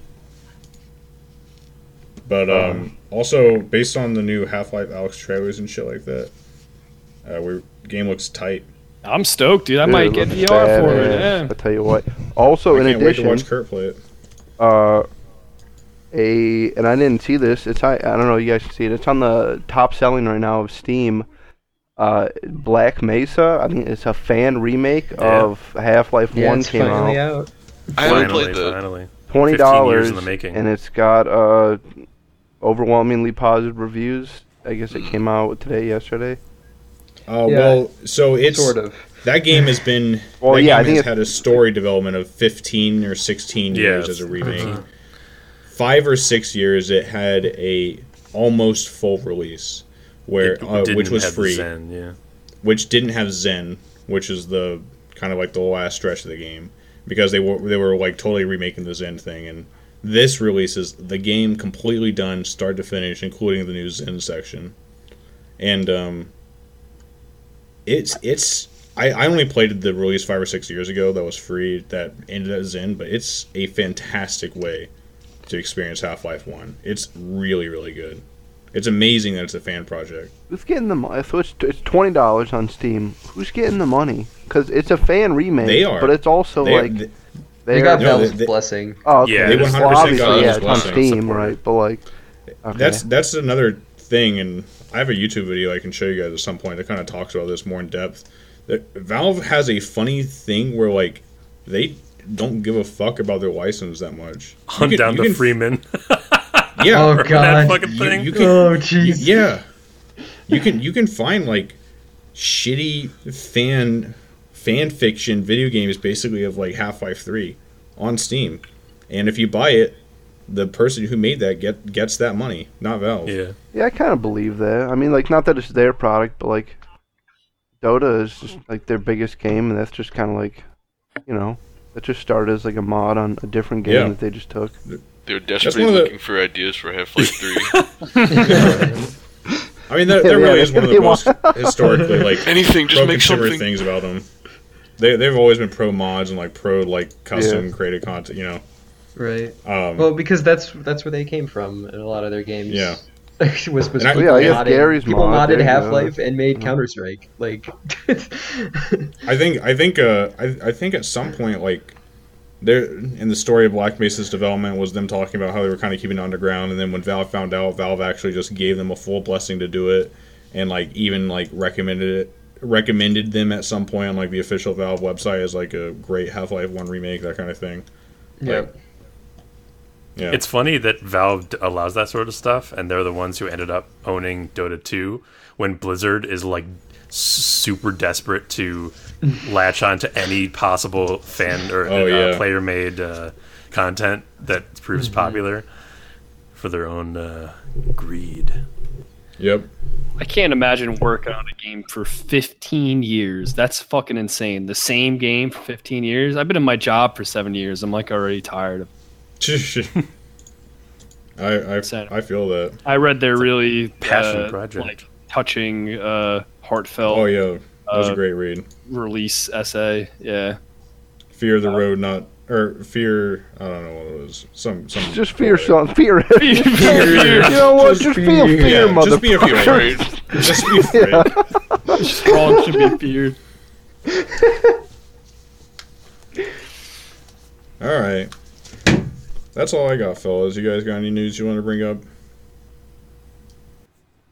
But um, also based on the new Half Life Alyx trailers and shit like that, uh, we game looks tight. I'm stoked, dude. I Dude, might get VR for it. badass. Yeah. I tell you what. Also, I in can't wait to addition, watch Kurt play it. uh, a and I didn't see this. It's I, I don't know. You guys can see it. It's on the top selling right now of Steam. Uh, Black Mesa. I mean, it's a fan remake Yeah. of Half Life Yeah, One it's came finally out. out. I haven't finally, played the. finally. Twenty dollars in the making. and it's got uh overwhelmingly positive reviews. I guess it came out today, yesterday. Uh, Yeah. Well, so it's Sort of. that game has been. Well, that yeah, I think has it- had a story development of fifteen or sixteen Yeah, years as a remake. Five or six years, it had a almost full release, where uh, which was free. Xen, yeah. which didn't have Xen, which is the kind of like the last stretch of the game because they were they were like totally remaking the Xen thing and this releases the game completely done start to finish including the new Xen section. And um it's it's I, I only played the release five or six years ago that was free that ended at Xen, but it's a fantastic way to experience Half Life One. It's really, really good. It's amazing that it's a fan project. Who's getting the money? So it's, it's twenty dollars on Steam. Who's getting the money? Because it's a fan remake. They are. but it's also They- like They they're- got No, Valve's they- they- blessing. Oh, okay. Yeah, They 100% well, obviously, got yeah, Valve's it's on. Steam, Support right? But like, okay. That's that's another thing, and I have a YouTube video I can show you guys at some point that kind of talks about this more in depth. That Valve has a funny thing where like they don't give a fuck about their license that much. You Hunt can- down you the can- Freeman. Yeah, Oh that god. fucking you, thing. you can, Oh you- jeez. yeah, you can you can find like shitty fan fan fiction video games basically of like Half Life Three on Steam, and if you buy it, the person who made that get gets that money, not Valve. yeah. yeah, I kind of believe that. I mean, like, not that it's their product, but like, Dota is just like their biggest game, and that's just kind of like, you know, that just started as like a mod on a different game Yeah. that they just took. They were desperately the- looking for ideas for Half Life 3. I mean, that, that really yeah, is one of the most want- historically like Anything, just pro make consumer something. things about them. They they've always been pro mods and like pro like custom created content. You know, Right. um, Well, because that's that's where they came from in a lot of their games. Yeah. was was And people Yeah, I guess modding, Garry's people mod, modded. Half Life and made. Counter Strike. Like, I think I think uh I, I think at some point like there in the story of Black Mesa's development was them talking about how they were kind of keeping it underground, and then when Valve found out, Valve actually just gave them a full blessing to do it, and like even like recommended it recommended them at some point on like the official Valve website as like a great Half Life One remake, that kind of thing. yeah. Like, yeah, It's funny that Valve allows that sort of stuff, and they're the ones who ended up owning Dota 2 when Blizzard is like s- super desperate to latch on to any possible fan or Oh, uh, yeah. player made uh, content that proves popular. for their own uh, greed. Yep. I can't imagine working on a game for 15 years. That's fucking insane. The same game for 15 years. I've been in my job for seven years. I'm like already tired of. I I, Sad. I feel that. I read their really passion uh, project. like touching, uh, heartfelt Oh yeah, that was a Uh, great read. release essay. Yeah. Fear of the road, not or fear. I don't know what it was. Some some. Just fear something. Fear. you Fear. know what? Just, feel fear. fear, Yeah, just be motherfucker. afraid. Just be afraid. Strong should be feared. All right. That's all I got, fellas. You guys got any news you want to bring up?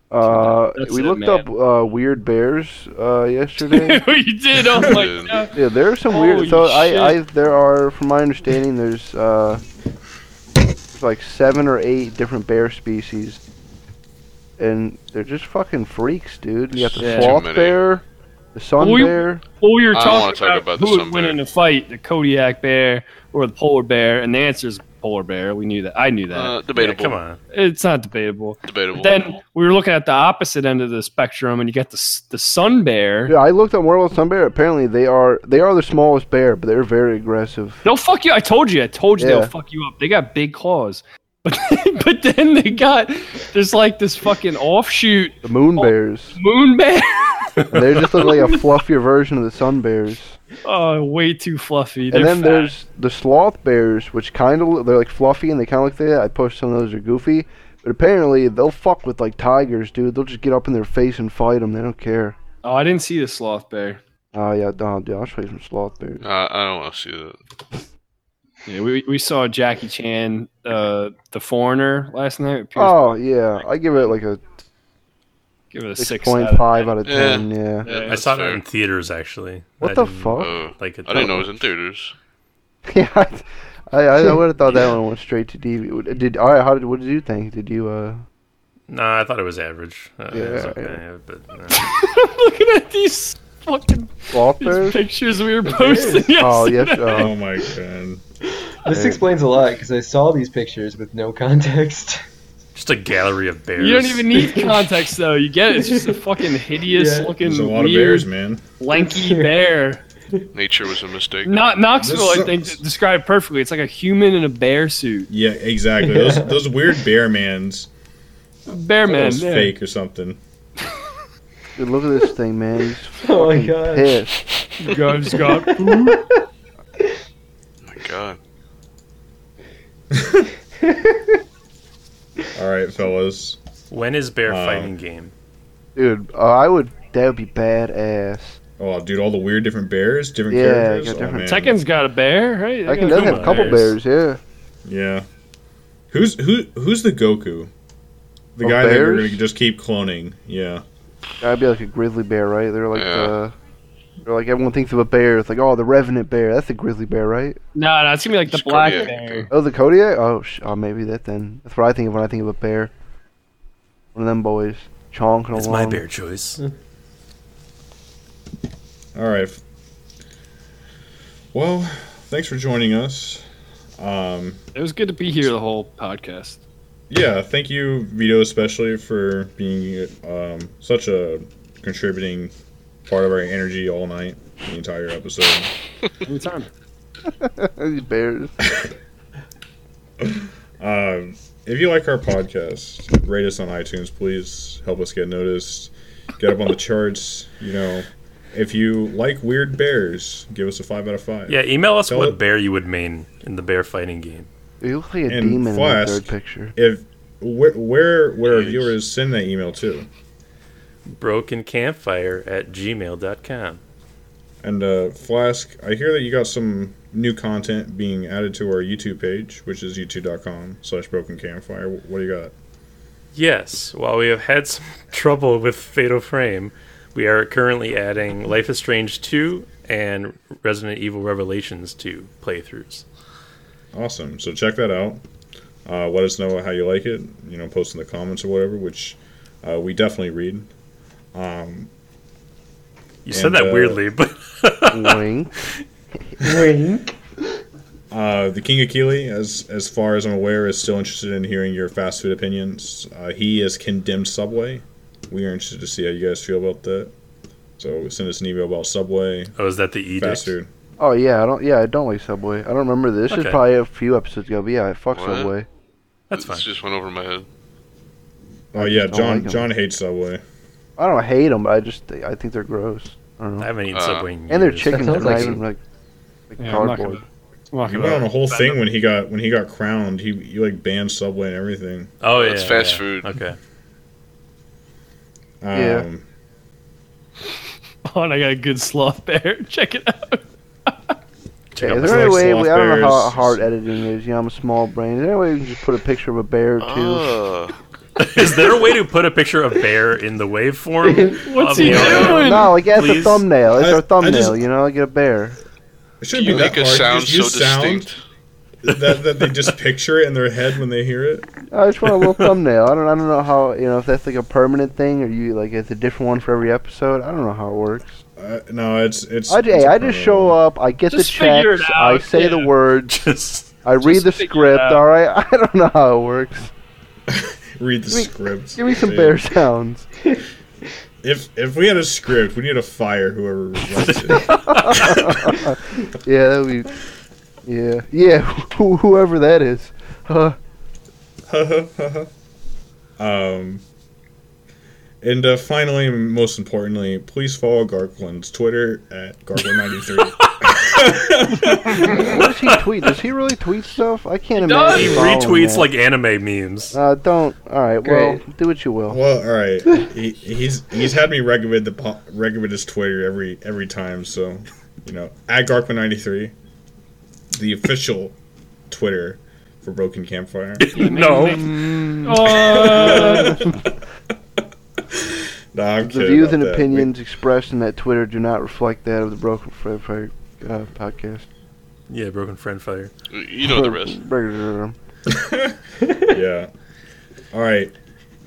Uh, That's we it, looked man. up uh, weird bears uh, yesterday. you did. Oh my god. yeah, there are some Holy weird. So I, shit. I, there are, from my understanding, there's uh, there's like seven or eight different bear species, and they're just fucking freaks, dude. You got the Yeah. sloth bear, the sun Well, we- bear. Well, we were talking wanna talk about, about the who would win in a fight, the Kodiak bear or the polar bear, and the answer is polar bear. We knew that. I knew that. Uh, Yeah, debatable. come on. it's not debatable. Debatable. Then we were looking at the opposite end of the spectrum, and you got the the sun bear. Yeah, I looked up more about sun bear. Apparently, they are they are the smallest bear, but they're very aggressive. They'll fuck you. I told you. I told you Yeah. they'll fuck you up. They got big claws. But but then they got there's like this fucking offshoot The moon Oh. bears. moon bear. And they just look like a fluffier version of the sun bears. oh, way too fluffy. And They're then fat. there's the sloth bears, which kind of they're like fluffy and they kind of look like that. I pushed some of those are goofy, but apparently they'll fuck with like tigers, dude. They'll just get up in their face and fight them. They don't care. oh, I didn't see the sloth bear. Oh yeah, no, dude, I'll show you some sloth bears. Uh, I don't want to see that. Yeah, we we saw Jackie Chan, uh, the foreigner last night. Pierce Oh yeah, I give it like a Give it a six six out of 10. out of Yeah. ten. Yeah. Yeah, I saw fair. that in theaters actually. What I the fuck? Uh, Like. I didn't know it was in theaters. Yeah, I, I, I would have thought that one went straight to DVD. Did all right? How did what did you think? Did you uh? Nah, I thought it was average. Uh, it was Yeah, but uh, I'm looking at these fucking Sloth these pictures we were posting. Yesterday. Oh yesterday. yes. Oh Uh, my god. This explains a lot because I saw these pictures with no context. just a gallery of bears. You don't even need context though. You get it. It's just a fucking hideous Yeah. looking There's a lot of weird, bears, man. lanky bear. Nature was a mistake. Not Knoxville, This I think, sucks. described perfectly. It's like a human in a bear suit. Yeah, exactly. Those those weird bear mans. Bear man. was yeah. fake or something. dude, look at this thing, man. He's Oh my fucking gosh. pissed. You guys got food? Oh my god. All right, fellas. When is bear Uh, fighting game? Dude, uh, I would. That would be badass. Oh, dude, all the weird different bears, different Yeah, characters. got Oh, different- man. Tekken's got a bear, right? They I can got- does have a couple bears. bears. Yeah. Yeah. Who's who? Who's the Goku? The Oh, guy that we're gonna just keep cloning. Yeah. That'd be like a grizzly bear, right? They're like Yeah. uh they're like everyone thinks of a bear. It's like, oh, the revenant bear. That's the grizzly bear, right? No, no, it's gonna be like the It's black Kodiak. bear. Oh, the Kodiak. Oh, sh- oh, maybe that then. That's what I think of when I think of a bear. One of them boys chonking It's along. my bear choice. All right. Well, thanks for joining us. Um, It was good to be here the whole podcast. yeah, thank you, Vito, especially for being um, such a contributing part of our energy all night, the entire episode. Anytime. These bears. Um, if you like our podcast, rate us on iTunes, please. Help us get noticed. Get up on the charts. You know, if you like weird bears, give us a five out of five. Yeah, email us Tell what it- bear you would main in the bear fighting game. You look like a And demon in the third picture. If where where would our viewers send that email to? Brokencampfire at gmail.com. And uh, Flask, I hear that you got some new content being added to our YouTube page, which is youtube.com slash broken campfire. What do you got? Yes, while we have had some trouble with Fatal Frame, we are currently adding Life is Strange 2 and Resident Evil Revelations 2 playthroughs. Awesome. So check that out. Uh, let us know how you like it. You know, post in the comments or whatever, which uh, we definitely read. Um, You said And, that uh, weirdly, but Wing. Wink. Uh, the King of Keeley, as as far as I'm aware, is still interested in hearing your fast food opinions. Uh, he has condemned Subway. We are interested to see how you guys feel about that. So send us an email about Subway, Oh, is that the edict? fast food. Oh yeah, I don't. Yeah, I don't like Subway. I don't remember this. This Okay. is probably a few episodes ago. But yeah, fuck What? Subway. That's fine. This just went over my head. Oh I yeah, John like 'em. John hates Subway. I don't hate them, but I just I think they're gross. I don't know. I haven't eaten Uh, Subway in and their years. chickens That are sounds not like even like, like Yeah, I'm not cardboard. gonna. I'm not He went on a whole thing when he got when he got crowned. He he like banned Subway and everything. Oh yeah, It's fast yeah. food. Okay. Um, Yeah. Oh, and I got a good sloth bear. Check it out. Check Yeah, out is my there any like way? sloth We, I don't know how bears. hard editing is. You know, I'm a small brain. Is there any way we can just put a picture of a bear too? Uh, Is there a way to put a picture of bear in the waveform? What's he doing? no, like as a Please? thumbnail. It's I- our I thumbnail. just- you know, I get a bear. it shouldn't you be that make a hard. sound Just so sound distinct. that that they just picture it in their head when they hear it. I just want a little thumbnail. I don't. I don't know how. You know, if that's like a permanent thing, or you like it's a different one for every episode. I don't know how it works. Uh, no, it's it's. I, it's hey, a I just show up. I get Just the figure it checks. I out, say the yeah. words. Just I read the figure it script. out. All right. I don't know how it works. Read the Give me- script. Give me some Dude. bear sounds. If if we had a script, we need to fire whoever writes it. Yeah, that would be. Yeah, yeah. Who, whoever that is. Uh, um, and uh, finally, and most importantly, please follow Garklin's Twitter at Garklin93. what does he tweet? Does he really tweet stuff? I can't does. imagine. he retweets that. like anime memes. Uh, don't. All right. Well, do what you will. well, all right. He, he's he's had me recommend the po- recommend his Twitter every every time. So, you know, at Garkman93, the official Twitter for Broken Campfire. no, Uh, Nah, I'm The views about and that. opinions expressed in that Twitter do not reflect that of the Broken Friend Fire uh, podcast. yeah, broken friend fire. You know the rest. Yeah. All right.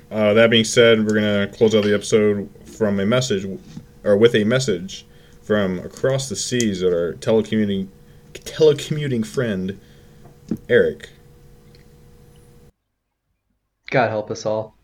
Uh, that being said, we're gonna close out the episode from a message, or with a message from across the seas at our telecommuting telecommuting friend Eric. God help us all.